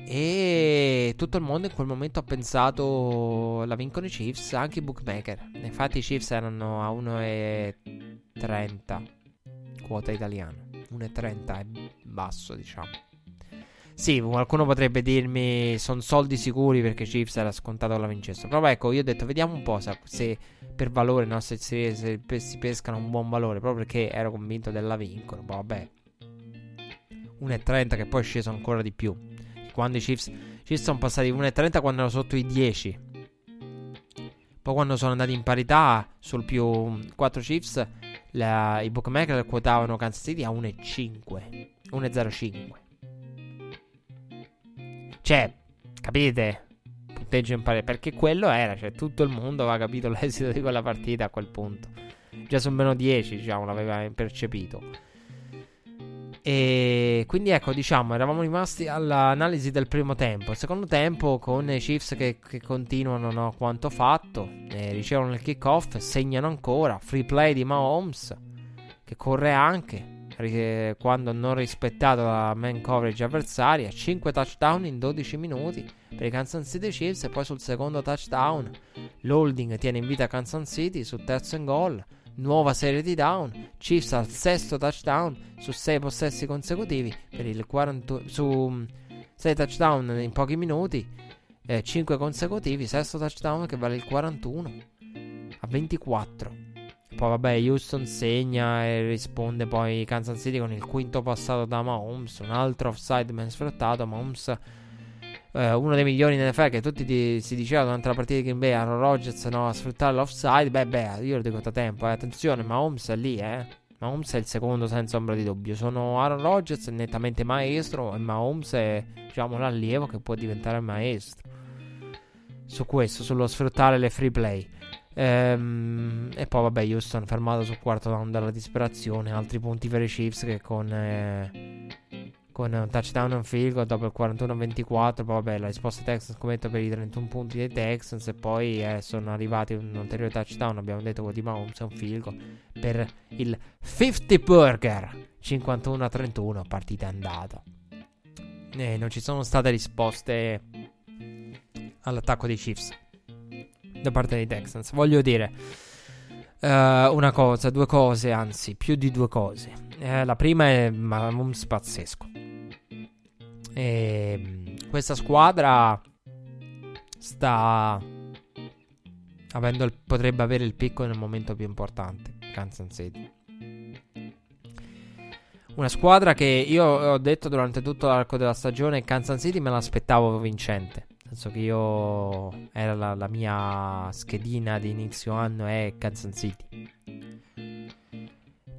e tutto il mondo in quel momento ha pensato la vincono i Chiefs, anche i bookmaker. Infatti i Chiefs erano a 1,30 quota italiana. 1,30 è basso, diciamo. Sì, qualcuno potrebbe dirmi sono soldi sicuri perché Chiefs era scontato che la vincessero. Però ecco, io ho detto vediamo un po' se, per valore, no, se, se, se, si pescano un buon valore, proprio perché ero convinto della vincono. Boh, vabbè. 1,30 che poi è sceso ancora di più. Quando i Chiefs, Chiefs sono passati 1,30 quando erano sotto i 10. Poi quando sono andati in parità sul più 4 Chiefs la, i bookmaker quotavano Kansas City a 1,5 1,05 cioè capite? Punteggio in pari perché quello era cioè tutto il mondo aveva capito l'esito di quella partita a quel punto. Già su meno 10 diciamo l'aveva percepito e quindi ecco, diciamo, eravamo rimasti all'analisi del primo tempo. Il secondo tempo con i Chiefs che, che continuano no, quanto fatto, eh, ricevono il kickoff, segnano ancora, free play di Mahomes che corre anche eh, quando non rispettato la man coverage avversaria, 5 touchdown in 12 minuti per i Kansas City Chiefs. E poi sul secondo touchdown l'holding tiene in vita Kansas City sul terzo and goal nuova serie di down. Chiefs al sesto touchdown su 6 possessi consecutivi per il 40, su 6 touchdown in pochi minuti, eh, 5 consecutivi, sesto touchdown che vale il 41 a 24. Poi vabbè, Houston segna e risponde poi Kansas City con il quinto passato da Mahomes, un altro offside ben sfruttato, Mahomes eh, uno dei migliori in NFL che tutti ti, si diceva durante la partita di Green Bay Aaron Rodgers no, a sfruttare l'offside beh beh io lo dico da tempo eh. attenzione Mahomes è lì eh Mahomes è il secondo senza ombra di dubbio sono Aaron Rodgers nettamente maestro e Mahomes è diciamo l'allievo che può diventare maestro su questo sullo sfruttare le free play Ehm, e poi vabbè Houston fermato sul quarto down dalla disperazione altri punti per i Chiefs che con eh, con un touchdown e un field goal dopo il 41-24. Poi vabbè, la risposta Texans scommetto per i 31 punti dei Texans. E poi eh, sono arrivati un ulteriore touchdown. Abbiamo detto quello di Mahomes un field goal per il 50 Burger 51-31. Partita andata. E non ci sono state risposte all'attacco dei Chiefs da parte dei Texans. Voglio dire uh, una cosa, due cose, anzi, più di due cose. Uh, la prima è Mahomes pazzesco. E ehm, questa squadra sta avendo il, potrebbe avere il picco nel momento più importante. Kansas City. Una squadra che io ho detto durante tutto l'arco della stagione, Kansas City me l'aspettavo vincente. Nel senso che io era la, la mia schedina di inizio anno è Kansas City.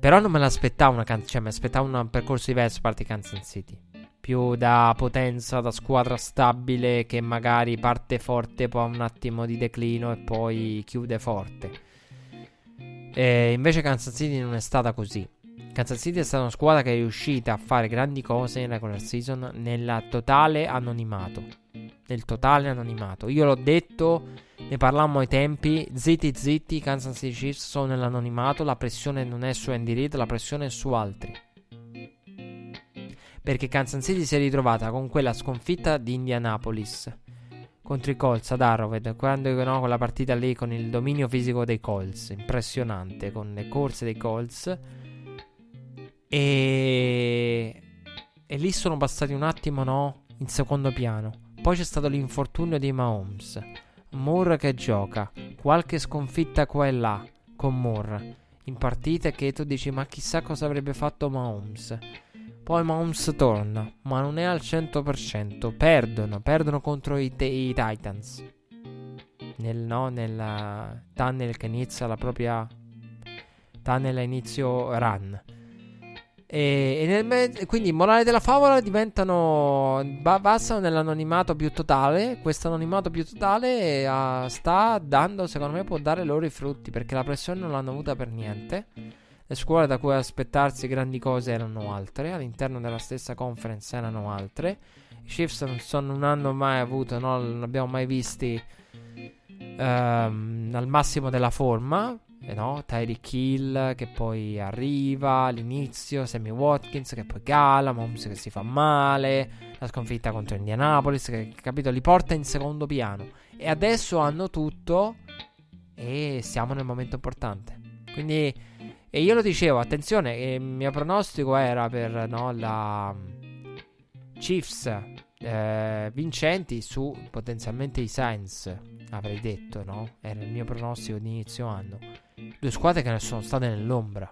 Però non me l'aspettavo una can- cioè mi aspettavo un percorso diverso a parte Kansas City più da potenza, da squadra stabile che magari parte forte, poi ha un attimo di declino e poi chiude forte. E invece Kansas City non è stata così. Kansas City è stata una squadra che è riuscita a fare grandi cose in regular season nel totale anonimato. Nel totale anonimato. Io l'ho detto, ne parlammo ai tempi. Zitti zitti, Kansas City Chiefs sono nell'anonimato. La pressione non è su Andy Reid, la pressione è su altri perché Kansas City si è ritrovata con quella sconfitta di Indianapolis contro i Colts ad Arrowhead, quando no, quella partita lì con il dominio fisico dei Colts, impressionante, con le corse dei Colts. E... e lì sono passati un attimo, no, in secondo piano. Poi c'è stato l'infortunio di Mahomes. Moore che gioca, qualche sconfitta qua e là con Moore in partite che tu dici ma chissà cosa avrebbe fatto Mahomes. Poi Mahomes torna, ma non è al 100%. Perdono, perdono contro i, te- i Titans. Nel, no, nella tunnel che inizia la propria tunnel a inizio run. E, e nel, quindi, morale della favola diventano. Passano nell'anonimato più totale. Questo anonimato più totale uh, sta dando, secondo me, può dare loro i frutti. Perché la pressione non l'hanno avuta per niente. Le scuole da cui aspettarsi grandi cose erano altre, all'interno della stessa conference erano altre. I Chiefs non, hanno mai avuto, no, non abbiamo mai visti um, al massimo della forma. Eh no? Tyreek Hill che poi arriva all'inizio, Sammy Watkins che poi cala, Moms che si fa male, la sconfitta contro Indianapolis che capito li porta in secondo piano e adesso hanno tutto e siamo nel momento importante. Quindi e io lo dicevo, attenzione, il mio pronostico era per no, la Chiefs eh, vincenti su potenzialmente i Saints, avrei detto, no? Era il mio pronostico di inizio anno. Due squadre che ne sono state nell'ombra.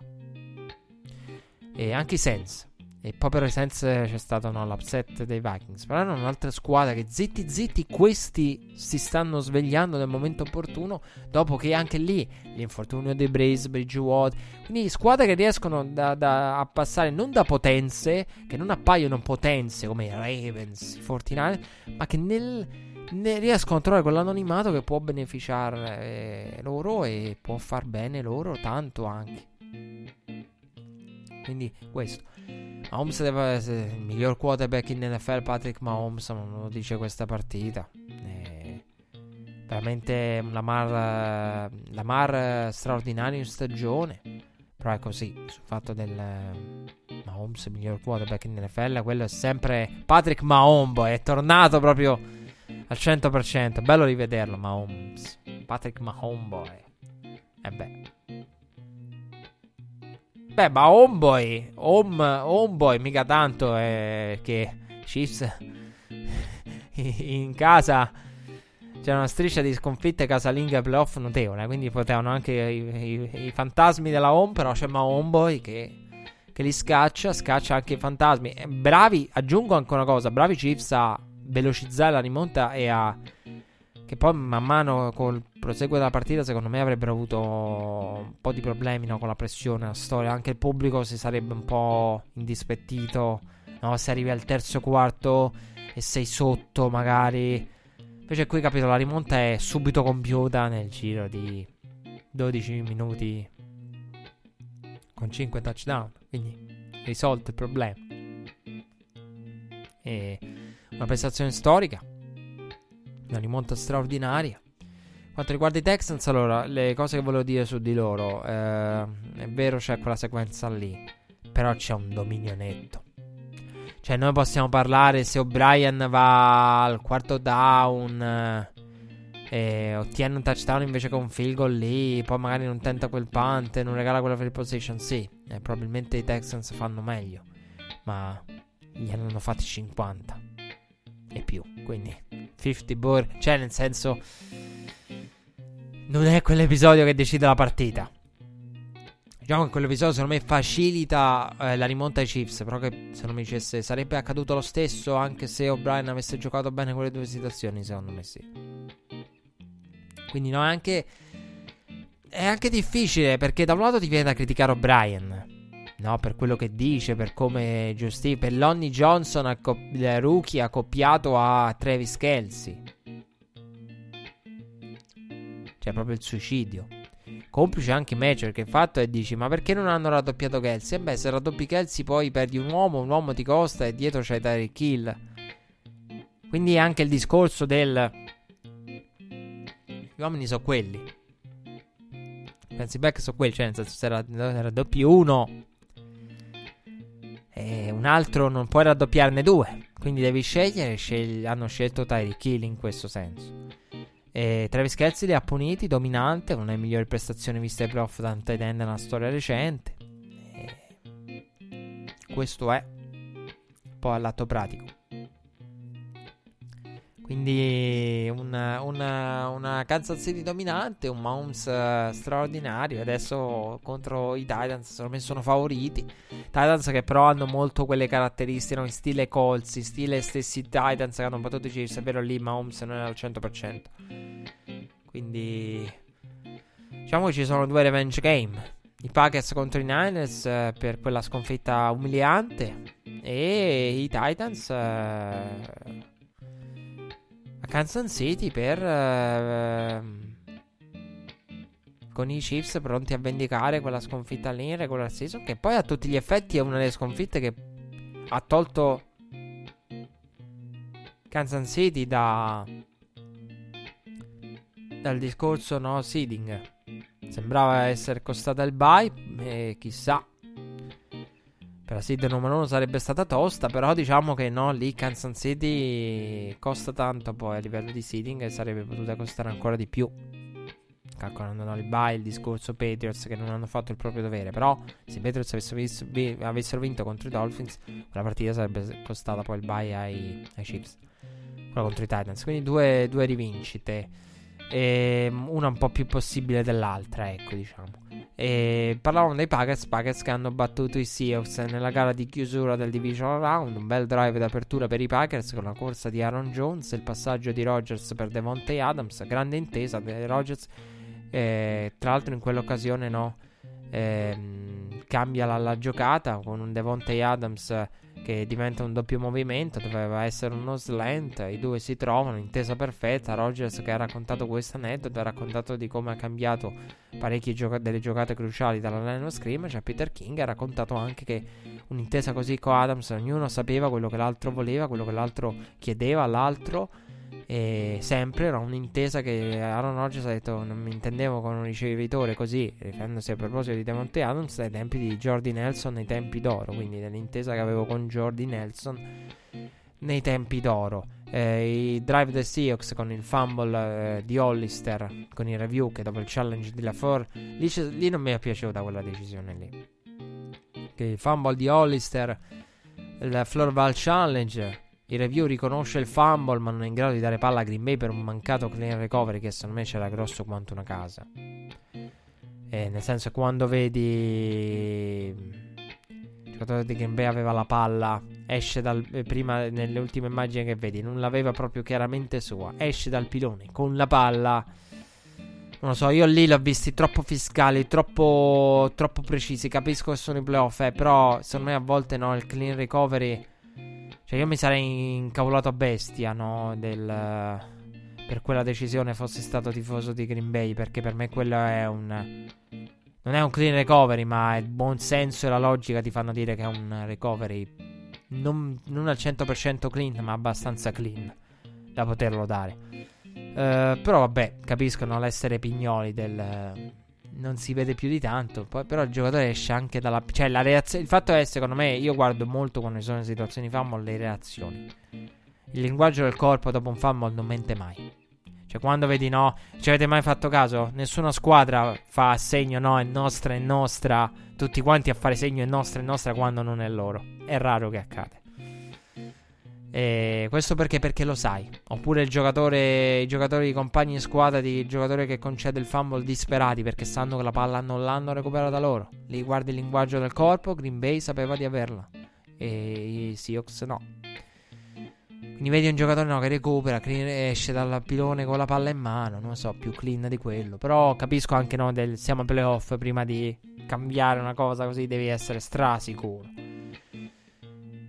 E anche i Saints e poi per esempio c'è stato no, l'upset dei Vikings. Però erano un'altra squadra che zitti zitti questi si stanno svegliando nel momento opportuno. Dopo che anche lì l'infortunio dei Braves, Bridgewater. Quindi squadre che riescono da, da, a passare non da potenze, che non appaiono potenze come i Ravens, i 49, ma che nel, ne riescono a trovare quell'anonimato che può beneficiare eh, loro e può far bene loro tanto anche. Quindi questo. Mahomes deve essere il miglior quarterback in NFL. Patrick Mahomes non lo dice questa partita. È veramente Lamar, Lamar straordinario in stagione. Però è così. Sul fatto del Mahomes, il miglior quarterback in NFL, quello è sempre Patrick Mahomes. È tornato proprio al 100%. Bello rivederlo, Mahomes. Patrick Mahomes. E beh. Beh, ma Homeboy, home, homeboy mica tanto è che Chiefs in casa c'è una striscia di sconfitte casalinghe playoff notevole, quindi potevano anche i, i, i, fantasmi della home, però c'è ma Homeboy che, che li scaccia, scaccia anche i fantasmi. Bravi, aggiungo anche una cosa, bravi Chiefs a velocizzare la rimonta e a che poi man mano col proseguo della partita secondo me avrebbero avuto un po' di problemi no, con la pressione, la storia. Anche il pubblico si sarebbe un po' indispettito. No? Se arrivi al terzo quarto e sei sotto magari. Invece qui capito la rimonta è subito compiuta nel giro di 12 minuti con 5 touchdown. Quindi risolto il problema. E una prestazione storica una rimonta straordinaria. Quanto riguarda i Texans, allora, le cose che volevo dire su di loro, eh, è vero c'è quella sequenza lì, però c'è un dominio netto. Cioè, noi possiamo parlare se O'Brien va al quarto down eh, e ottiene un touchdown invece che un field goal lì, poi magari non tenta quel punt, non regala quella free position, sì, eh, probabilmente i Texans fanno meglio, ma gli hanno fatti 50 e più, quindi 50 bore, cioè nel senso non è quell'episodio che decide la partita. Diciamo che quell'episodio secondo me facilita eh, la rimonta ai Chiefs, però che se non mi dicesse sarebbe accaduto lo stesso anche se O'Brien avesse giocato bene quelle due situazioni, secondo me sì. Quindi no, è anche è anche difficile perché da un lato ti viene da criticare O'Brien no, per quello che dice, per come giustifica. Per Lonnie Johnson, accop- il rookie accoppiato a Travis Kelsey. Cioè, proprio il suicidio. Complice anche Major che fatto e dici ma perché non hanno raddoppiato Kelsey? E beh se raddoppi Kelsey poi perdi un uomo, un uomo ti costa e dietro c'hai Tyreek Hill. Quindi anche il discorso del... Gli uomini sono quelli. Pensi back sono quelli, cioè nel senso se raddoppi uno e un altro non puoi raddoppiarne due. Quindi devi scegliere, scegli... hanno scelto Tyreek Hill in questo senso. E Travis Kelsey li ha puniti, dominante, non è migliore prestazione vista ai playoff da un nella storia recente. E questo è un po' al lato pratico. Quindi una, una, una Kansas City dominante, un Mahomes uh, straordinario. Adesso contro i Titans secondo me sono favoriti. Titans che però hanno molto quelle caratteristiche, no? stile Colts, stile stessi Titans che hanno battuto i Chiefs. È vero lì Mahomes non è al 100%. Quindi diciamo che ci sono due revenge game. I Packers contro i Niners uh, per quella sconfitta umiliante. E i Titans... A Kansas City per... Uh, con i Chiefs pronti a vendicare quella sconfitta lì in regular season. Che poi a tutti gli effetti è una delle sconfitte che ha tolto Kansas City da... Dal discorso no seeding. Sembrava essere costata il bye. E chissà per la seed numero 1 sarebbe stata tosta, però diciamo che no, lì Kansas City costa tanto poi a livello di seeding e sarebbe potuta costare ancora di più. Calcolando no, il bye, il discorso Patriots che non hanno fatto il proprio dovere, però se i Patriots avessero, visto, vi, avessero vinto contro i Dolphins, quella partita sarebbe costata poi il bye ai, ai Chiefs. Quella contro i Titans, quindi due, due rivincite. E ehm, una un po' più possibile dell'altra, ecco diciamo. E parlavamo dei Packers, Packers che hanno battuto i Seahawks nella gara di chiusura del Divisional Round, un bel drive d'apertura per i Packers con la corsa di Aaron Jones, il passaggio di Rogers per Devontae Adams, grande intesa di Rogers, eh, tra l'altro in quell'occasione no, eh, cambia la, la, giocata con un Devontae Adams che diventa un doppio movimento, doveva essere uno slant, i due si trovano, intesa perfetta, Rogers che ha raccontato questo aneddoto, ha raccontato di come ha cambiato parecchie gioca- delle giocate cruciali dalla line of scrimmage, a Peter King ha raccontato anche che un'intesa così con Adams, ognuno sapeva quello che l'altro voleva, quello che l'altro chiedeva all'altro e sempre era un'intesa che Aaron Rodgers ha detto non mi intendevo con un ricevitore così, riferendosi a proposito di Demonte Adams dai tempi di Jordi Nelson nei tempi d'oro, quindi dell'intesa che avevo con Jordi Nelson nei tempi d'oro. Eh, I drive the Seahawks con il fumble eh, di Hollister con il review che dopo il challenge di LaFleur lì, lì non mi è piaciuta quella decisione lì. Che il fumble di Hollister, il Floor Val Challenge il review riconosce il fumble, ma non è in grado di dare palla a Green Bay per un mancato clean recovery che secondo me c'era grosso quanto una casa. E nel senso, quando vedi il giocatore di Green Bay aveva la palla, esce dal eh, prima nelle ultime immagini che vedi, non l'aveva proprio chiaramente sua, esce dal pilone con la palla. Non lo so, io lì l'ho visti troppo fiscali, troppo, troppo precisi. Capisco che sono i playoff, eh, però secondo me a volte no, il clean recovery cioè, io mi sarei incavolato a bestia, no? Del, per quella decisione fossi stato tifoso di Green Bay. Perché per me quello è un. Non è un clean recovery, ma il buon senso e la logica ti fanno dire che è un recovery non, non al 100% clean, ma abbastanza clean da poterlo dare. Uh, però vabbè, capiscono l'essere pignoli del non si vede più di tanto. Poi, però il giocatore esce anche dalla. Cioè, la reazione. Il fatto è, secondo me, io guardo molto quando ci sono situazioni fumble le reazioni. Il linguaggio del corpo dopo un fumble non mente mai. Cioè, quando vedi no, ci avete mai fatto caso? Nessuna squadra fa segno no, è nostra, è nostra. Tutti quanti a fare segno è nostra, è nostra quando non è loro. È raro che accade. E questo perché? Perché lo sai. Oppure giocatore, i giocatori, i compagni in squadra di giocatore che concede il fumble disperati perché sanno che la palla non l'hanno recuperata loro. Lì guardi il linguaggio del corpo, Green Bay sapeva di averla. E i Seahawks no. Quindi vedi un giocatore no, che recupera, esce dal pilone con la palla in mano, non so, più clean di quello. Però capisco anche no, del, siamo a playoff prima di cambiare una cosa così devi essere strasicuro.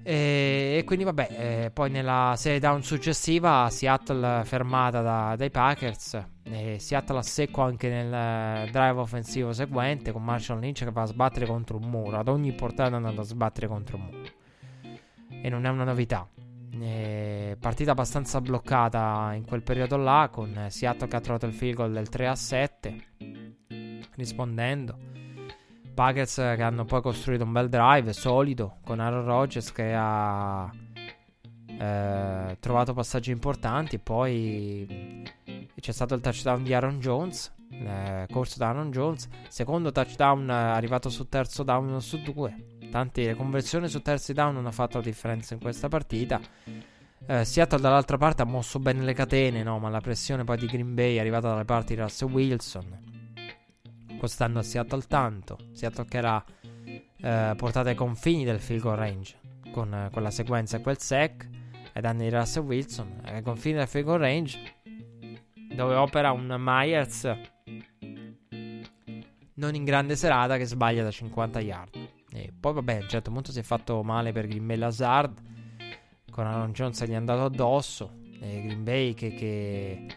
E, e quindi vabbè, eh, poi nella serie down successiva Seattle fermata da, dai Packers. E Seattle a secco anche nel drive offensivo seguente con Marshall Lynch che va a sbattere contro un muro. Ad ogni portata andando a sbattere contro un muro. E non è una novità. E partita abbastanza bloccata in quel periodo là con Seattle che ha trovato il field goal del 3 a 7 rispondendo Packers che hanno poi costruito un bel drive solido con Aaron Rodgers che ha eh, trovato passaggi importanti. Poi c'è stato il touchdown di Aaron Jones. Eh, corso da Aaron Jones. Secondo touchdown arrivato su terzo down su due. Tanti le conversioni su terzi down hanno fatto la differenza in questa partita. Eh, Seattle dall'altra parte ha mosso bene le catene, no? ma la pressione poi di Green Bay è arrivata dalle parti di Russell Wilson costando a Seattle tanto. Seattle che era eh, portata ai confini del field goal range con eh, quella sequenza e quel sack ai danni di Russell Wilson ai confini del field goal range dove opera un Myers non in grande serata che sbaglia da 50 yard. E poi vabbè, a un certo punto si è fatto male per Green Bay Lazard con Aaron Jones gli è andato addosso e Green Bay che, che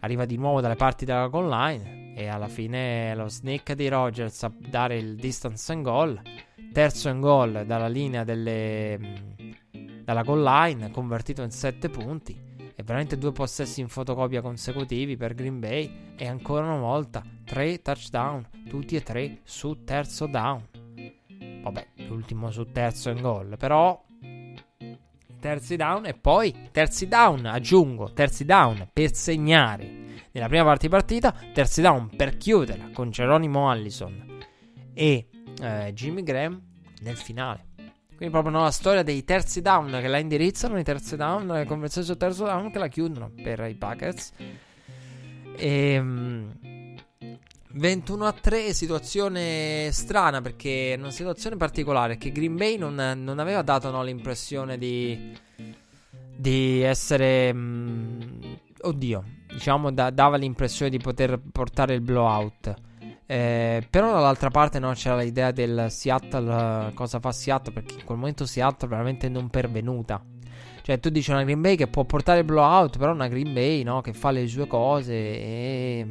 arriva di nuovo dalle parti della goal line e alla fine lo sneak di Rogers a dare il distance and goal. Terzo and goal dalla linea delle. dalla goal line, convertito in 7 punti. E veramente due possessi in fotocopia consecutivi per Green Bay. E ancora una volta, tre touchdown, tutti e tre su terzo down. Vabbè, l'ultimo su terzo and goal, però terzi down e poi terzi down, aggiungo, terzi down per segnare nella prima parte di partita, terzi down per chiuderla con Geronimo Allison e eh, Jimmy Graham nel finale. Quindi proprio no, la storia dei terzi down che la indirizzano, i terzi down, le conversioni sul terzo down che la chiudono per i Packers. E, um, 21 a 3, situazione strana perché è una situazione particolare che Green Bay non, non aveva dato no, l'impressione di, di essere... Um, oddio, diciamo, da, dava l'impressione di poter portare il blowout. Eh, però dall'altra parte no, c'era l'idea del Seattle, cosa fa Seattle, perché in quel momento Seattle veramente non pervenuta. Cioè tu dici una Green Bay che può portare il blowout, però una Green Bay no, che fa le sue cose e...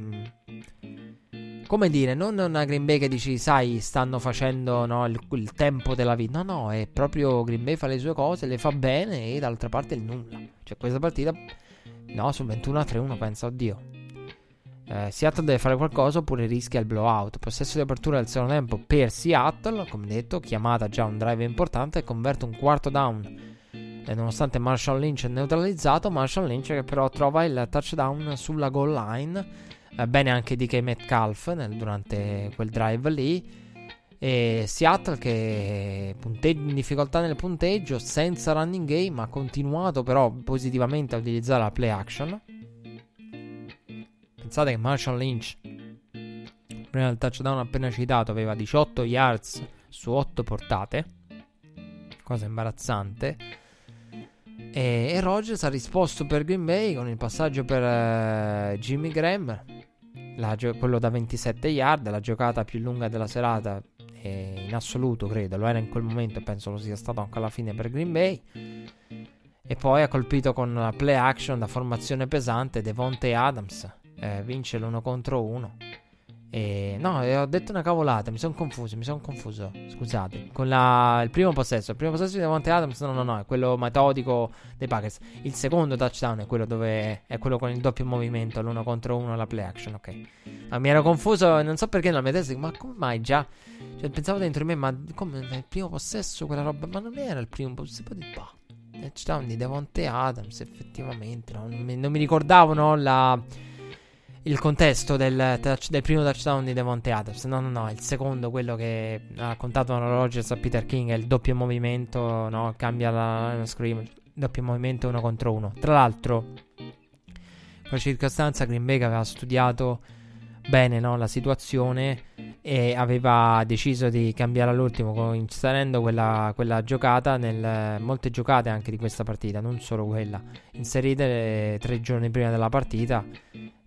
Come dire, non una Green Bay che dici, sai, stanno facendo no, il, il, tempo della vita. No, no, è proprio Green Bay fa le sue cose, le fa bene e dall'altra parte il nulla. Cioè questa partita No, sul 21 a 3 uno pensa, oddio. Eh, Seattle deve fare qualcosa oppure rischia il blowout. Possesso di apertura del secondo tempo per Seattle, come detto, chiamata già un drive importante e converte un quarto down. E nonostante Marshall Lynch è neutralizzato, Marshall Lynch che però trova il touchdown sulla goal line. Eh, bene anche DK Metcalf nel, durante quel drive lì. E Seattle che punteggia in difficoltà nel punteggio senza running game ha continuato però positivamente a utilizzare la play action. Pensate che Marshall Lynch prima del touchdown appena citato aveva 18 yards su 8 portate. Cosa imbarazzante. E, e Rogers ha risposto per Green Bay con il passaggio per uh, Jimmy Graham. La, quello da 27 yard, la giocata più lunga della serata eh, in assoluto credo, lo era in quel momento e penso lo sia stato anche alla fine per Green Bay. E poi ha colpito con la play action da formazione pesante Devonte Adams, eh, vince l'uno contro uno. E, no, ho detto una cavolata, mi sono confuso, mi sono confuso, scusate. Con la, il primo possesso, il primo possesso di Devonte Adams, no, no, no, è quello metodico dei Packers. Il secondo touchdown è quello dove è quello con il doppio movimento, l'uno contro uno, la play action, ok. Ma mi ero confuso, non so perché nella mia testa, ma come mai già? Cioè, pensavo dentro di me, ma come il primo possesso, quella roba, ma non era il primo possesso, di bah. Touchdown di Devonte Adams, effettivamente, no? non, mi, non mi ricordavo, no, la il contesto del, touch, del, primo touchdown di Devonte Adams. No, no, no, il secondo, quello che ha raccontato Rogers a Peter King, è il doppio movimento, no? Cambia la, la scream, doppio movimento uno contro uno. Tra l'altro, per circostanza, Green Bay aveva studiato bene no, la situazione e aveva deciso di cambiare all'ultimo, inserendo quella, quella giocata nel molte giocate anche di questa partita, non solo quella, inserite eh, tre giorni prima della partita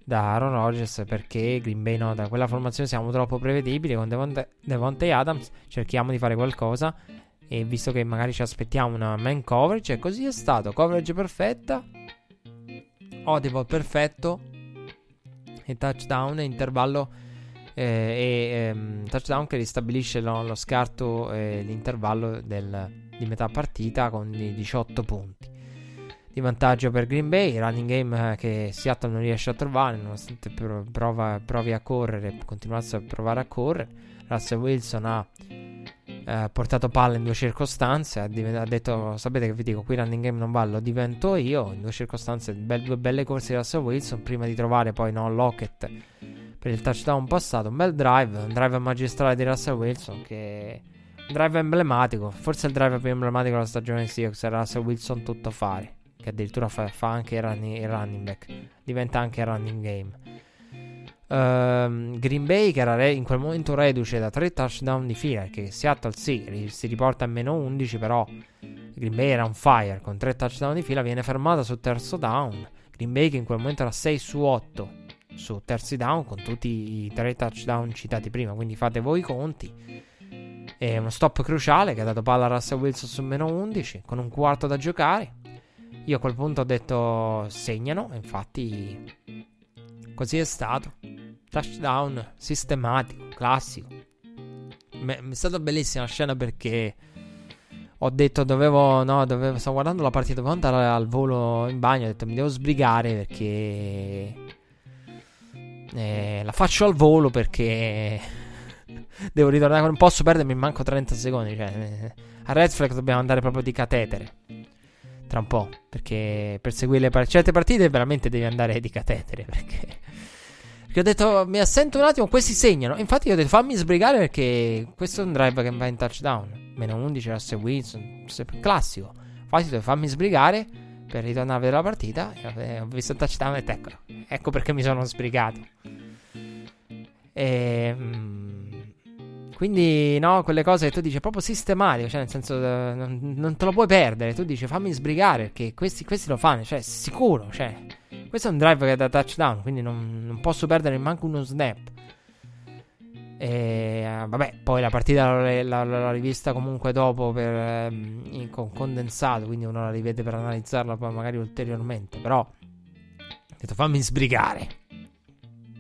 da Aaron Rodgers perché Green Bay no, da quella formazione siamo troppo prevedibili con Devontae Adams cerchiamo di fare qualcosa e visto che magari ci aspettiamo una man coverage e così è stato, coverage perfetta audible perfetto e touchdown intervallo eh, e ehm, touchdown che ristabilisce lo, lo scarto e l'intervallo del, di metà partita con i 18 punti di vantaggio per Green Bay, running game eh, che Seattle non riesce a trovare nonostante prova, provi a correre, continuasse a provare a correre. Russell Wilson ha eh, portato palla in due circostanze, ha, div- ha, detto sapete che vi dico qui running game non va, lo divento io, in due circostanze, be- due belle corse di Russell Wilson prima di trovare poi no, Lockett per il touchdown passato, un bel drive, un drive magistrale di Russell Wilson che drive emblematico, forse il drive più emblematico della stagione di Seahawks era Russell Wilson tutto fare che addirittura fa, fa anche il running, il running, back, diventa anche il running game. Uh, Green Bay che era re- in quel momento reduce da 3 touchdown di fila, che Seattle sì, si riporta a meno 11, però Green Bay era on fire con 3 touchdown di fila, viene fermata sul terzo down. Green Bay che in quel momento era 6 su 8 su terzi down con tutti i 3 touchdown citati prima, quindi fate voi i conti. È uno stop cruciale che ha dato palla a Russell Wilson su meno 11 con un quarto da giocare. Io a quel punto ho detto segnano, infatti così è stato. Touchdown sistematico, classico. è stata bellissima la scena perché ho detto dovevo, no, dovevo, stavo guardando la partita, dovevo andare al volo in bagno, ho detto mi devo sbrigare perché eh, la faccio al volo perché devo ritornare, non posso perdermi, manco 30 secondi, cioè, eh, a Red Flag dobbiamo andare proprio di catetere tra un po'. Perché per seguire par- certe partite veramente devi andare di catetere. Perché... perché ho detto mi assento un attimo, questi segnano. Infatti, io ho detto fammi sbrigare perché questo è un drive che va in touchdown. Meno 11 Russell Wilson, classico. Infatti, ho detto fammi sbrigare per ritornare a vedere la partita. E ho visto il touchdown e ecco, ecco perché mi sono sbrigato. E. Mm, quindi, no, quelle cose che tu dici proprio sistematico, cioè nel senso uh, non, non, te lo puoi perdere. Tu dici fammi sbrigare perché questi, questi, lo fanno, cioè sicuro, cioè. Questo è un drive che è da touchdown, quindi non, non posso perdere neanche uno snap. E uh, vabbè, poi la partita l'ho rivista comunque dopo per, in, con condensato, quindi uno la rivede per analizzarla poi magari ulteriormente. Però ho detto fammi sbrigare.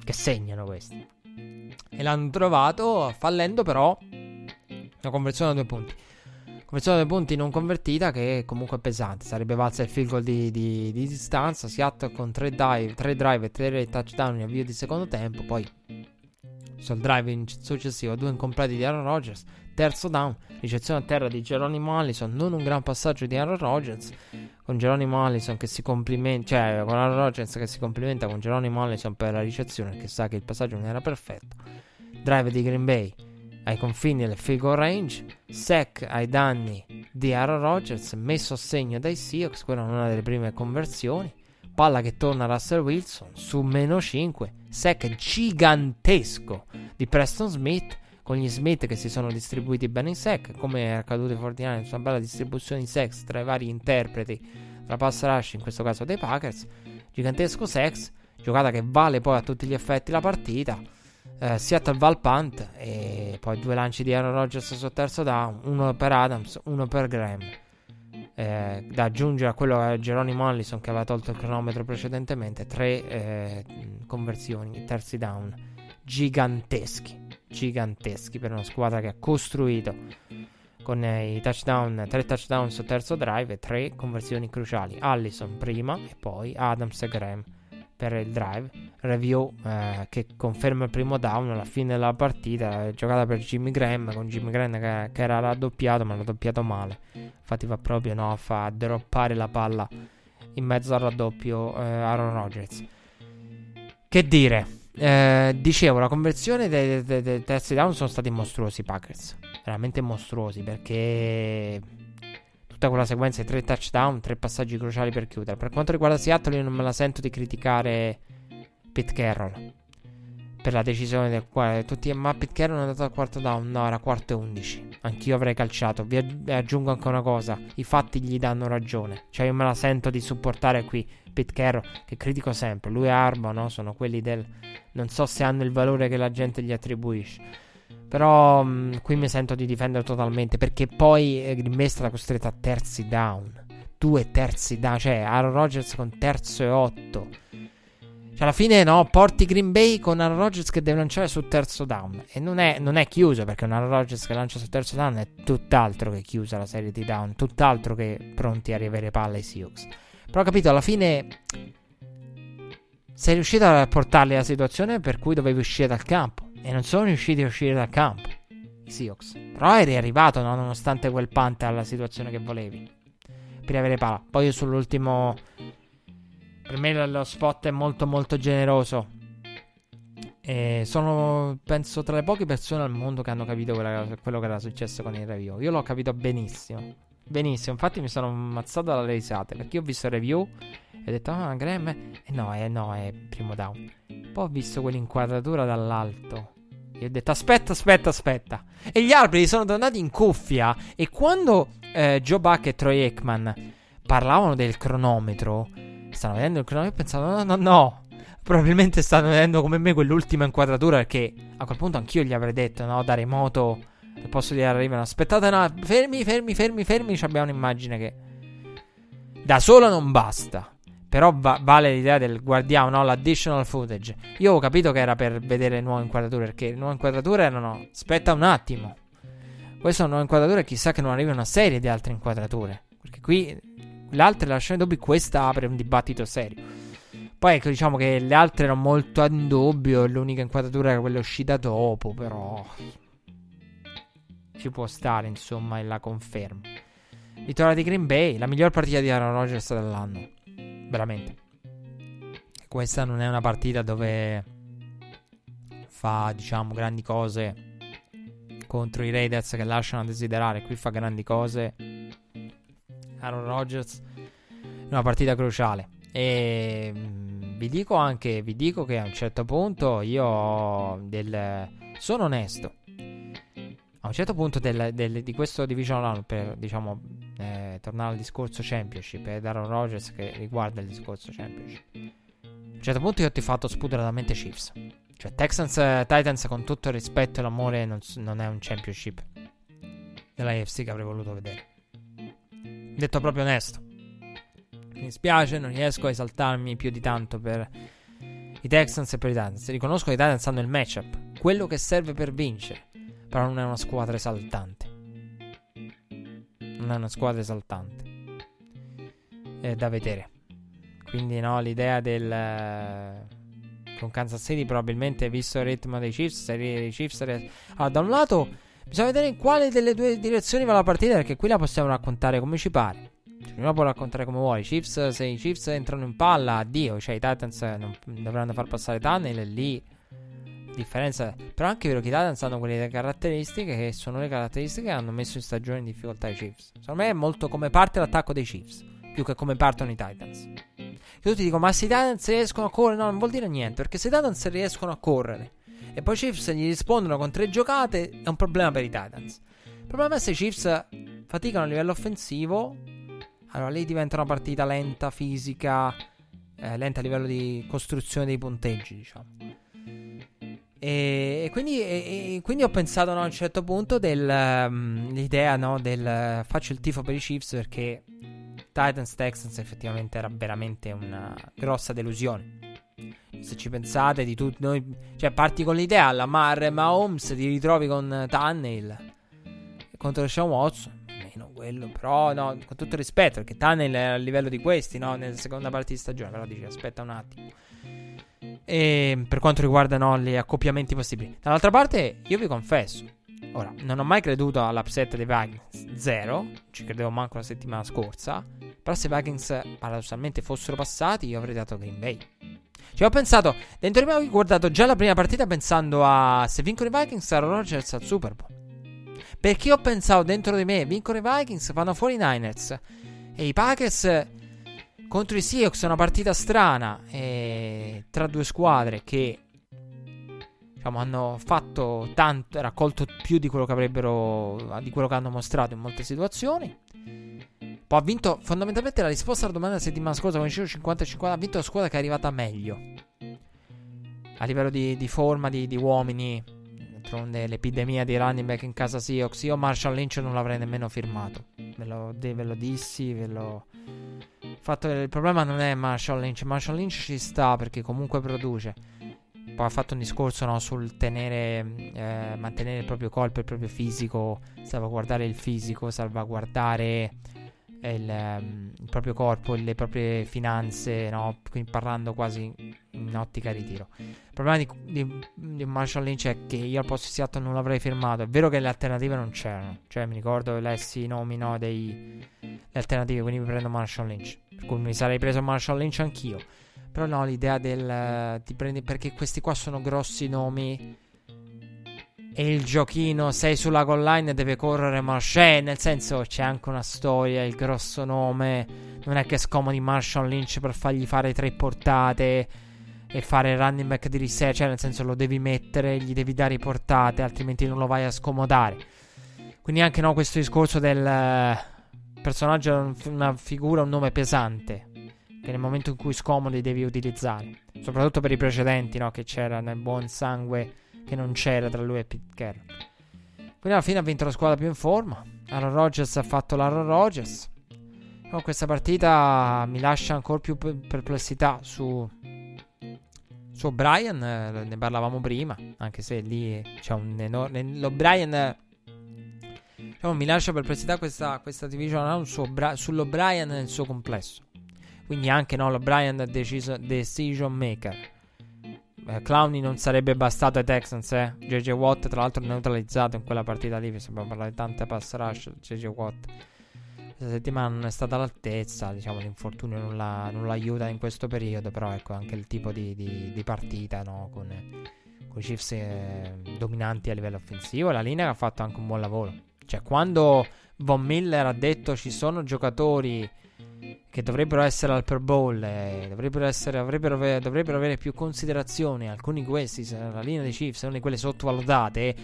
Che segnano questi e l'hanno trovato fallendo però una conversione a due punti. Conversione a due punti non convertita che comunque è pesante, sarebbe valsa il field goal di, di, di distanza, Seattle con tre drive, tre drive e tre touchdown in avvio di secondo tempo, poi sul drive successivo due incompleti di Aaron Rodgers, terzo down, ricezione a terra di Geronimo Allison, non un gran passaggio di Aaron Rodgers, con Geronimo Allison che si complimenta, cioè con Aaron Rodgers che si complimenta con Geronimo Allison per la ricezione, perché sa che il passaggio non era perfetto. Drive di Green Bay ai confini del goal range, sack ai danni di Aaron Rodgers, messo a segno dai Seahawks, quella è una delle prime conversioni. Palla che torna a Russell Wilson su meno 5, sack gigantesco di Preston Smith con gli Smith che si sono distribuiti bene in sec, come è accaduto ai 49 una bella distribuzione di sex tra i vari interpreti tra pass rush, in questo caso dei Packers, gigantesco sex, giocata che vale poi a tutti gli effetti la partita. Eh, Seattle Val Punt e poi due lanci di Aaron Rodgers sul terzo down, uno per Adams, uno per Graham. Eh, da aggiungere a quello che Geronimo Allison che aveva tolto il cronometro precedentemente, tre eh, conversioni, terzi down giganteschi giganteschi per una squadra che ha costruito con i touchdown, tre touchdown sul terzo drive e tre conversioni cruciali. Allison prima e poi Adams e Graham per il drive. Review eh, che conferma il primo down alla fine della partita, giocata per Jimmy Graham con Jimmy Graham che, che era raddoppiato ma raddoppiato male. Infatti va proprio no, a fa droppare la palla in mezzo al raddoppio eh, Aaron Rodgers. Che dire? Eh, dicevo, la conversione dei, dei, dei terzi down sono stati mostruosi i Packers. Veramente mostruosi perché tutta quella sequenza di tre touchdown, tre passaggi cruciali per chiudere. Per quanto riguarda Seattle, io non me la sento di criticare Pete Carroll per la decisione del quale tutti ma Pete Carroll è andato al quarto down. No, era quarto e undici. Anch'io avrei calciato. Vi aggiungo anche una cosa: i fatti gli danno ragione. Cioè, io me la sento di supportare qui Pete Carroll, che critico sempre. Lui e Arbo, no? Sono quelli del. Non so se hanno il valore che la gente gli attribuisce. Però mh, mm, qui mi sento di difendere totalmente. Perché poi eh, Green Bay è stata costretta a terzi down. Due terzi down. Cioè, Aaron Rodgers con terzo e otto. Cioè, alla fine, no, porti Green Bay con Aaron Rodgers che deve lanciare sul terzo down. E non è, non è chiuso perché un Aaron Rodgers che lancia sul terzo down è tutt'altro che chiusa la serie di down. Tutt'altro che pronti a riavere palla ai Seahawks. Però, capito, alla fine sei riuscito a portarli alla situazione per cui dovevi uscire dal campo. E non sono riusciti a uscire dal campo. I Seahawks. Però eri arrivato, no, nonostante quel punt alla situazione che volevi. Per avere palla. Poi sull'ultimo per me lo spot è molto molto generoso. E sono, penso, tra le poche persone al mondo che hanno capito quello che era successo con il review. Io l'ho capito benissimo. Benissimo, infatti mi sono ammazzato dalle risate. Perché ho visto review e ho detto, ah, Graham. E eh, no, eh, no, è primo down. Poi ho visto quell'inquadratura dall'alto. E ho detto, aspetta, aspetta, aspetta. E gli arbitri sono tornati in cuffia. E quando eh, Joe Buck e Troy Aikman parlavano del cronometro stanno vedendo il cronometro e pensano no, no, no. Probabilmente stanno vedendo come me quell'ultima inquadratura perché a quel punto anch'io gli avrei detto, no, da remoto al posto di arrivare, aspettate no, fermi, fermi, fermi, fermi, abbiamo un'immagine che da sola non basta. Però va- vale l'idea del guardiamo, no? L'additional footage. Io ho capito che era per vedere nuove inquadrature. Perché nuove inquadrature erano. Aspetta un attimo. Queste sono nuove inquadrature. Chissà che non arrivi una serie di altre inquadrature. Perché qui le altre lasciano in dubbio, questa apre un dibattito serio. Poi ecco, diciamo che le altre erano molto in dubbio, l'unica inquadratura era quella uscita dopo, però ci può stare, insomma, e la conferma. Vittoria di Green Bay, la miglior partita di Aaron Rodgers dell'anno. Veramente. Questa non è una partita dove fa, diciamo, grandi cose contro i Raiders che lasciano a desiderare. Qui fa grandi cose Aaron Rodgers in una partita cruciale. E mm, vi dico anche, vi dico che a un certo punto io del, sono onesto. A un certo punto del, del, di questo division round, per diciamo eh, tornare al discorso championship ed Aaron Rodgers che riguarda il discorso championship. A un certo punto io ti ho fatto spudoratamente Chiefs. Cioè Texans Titans con tutto il rispetto e l'amore non, non è un championship della AFC che avrei voluto vedere. Detto proprio onesto. Mi dispiace, non riesco a esaltarmi più di tanto per i Texans e per i Titans. Riconosco che i Titans hanno il matchup, quello che serve per vincere, però non è una squadra esaltante. Non è una squadra esaltante. È da vedere. Quindi no, l'idea del con Kansas City probabilmente visto il ritmo dei Chiefs, serie dei Chiefs. Allora, da un lato Bisogna vedere in quale delle due direzioni va la partita perché qui la possiamo raccontare come ci pare. Cioè, ognuno può raccontare come vuole. Chiefs, se i Chiefs entrano in palla, addio. Cioè i Titans non dovranno far passare tunnel lì differenza. Però anche vero che i Titans hanno quelle caratteristiche che sono le caratteristiche che hanno messo in stagione in difficoltà i Chiefs. Secondo me è molto come parte l'attacco dei Chiefs, più che come partono i Titans. Che tutti dicono, ma se i Titans riescono a correre, no, non vuol dire niente, perché se i Titans riescono a correre e poi i Chiefs gli rispondono con tre giocate, è un problema per i Titans. Il problema è se i Chiefs faticano a livello offensivo, allora lì diventa una partita lenta, fisica, eh, lenta a livello di costruzione dei punteggi, diciamo. E, quindi, e, quindi, ho pensato no, a un certo punto dell'idea um, no, del faccio il tifo per i Chiefs perché Titans Texans effettivamente era veramente una grossa delusione se ci pensate, di tutti noi, cioè parti con l'idea, Lamar e Mahomes ti ritrovi con Tunnel contro Sean Watson. Meno quello, però no, con tutto rispetto, perché Tunnel è a livello di questi, no, nella seconda parte di stagione, però dici aspetta un attimo. E per quanto riguarda no, gli accoppiamenti possibili. Dall'altra parte, io vi confesso, ora, non ho mai creduto all'upset dei Vikings, zero, ci credevo manco la settimana scorsa, però se i Vikings paradossalmente fossero passati, io avrei dato Green Bay. Cioè, ho pensato, dentro di me ho guardato già la prima partita pensando a se vincono i Vikings sarà Rogers al Super Bowl. Perché ho pensato dentro di me, vincono i Vikings, fanno fuori i Niners. E i Packers contro i Seahawks è una partita strana. E tra due squadre che diciamo, hanno fatto tanto, raccolto più di quello che avrebbero, di quello che hanno mostrato in molte situazioni. Poi ha vinto fondamentalmente la risposta alla domanda della settimana scorsa con il 50-50 ha vinto la squadra che è arrivata meglio. A livello di, di forma, di, di uomini. D'altronde l'epidemia di running back in casa Seahawks. Io Marshall Lynch non l'avrei nemmeno firmato. Ve lo, ve lo dissi, ve lo... Fatto, il problema non è Marshall Lynch. Marshall Lynch ci sta perché comunque produce. Poi ha fatto un discorso no, sul tenere, eh, mantenere il proprio corpo, il proprio fisico, salvaguardare il fisico, salvaguardare il, um, il proprio corpo, le proprie finanze, no? quindi parlando quasi in ottica ritiro. Il problema di, di, di, Marshall Lynch è che io al posto di Seattle non l'avrei firmato. È vero che le alternative non c'erano, cioè mi ricordo lessi i nomi no, dei, le alternative, quindi mi prendo Marshall Lynch. Per cui mi sarei preso Marshall Lynch anch'io. Però no, l'idea del... ti prendi perché questi qua sono grossi nomi e il giochino sei sulla goal line e deve correre Marshall. Nel senso c'è anche una storia, il grosso nome. Non è che scomodi Marshall Lynch per fargli fare tre portate e fare running back di riserva. Cioè, nel senso lo devi mettere, gli devi dare portate, altrimenti non lo vai a scomodare. Quindi anche no, questo discorso del eh, personaggio è una figura, un nome pesante. Che nel momento in cui scomodi devi utilizzare. Soprattutto per i precedenti, no? Che c'era nel buon sangue che non c'era tra lui e Pete Carroll. Quindi alla fine ha vinto la squadra più in forma. Aaron Rodgers ha fatto l'Aaron Rodgers. Però questa partita mi lascia ancora più perplessità su, su O'Brien. Eh, ne parlavamo prima, anche se lì c'è un enorme... L'O'Brien... Diciamo, mi lascia perplessità questa, questa division round su sull'O'Brien nel suo complesso. Quindi anche no, l'O'Brien decision maker eh, Clowny non sarebbe bastato ai Texans, eh. JJ Watt, tra l'altro, neutralizzato in quella partita lì. Sembra parlare di tante pass rush. JJ Watt. Questa settimana non è stata all'altezza. Diciamo, l'infortunio non, la, non l'aiuta in questo periodo. Però, ecco, anche il tipo di, di, di partita, no? Con, con i Chiefs eh, dominanti a livello offensivo. La linea ha fatto anche un buon lavoro. Cioè, quando Von Miller ha detto ci sono giocatori che dovrebbero essere al Pro Bowl, eh, dovrebbero, essere, dovrebbero, avere, dovrebbero, avere, più considerazione. Alcuni di questi, la linea dei Chiefs, una di quelle sottovalutate,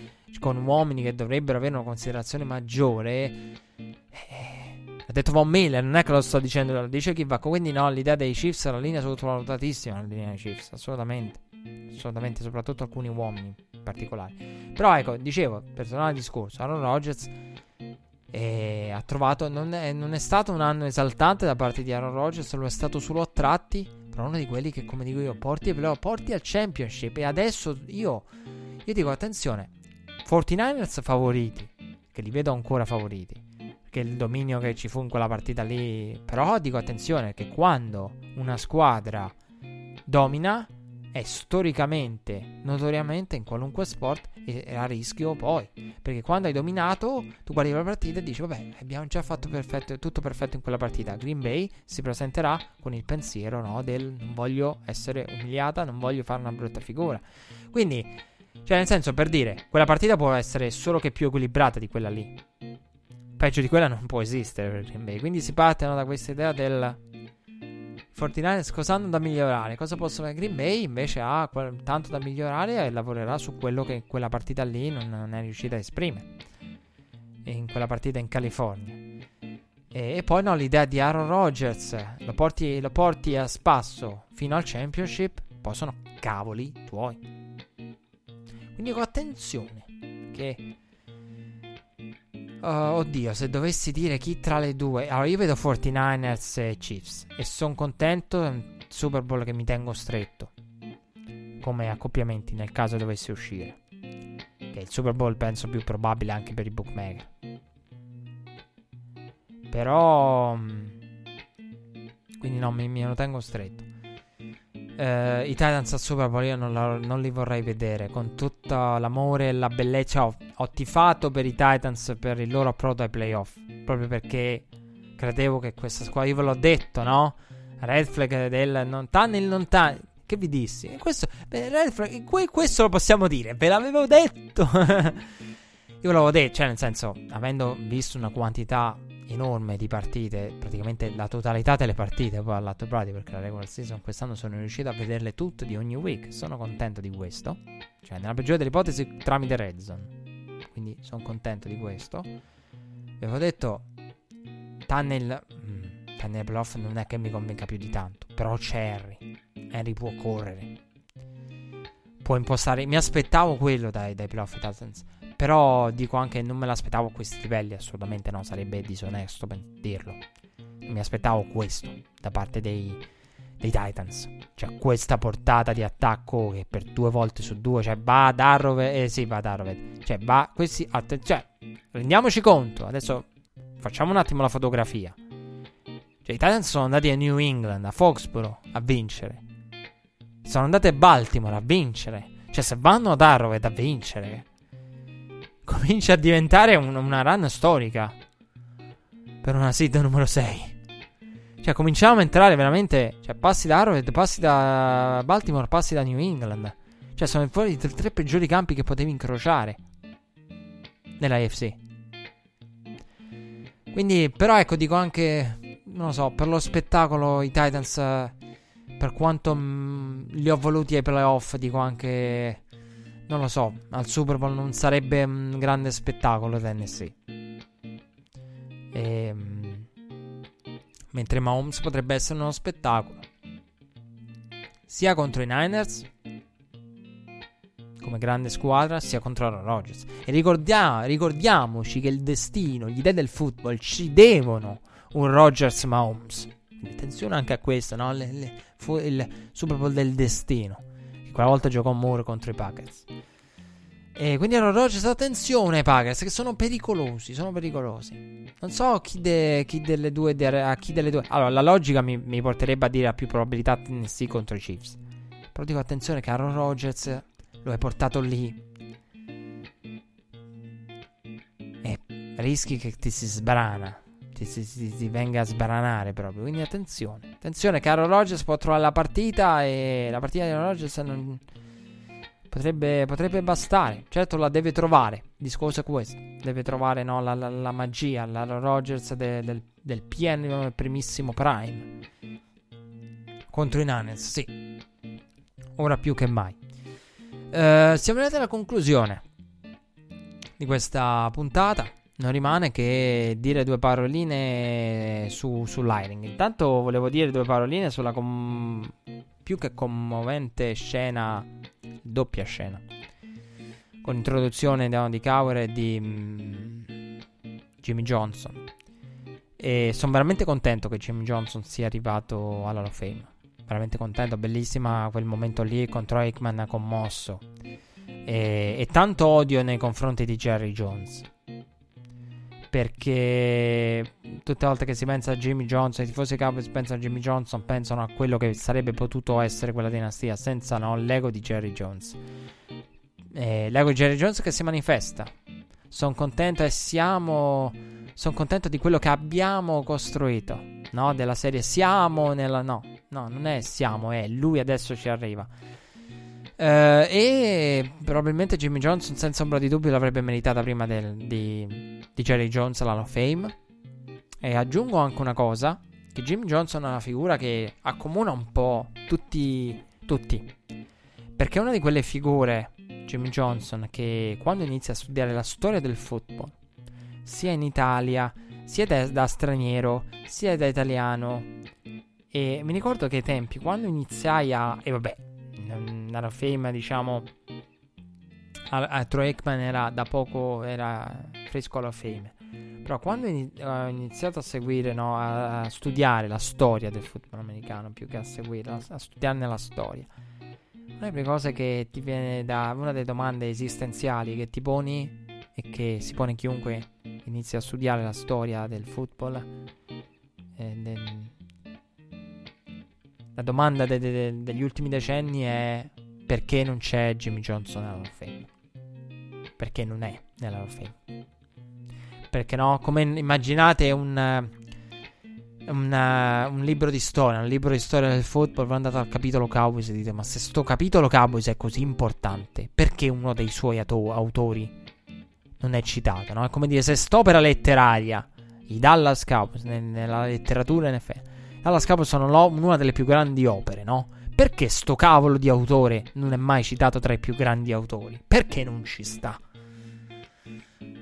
con uomini che dovrebbero avere una considerazione maggiore. Eh, ha detto Von Miller, non è che lo sto dicendo, lo dice va. Quindi no, l'idea dei Chiefs è una linea sottovalutatissima, la linea dei Chiefs, assolutamente. Assolutamente, soprattutto alcuni uomini in particolare. Però ecco, dicevo, personale discorso, Aaron Rodgers e ha trovato. Non è, non è, stato un anno esaltante da parte di Aaron Rodgers, lo è stato solo a tratti. Però uno di quelli che, come dico io, porti, porti al championship. E adesso io, io dico attenzione: 49ers favoriti, che li vedo ancora favoriti. Perché il dominio che ci fu in quella partita lì. Però dico attenzione: che quando una squadra domina è storicamente, notoriamente in qualunque sport a rischio poi. Perché quando hai dominato, tu guardi la partita e dici, vabbè, abbiamo già fatto perfetto, tutto perfetto in quella partita. Green Bay si presenterà con il pensiero no, del non voglio essere umiliata, non voglio fare una brutta figura. Quindi, cioè nel senso, per dire, quella partita può essere solo che più equilibrata di quella lì. Peggio di quella non può esistere per Green Bay. Quindi si parte no, da questa idea del 49ers cosa hanno da migliorare? Cosa possono fare? Green Bay invece ha tanto da migliorare e lavorerà su quello che quella partita lì non, non è riuscita a esprimere. In quella partita in California. E, e poi no, l'idea di Aaron Rodgers lo porti, lo porti a spasso fino al championship, poi sono cavoli tuoi. Quindi con attenzione, che Uh, oddio, se dovessi dire chi tra le due. Allora, io vedo 49ers e Chiefs. E sono contento. È un Super Bowl che mi tengo stretto. Come accoppiamenti nel caso dovesse uscire. Che è il Super Bowl penso più probabile anche per i bookmaker. Però. Mm, quindi no, mi, me lo tengo stretto. Uh, I Titans al Super Bowl io non, la, non, li vorrei vedere con tutto l'amore e la bellezza. Ho, ho, tifato per i Titans per il loro approdo ai playoff. Proprio perché credevo che questa squadra. Io ve l'ho detto, no? Red flag del non tan il non tan. Che vi dissi? Questo, beh, red flag, questo lo possiamo dire. Ve l'avevo detto. io ve l'avevo detto, cioè, nel senso, avendo visto una quantità enorme di partite, praticamente la totalità delle partite poi all'atto Brady perché la regular season quest'anno sono riuscito a vederle tutte di ogni week, sono contento di questo, cioè nella peggiore delle ipotesi tramite Red Zone, quindi sono contento di questo. Vi avevo detto Tunnel, mm, Tunnel playoff non è che mi convenga più di tanto. Però c'è Harry. Harry può correre. Può impostare. Mi aspettavo quello dai, dai playoff Titans. Però dico anche non me l'aspettavo a questi livelli. Assolutamente no. Sarebbe disonesto dirlo. Mi aspettavo questo da parte dei, dei Titans. Cioè, questa portata di attacco che per due volte su due, cioè va ad Arrowhead, eh sì, va ad Arrowhead. Cioè, va questi, att- cioè, rendiamoci conto, adesso facciamo un attimo la fotografia. Cioè, i Titans sono andati a New England, a Foxborough, a vincere. Sono andati a Baltimore a vincere. Cioè, se vanno ad Arrowhead a vincere, comincia a diventare un, una run storica per una seed numero 6. Cioè, cominciamo a entrare veramente. Cioè, passi da Arrowhead, passi da Baltimore, passi da New England. Cioè, sono fuori i tre, peggiori campi che potevi incrociare nella AFC. Quindi, però, ecco, dico anche. Non lo so, per lo spettacolo, i Titans. Per quanto mh, li ho voluti ai playoff, dico anche. Non lo so, al Super Bowl non sarebbe un grande spettacolo Tennessee. Ehm mentre Mahomes potrebbe essere uno spettacolo sia contro i Niners come grande squadra sia contro Aaron Rodgers e ricordia- ricordiamoci che il destino gli dei del football ci devono un Rodgers Mahomes attenzione anche a questo no? le, le, fu il Super Bowl del destino quella volta giocò Moore contro i Packers e quindi Aaron Rodgers, attenzione ai Packers che sono pericolosi, sono pericolosi. Non so chi, de, chi delle due, de, a chi delle due... Allora, la logica mi, mi, porterebbe a dire a più probabilità Tennessee contro i Chiefs. Però dico attenzione che Aaron Rodgers lo hai portato lì. E rischi che ti si sbrana. Ti, ti, ti, ti venga a sbranare proprio. Quindi attenzione. Attenzione che Aaron Rodgers può trovare la partita e la partita di Aaron Rodgers non Potrebbe, potrebbe, bastare. Certo, la deve trovare. Il discorso è questo. Deve trovare no, la, la, la, magia, la Rogers de, del, del pieno primissimo prime. Contro i Niners, sì. Ora più che mai. Uh, siamo arrivati alla conclusione di questa puntata. Non rimane che dire due paroline su, sull'Iring. Intanto volevo dire due paroline sulla com- più che commovente scena doppia scena. Con introduzione no, di Cower e di mm, Jimmy Johnson. E sono veramente contento che Jimmy Johnson sia arrivato alla Hall of Fame. Veramente contento, bellissima quel momento lì contro Aikman commosso. E, e tanto odio nei confronti di Jerry Jones perché tutte le volte che si pensa a Jimmy Johnson, i tifosi Cowboys pensano a Jimmy Johnson, pensano a quello che sarebbe potuto essere quella dinastia senza no, l'ego di Jerry Jones. Eh, l'ego di Jerry Jones che si manifesta. Sono contento e siamo. Sono contento di quello che abbiamo costruito. No, della serie siamo nella. No, no, non è siamo, è lui adesso ci arriva. Uh, e probabilmente Jimmy Johnson, senza ombra di dubbio, l'avrebbe meritata prima del, di, di Jerry Jones alla of Fame. E aggiungo anche una cosa: che Jimmy Johnson è una figura che accomuna un po' tutti. tutti. Perché è una di quelle figure, Jimmy Johnson, che quando inizia a studiare la storia del football, sia in Italia, sia da, da straniero, sia da italiano. E mi ricordo che ai tempi, quando iniziai a. E vabbè, nella fame, diciamo, a, a Troy Aikman era da poco era fresco alla fame. Però quando ho iniziato a seguire, no, a, studiare la storia del football americano, più che a seguire, a, a studiarne la storia, una delle cose che ti viene da una delle domande esistenziali che ti poni e che si pone chiunque inizia a studiare la storia del football, eh, del, la domanda de- de- degli ultimi decenni è perché non c'è Jimmy Johnson nella Hall of Fame? Perché non è nella Hall of Fame? Perché no? Come immaginate un, un, un, libro di storia, un libro di storia del football, voi andate al capitolo Cowboys e dite ma se sto capitolo Cowboys è così importante, perché uno dei suoi ato- autori non è citato? No? È come dire se st'opera letteraria, i Dallas Cowboys, nella letteratura NFL, Dallas Cowboys sono una delle più grandi opere, no? Perché sto cavolo di autore non è mai citato tra i più grandi autori? Perché non ci sta?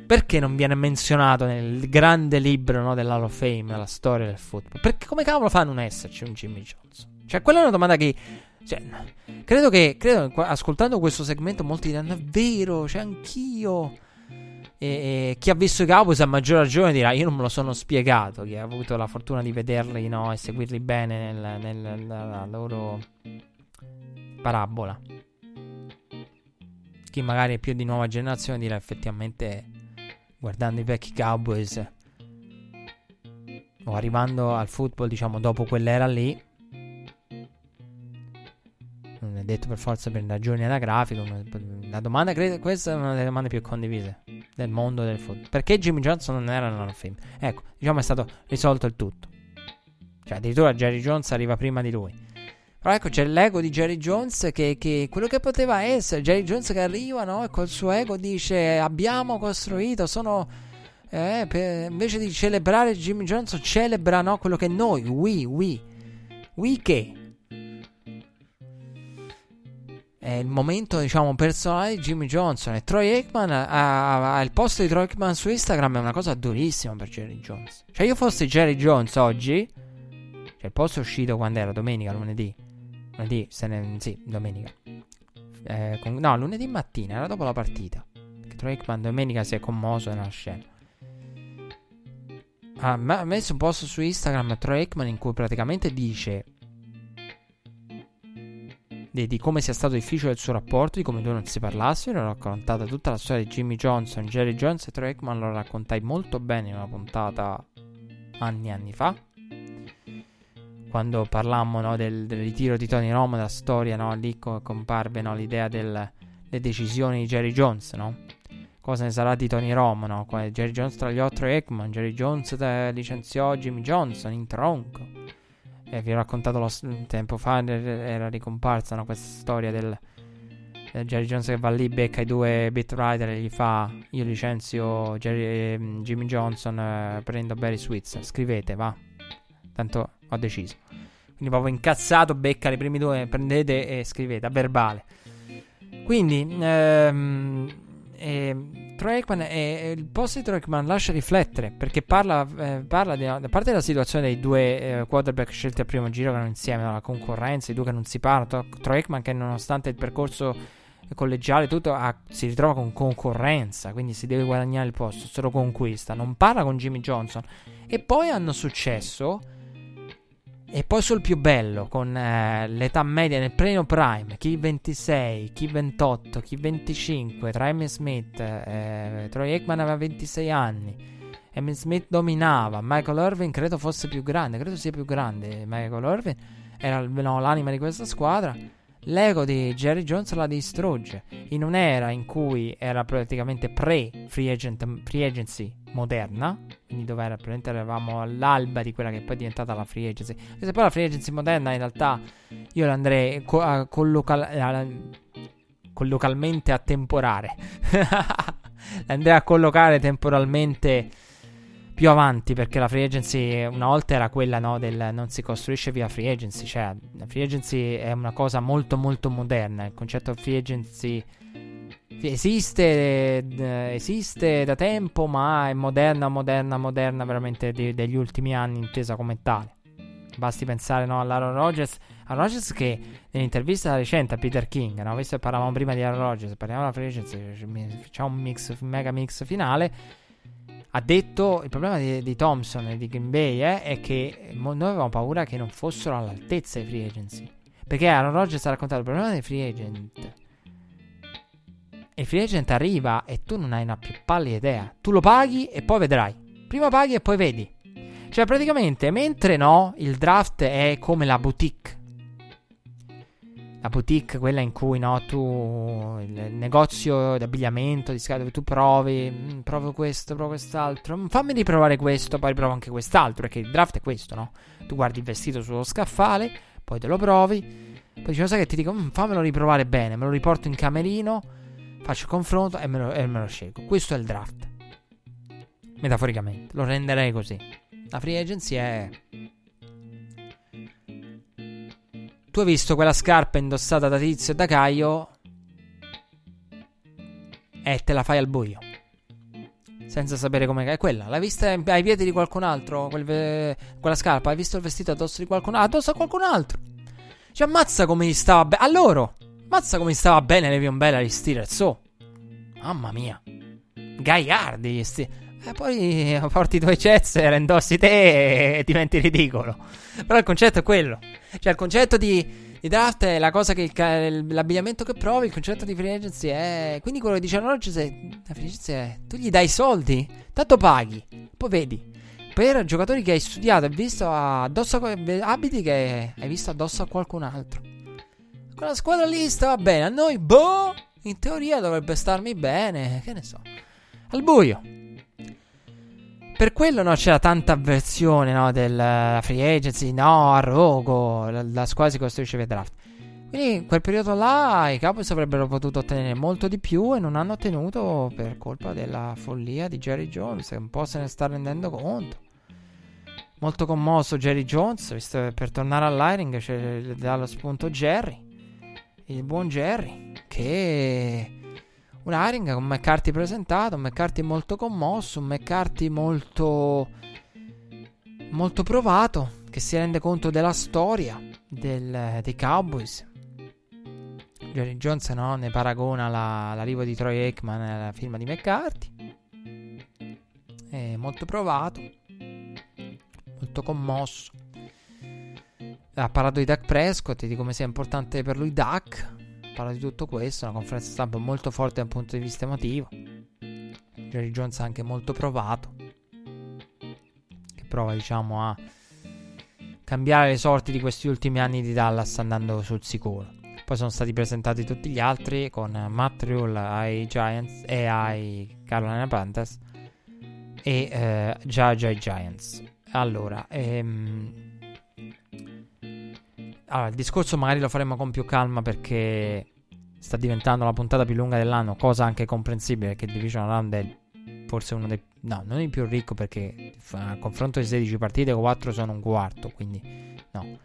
Perché non viene menzionato nel grande libro no, dell'Hall of Fame, la storia del football? Perché come cavolo fa a non esserci un Jimmy Johnson? Cioè, quella è una domanda che. Cioè, credo che. Credo, ascoltando questo segmento, molti diranno: È vero, cioè, anch'io. E, e, chi ha visto i Cowboys a maggior ragione dirà: Io non me lo sono spiegato. Chi ha avuto la fortuna di vederli no, e seguirli bene nel, nel, nella loro parabola. Chi magari è più di nuova generazione dirà effettivamente, guardando i vecchi Cowboys o arrivando al football, diciamo, dopo quell'era lì. Non è detto per forza per ragioni anagrafiche. La domanda, questa è una delle domande più condivise del mondo del football. Perché Jimmy Johnson non era nel film? Ecco, diciamo è stato risolto il tutto. Cioè, addirittura Jerry Jones arriva prima di lui. Però ecco, c'è l'ego di Jerry Jones che, che quello che poteva essere. Jerry Jones che arriva, no? E col suo ego dice: Abbiamo costruito, sono. Eh, per, invece di celebrare Jimmy Johnson, celebra no, quello che noi, we, we, we che è il momento, diciamo, personale di Jimmy Johnson. E Troy Aikman ha, il posto di Troy Aikman su Instagram è una cosa durissima per Jerry Jones. Cioè, io fossi Jerry Jones oggi, cioè il post è uscito quando era domenica, lunedì. Lunedì, se ne, sì, domenica. Eh, con, no, lunedì mattina, era dopo la partita. Che Troy Aikman domenica si è commosso nella scena. Ha messo un post su Instagram Troy Aikman in cui praticamente dice di, di, come sia stato difficile il suo rapporto, di come due non si parlassero. Ho raccontato tutta la storia di Jimmy Johnson, Jerry Jones e Troy Aikman. Lo raccontai molto bene in una puntata anni e anni fa. Quando parlammo no, del, del, ritiro di Tony Romo, della storia, no, lì co- comparve no, l'idea delle decisioni di Jerry Jones? Cosa ne sarà di Tony Romo? Jerry Jones tra gli otto e Ekman, Jerry Jones licenziò Jimmy Johnson in tronco eh, vi ho raccontato lo, tempo fa, era ricomparsa no, questa storia del, del, Jerry Jones che va lì, becca i due beat rider e gli fa io licenzio Jerry, eh, Jimmy Johnson, eh, prendo Barry Switz, scrivete, va. Tanto ho deciso. Quindi proprio incazzato, becca i primi due, prendete e scrivete a verbale. Quindi, ehm, eh, Troy e il post di Troy lascia riflettere perché parla, eh, parla di, a parte della situazione dei due eh, quarterback scelti al primo giro che erano insieme, la concorrenza, i due che non si parlano. Troy che nonostante il percorso collegiale tutto ha, si ritrova con concorrenza, quindi si deve guadagnare il posto, se lo conquista, non parla con Jimmy Johnson e poi hanno successo e poi sul più bello, con eh, l'età media nel pleno prime, chi 26, chi 28, chi 25, tra Emmitt Smith, eh, Troy Aikman aveva 26 anni, Emmitt Smith dominava, Michael Irvin credo fosse più grande, credo sia più grande Michael Irvin, era no, l'anima di questa squadra. L'ego di Jerry Jones la distrugge in un'era in cui era praticamente pre-free free agency moderna, quindi dove era, probabilmente eravamo all'alba di quella che poi è diventata la free agency. E se poi la free agency moderna in realtà io l'andrei co- a collocal- collocalmente a temporare. l'andrei a collocare temporalmente più avanti perché la free agency una volta era quella no, del non si costruisce via free agency, cioè la free agency è una cosa molto molto moderna, il concetto free agency esiste, eh, esiste da tempo ma è moderna, moderna, moderna veramente de- degli ultimi anni intesa come tale. Basti pensare no, all'Aaron Rodgers, Aaron Rodgers che nell'intervista recente a Peter King, no, visto che parlavamo prima di Aaron Rodgers, parliamo della free agency, facciamo un mix, mega mix finale ha detto il problema di, di Thompson e di Green Bay eh, è che noi avevamo paura che non fossero all'altezza i free agency. Perché Aaron Rodgers ha raccontato il problema dei free agent. E il free agent arriva e tu non hai una più pallida idea. Tu lo paghi e poi vedrai. Prima paghi e poi vedi. Cioè, praticamente, mentre no, il draft è come la boutique la boutique, quella in cui no, tu il negozio di abbigliamento, di scala dove tu provi, mm, provo questo, provo quest'altro, mm, fammi riprovare questo, poi riprovo anche quest'altro, perché il draft è questo, no? Tu guardi il vestito sullo scaffale, poi te lo provi, poi dici, sai che ti dico, mm, fammelo riprovare bene, me lo riporto in camerino, faccio il confronto e me lo, e me lo scelgo. Questo è il draft. Metaforicamente, lo renderei così. La free agency è Tu hai visto quella scarpa indossata da Tizio e da Caio e te la fai al buio. senza sapere come è quella. L'hai vista ai piedi di qualcun altro? Quel ve- quella scarpa? Hai visto il vestito addosso di qualcun altro? Addosso a qualcun altro. Cioè, ammazza come gli stava bene. A loro! Ammazza come gli stava bene le piombelle agli Steelers. Oh. Mamma mia. Gaiardi gli Steelers. E poi porti i tuoi Jets, e indossi te e diventi ridicolo. Però il concetto è quello. Cioè, il concetto di di draft è la cosa che il, l'abbigliamento che provi, il concetto di free agency è. Quindi quello che dicevano oggi è. La free agency è. Tu gli dai soldi, tanto paghi. Poi vedi. Per giocatori che hai studiato e visto addosso a abiti che hai visto addosso a qualcun altro. Quella squadra lì stava bene. A noi, boh. In teoria dovrebbe starmi bene. Che ne so. Al buio. Per quello no, c'era tanta avversione no, della free agency, no, a rogo, la, la squadra si costruisce per draft. Quindi in quel periodo là i Cowboys avrebbero potuto ottenere molto di più e non hanno ottenuto per colpa della follia di Jerry Jones, che un po' se ne sta rendendo conto. Molto commosso Jerry Jones, visto per tornare all'Iring c'è dallo spunto Jerry, il buon Jerry, che un Haring con McCarthy presentato, un McCarthy molto commosso, un McCarthy molto molto provato, che si rende conto della storia del, dei Cowboys. Jerry Jones no, ne paragona la, l'arrivo di Troy Aikman alla firma di McCarthy. È molto provato, molto commosso. Ha parlato di Duck Prescott e di come sia importante per lui Duck parla di tutto questo, una conferenza stampa molto forte dal punto di vista emotivo. Jerry Jones anche molto provato, che prova diciamo a cambiare le sorti di questi ultimi anni di Dallas andando sul sicuro. Poi sono stati presentati tutti gli altri con Matt Rule ai Giants e ai Carolina Panthers e eh, Judge ai Giants. Allora, ehm, allora, il discorso magari lo faremo con più calma perché sta diventando la puntata più lunga dell'anno, cosa anche comprensibile perché Division Round è forse uno dei... No, non il più ricco perché a confronto di 16 partite 4 sono un quarto, quindi no.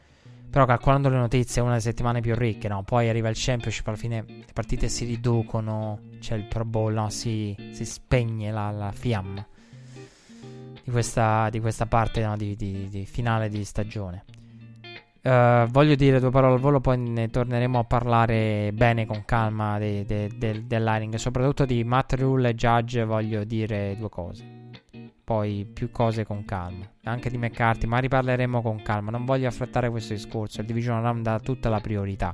Però calcolando le notizie è una delle settimane più ricche, no? Poi arriva il Championship, alla fine le partite si riducono, c'è il Pro Bowl, no? Si, si spegne la, la fiamma di questa, di questa parte no? di, di, di finale di stagione. Uh, voglio dire due parole al volo, poi ne torneremo a parlare bene con calma de, de, de, dell'hiring. Soprattutto di Matt Rule e Judge voglio dire due cose. Poi più cose con calma. Anche di McCarthy, ma riparleremo con calma. Non voglio affrettare questo discorso. Il Division Round dà tutta la priorità.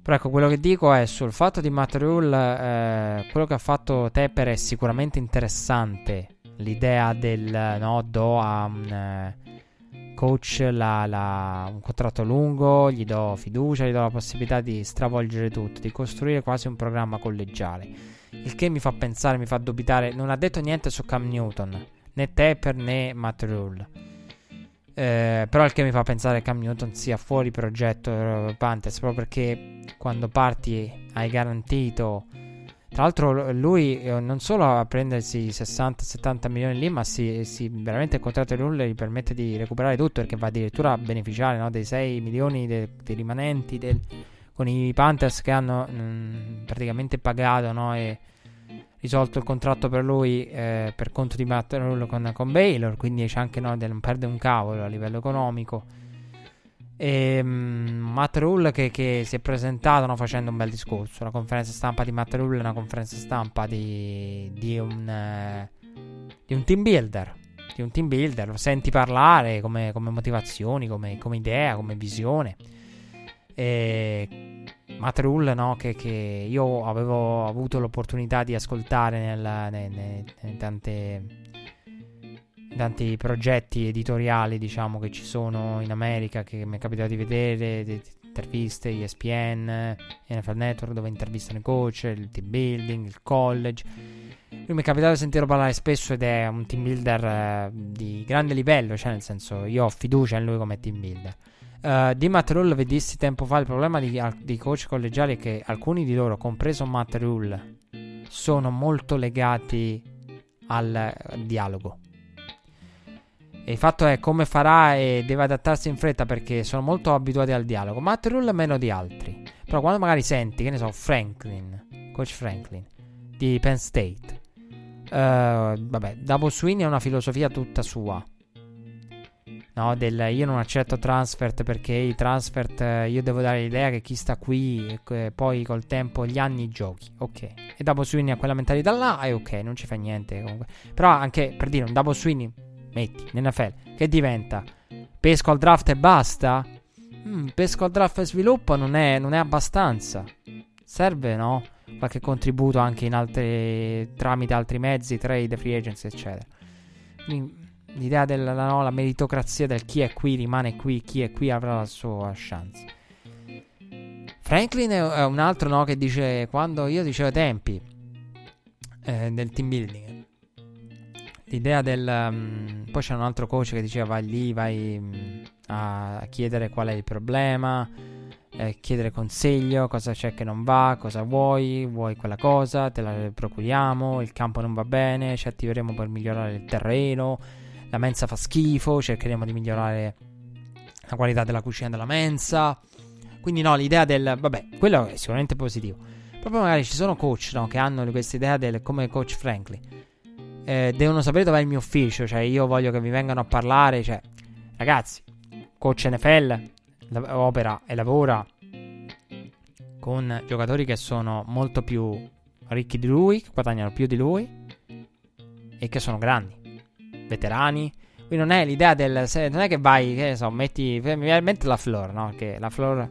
Però ecco, quello che dico è sul fatto di Matt Rule, eh, quello che ha fatto Tepper è sicuramente interessante. L'idea del no, do. Um, coach la, la, un contratto lungo, gli do fiducia, gli do la possibilità di stravolgere tutto, di costruire quasi un programma collegiale. Il che mi fa pensare, mi fa dubitare. Non ha detto niente su Cam Newton, né Tepper né Matt Rule. Eh, però il che mi fa pensare che Cam Newton sia fuori progetto eh, Panthers proprio perché quando parti hai garantito tra l'altro lui eh, non solo a prendersi 60-70 milioni lì, ma si, si, veramente il contratto di Lull gli permette di recuperare tutto perché va addirittura a beneficiare no, dei 6 milioni dei, dei rimanenti del, con i Panthers che hanno mh, mm, praticamente pagato no, e risolto il contratto per lui eh, per conto di Matt Rull con, con Baylor, quindi c'è anche no, del non perde un cavolo a livello economico. E um, Matt Rule che, che, si è presentato no, facendo un bel discorso. La conferenza stampa di Matt Rule è una conferenza stampa di, di, un, eh, di un team builder. Di un team builder, lo senti parlare come, come motivazioni, come, come, idea, come visione. E Matt Rule, no, che, che, io avevo avuto l'opportunità di ascoltare nel, nel, nel, nel tante tanti progetti editoriali, diciamo, che ci sono in America, che mi è capitato di vedere, di interviste, ESPN, NFL Network, dove intervistano i coach, il team building, il college. Lui mi è capitato di sentirlo parlare spesso ed è un team builder eh, di grande livello, cioè nel senso io ho fiducia in lui come team builder. Uh, di Matt Rule vedissi tempo fa il problema di, di coach collegiali è che alcuni di loro, compreso Matt Rule, sono molto legati al dialogo e il fatto è come farà e deve adattarsi in fretta perché sono molto abituati al dialogo. Matt Rule meno di altri. Però quando magari senti, che ne so, Franklin, coach Franklin di Penn State, vabbè, Davo Sweeney ha una filosofia tutta sua. No, del io non accetto transfert perché i transfert io devo dare l'idea che chi sta qui e poi col tempo, gli anni giochi. Ok. E Davo Sweeney ha quella mentalità là e ok, non ci fa niente comunque. Però anche per dire un Davo Sweeney, metti, nell'NFL, che diventa? Pesco al draft e basta? Mm, pesco al draft e sviluppo non è, non è abbastanza. Serve, no? Qualche contributo anche in altri, tramite altri mezzi, trade, free agency, eccetera. Quindi l'idea della no, la meritocrazia del chi è qui rimane qui, chi è qui avrà la sua chance. Franklin è un altro no, che dice quando io dicevo ai tempi eh, del team building. L'idea del um, poi c'è un altro coach che diceva vai lì, vai um, a chiedere qual è il problema, eh, chiedere consiglio, cosa c'è che non va, cosa vuoi, vuoi quella cosa, te la procuriamo, il campo non va bene, ci attiveremo per migliorare il terreno la mensa fa schifo, cercheremo di migliorare la qualità della cucina della mensa. Quindi no, l'idea del... vabbè, quello è sicuramente positivo. Proprio magari ci sono coach no, che hanno questa idea del... come coach Franklin. Eh, devono sapere dov'è il mio ufficio, cioè io voglio che mi vengano a parlare, cioè... Ragazzi, coach NFL opera e lavora con giocatori che sono molto più ricchi di lui, che guadagnano più di lui e che sono grandi veterani. Qui non è l'idea del. Se, non è che vai, che so, metti. Mi viene in mente la Flor, no? Che la Flor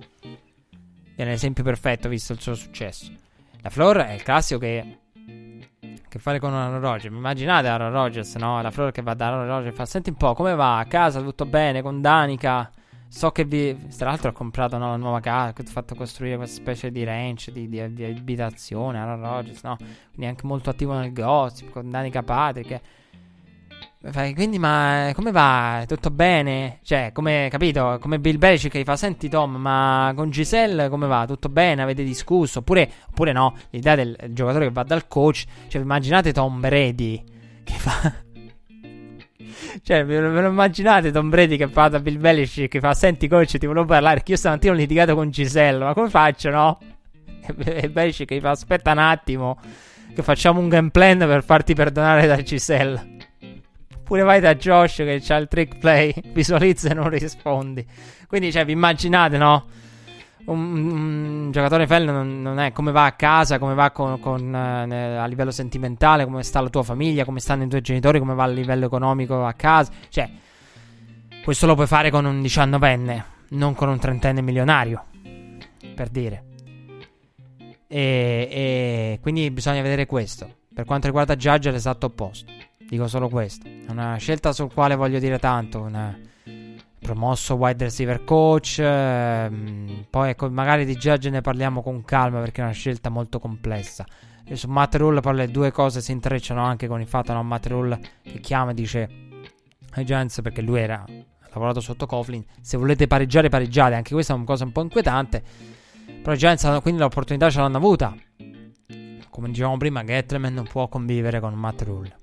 è l'esempio perfetto visto il suo successo. La Flor è il classico che. Che fare con Aaron Rodgers. Immaginate Aaron Rodgers, no? La Flor che va da Aaron Rodgers e fa: Senti un po', come va? A casa tutto bene? Con Danica? So che vi. Tra l'altro, ho comprato no, una nuova casa. Ho fatto costruire questa specie di ranch di, di, di abitazione. Aaron Rodgers, no? Quindi anche molto attivo nel gossip. Con Danica Patrick. Quindi, ma come va? Tutto bene? Cioè, come capito? Come Bill Belichick gli fa: Senti, Tom, ma con Giselle come va? Tutto bene? Avete discusso? Oppure, oppure no? L'idea del giocatore che va dal coach. Cioè, immaginate Tom Brady che fa. cioè, ve lo, immaginate Tom Brady che va da Bill Belichick che fa: Senti, coach, ti volevo parlare. Che io stamattina ho litigato con Giselle, ma come faccio, no? E Belichick gli fa: Aspetta un attimo, che facciamo un game plan per farti perdonare da Giselle. Oppure vai da Josh che c'ha il trick play, visualizza e non rispondi. Quindi, cioè, vi immaginate, no? Un, un giocatore NFL non, non, è come va a casa, come va con, con, eh, a livello sentimentale, come sta la tua famiglia, come stanno i tuoi genitori, come va a livello economico a casa. Cioè, questo lo puoi fare con un diciannovenne, non con un trentenne milionario, per dire. E, e quindi bisogna vedere questo. Per quanto riguarda Judge è l'esatto opposto. Dico solo questo. È una scelta sul quale voglio dire tanto. Una... Promosso wide receiver coach. Ehm, poi ecco, magari di Judge ne parliamo con calma perché è una scelta molto complessa. E su Matt Rule poi le due cose si intrecciano anche con il fatto che no, Matt Rule che chiama e dice ai Giants perché lui era lavorato sotto Coughlin. Se volete pareggiare, pareggiate. Anche questa è una cosa un po' inquietante. Però i Giants quindi l'opportunità ce l'hanno avuta. Come dicevamo prima, Gettleman non può convivere con Matt Rule.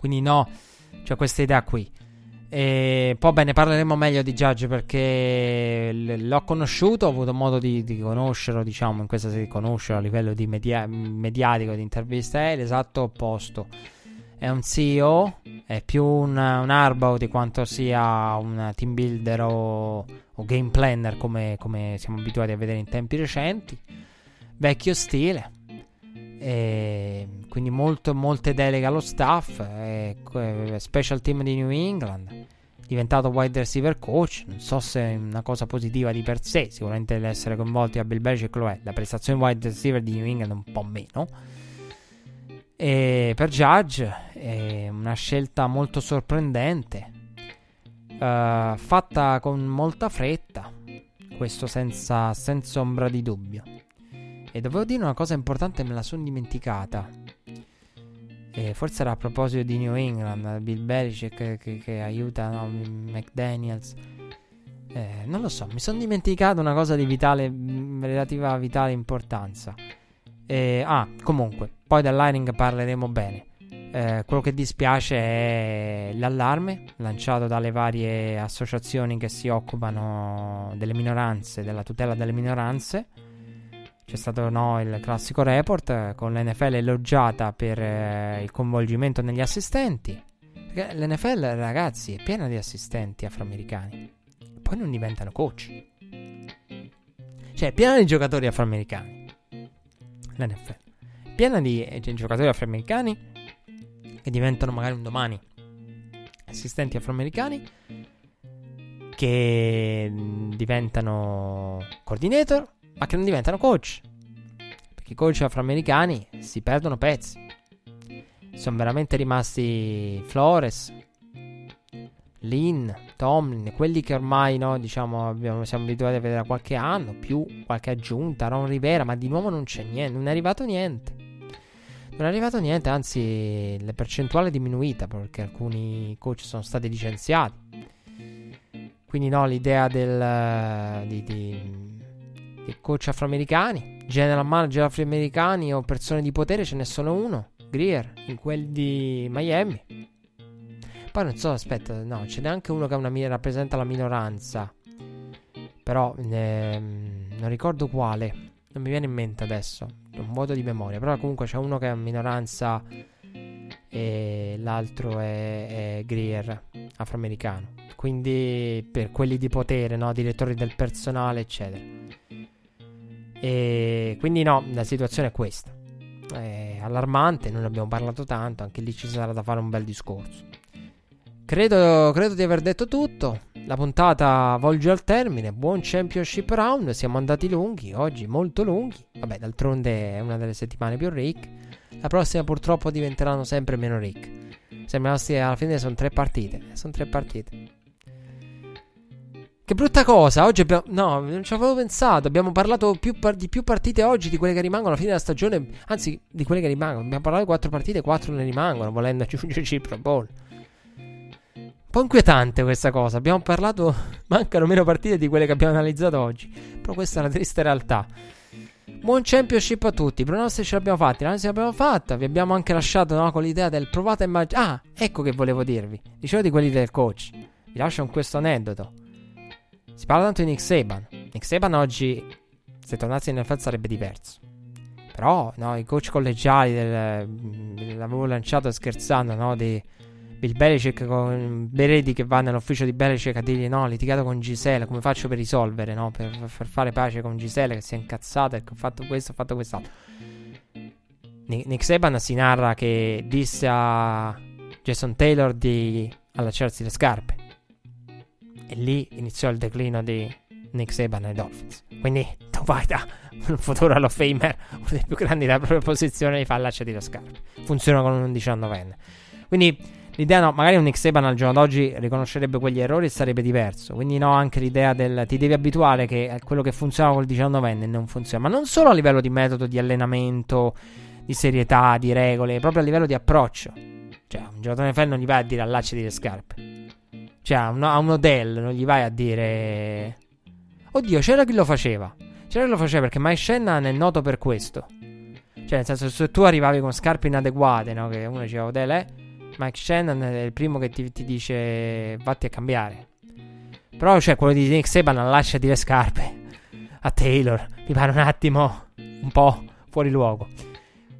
Quindi no, c'è questa idea qui. E poi bene, parleremo meglio di Judge perché l'ho conosciuto, ho avuto modo di, di conoscerlo, diciamo, in questa si conosce a livello di media- mediatico, di intervista, è l'esatto opposto. È un CEO, è più un, un Arbo di quanto sia un team builder o, o game planner come, come siamo abituati a vedere in tempi recenti. Vecchio stile, e quindi molto, molte deleghe allo staff. E, special team di New England. Diventato wide receiver coach. Non so se è una cosa positiva di per sé. Sicuramente l'essere coinvolti a Bill Belichick lo è. La prestazione wide receiver di New England un po' meno. E per Judge è una scelta molto sorprendente. Uh, fatta con molta fretta. Questo senza, senza ombra di dubbio. E dovevo dire una cosa importante, me la sono dimenticata. E forse era a proposito di New England, Bill Belichick che, che, che aiuta no, McDaniels. Eh, non lo so, mi sono dimenticato una cosa di vitale, relativa a vitale importanza. Eh, ah, comunque, poi del parleremo bene. Eh, quello che dispiace è l'allarme lanciato dalle varie associazioni che si occupano delle minoranze, della tutela delle minoranze c'è stato no, il classico report con l'NFL elogiata per eh, il coinvolgimento negli assistenti. Perché l'NFL, ragazzi, è piena di assistenti afroamericani. Poi non diventano coach. Cioè, è piena di giocatori afroamericani. L'NFL. Piena di eh, giocatori afroamericani che diventano magari un domani assistenti afroamericani che diventano coordinator, ma che non diventano coach. Perché i coach afroamericani si perdono pezzi. Sono veramente rimasti Flores, Lin, Tomlin, quelli che ormai no, diciamo, abbiamo, siamo abituati a vedere da qualche anno, più qualche aggiunta, Ron Rivera, ma di nuovo non c'è niente, non è arrivato niente. Non è arrivato niente, anzi la percentuale è diminuita perché alcuni coach sono stati licenziati. Quindi no, l'idea del, di, di, di coach afroamericani, general manager afroamericani o persone di potere ce ne sono uno, Greer, in quelli di Miami. Poi non so, aspetta, no, ce n'è anche uno che una, rappresenta la minoranza. Però eh, non ricordo quale. Non mi viene in mente adesso. Un vuoto di memoria. Però comunque c'è uno che è minoranza e l'altro è, è Greer, afroamericano quindi per quelli di potere, no? direttori del personale, eccetera. E quindi no, la situazione è questa. È allarmante, non ne abbiamo parlato tanto, anche lì ci sarà da fare un bel discorso. Credo, credo di aver detto tutto. La puntata volge al termine. Buon championship round. Siamo andati lunghi oggi, molto lunghi. Vabbè, d'altronde è una delle settimane più ricche. La prossima purtroppo diventeranno sempre meno ricche. Sembra alla fine sono tre partite. Sono tre partite. Che brutta cosa, oggi abbiamo... No, non ci avevo pensato, abbiamo parlato più par- di più partite oggi di quelle che rimangono alla fine della stagione, anzi di quelle che rimangono. Abbiamo parlato di quattro partite, quattro ne rimangono, volendo aggiungerci il Pro Bowl. Un po' inquietante questa cosa, abbiamo parlato, mancano meno partite di quelle che abbiamo analizzato oggi. Però questa è una triste realtà. Buon championship a tutti. I pronostici ce l'abbiamo fatti. L'analisi l'abbiamo fatta. Vi abbiamo anche lasciato no, con l'idea del provate a immaginare. Ah, ecco che volevo dirvi. Dicevo di quelli del coach. Vi lascio con questo aneddoto. Si parla tanto di Nick Saban. Nick Saban oggi, se tornasse in NFL, sarebbe diverso. Però, no, i coach collegiali del, l'avevo lanciato scherzando, no, di Bill Belichick con Beredi che va nell'ufficio di Belichick a dirgli no, ho litigato con Gisele, come faccio per risolvere, no, per, per fare pace con Gisele che si è incazzata perché ho fatto questo, ho fatto quest'altro. Nick Saban si narra che disse a Jason Taylor di allacciarsi le scarpe e lì iniziò il declino di Nick Saban ai Dolphins. Quindi tu vai da un futuro Hall of Famer, uno dei più grandi della propria posizione, e fa allacciati le scarpe. Funziona con un 19enne. Quindi l'idea no, magari un Nick Saban al giorno d'oggi riconoscerebbe quegli errori e sarebbe diverso. Quindi no, anche l'idea del ti devi abituare che quello che funziona col 19enne non funziona. Ma non solo a livello di metodo, di allenamento, di serietà, di regole, proprio a livello di approccio. Cioè, un giocatore NFL non gli vai a dire allacciati le scarpe. Cioè, a un, a un Odell non gli vai a dire. Oddio, c'era chi lo faceva. C'era chi lo faceva perché Mike Shannon è noto per questo. Cioè, nel senso, se tu arrivavi con scarpe inadeguate, no? Che uno diceva Odell è. Mike Shannon è il primo che ti, ti dice vatti a cambiare. Però cioè, quello di Nick Saban, lasciati le scarpe. A Taylor, mi pare un attimo un po' fuori luogo.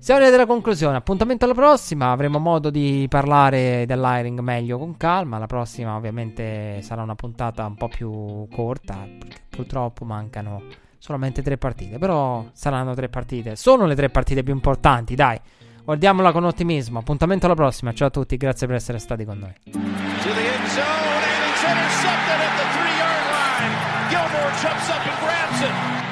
Siamo arrivati alla conclusione. Appuntamento alla prossima. Avremo modo di parlare dell'hiring meglio con calma. La prossima, ovviamente, sarà una puntata un po' più corta. Perché purtroppo mancano solamente tre partite. Però saranno tre partite. Sono le tre partite più importanti, dai. Guardiamola con ottimismo. Appuntamento alla prossima. Ciao a tutti, grazie per essere stati con noi. Gilmore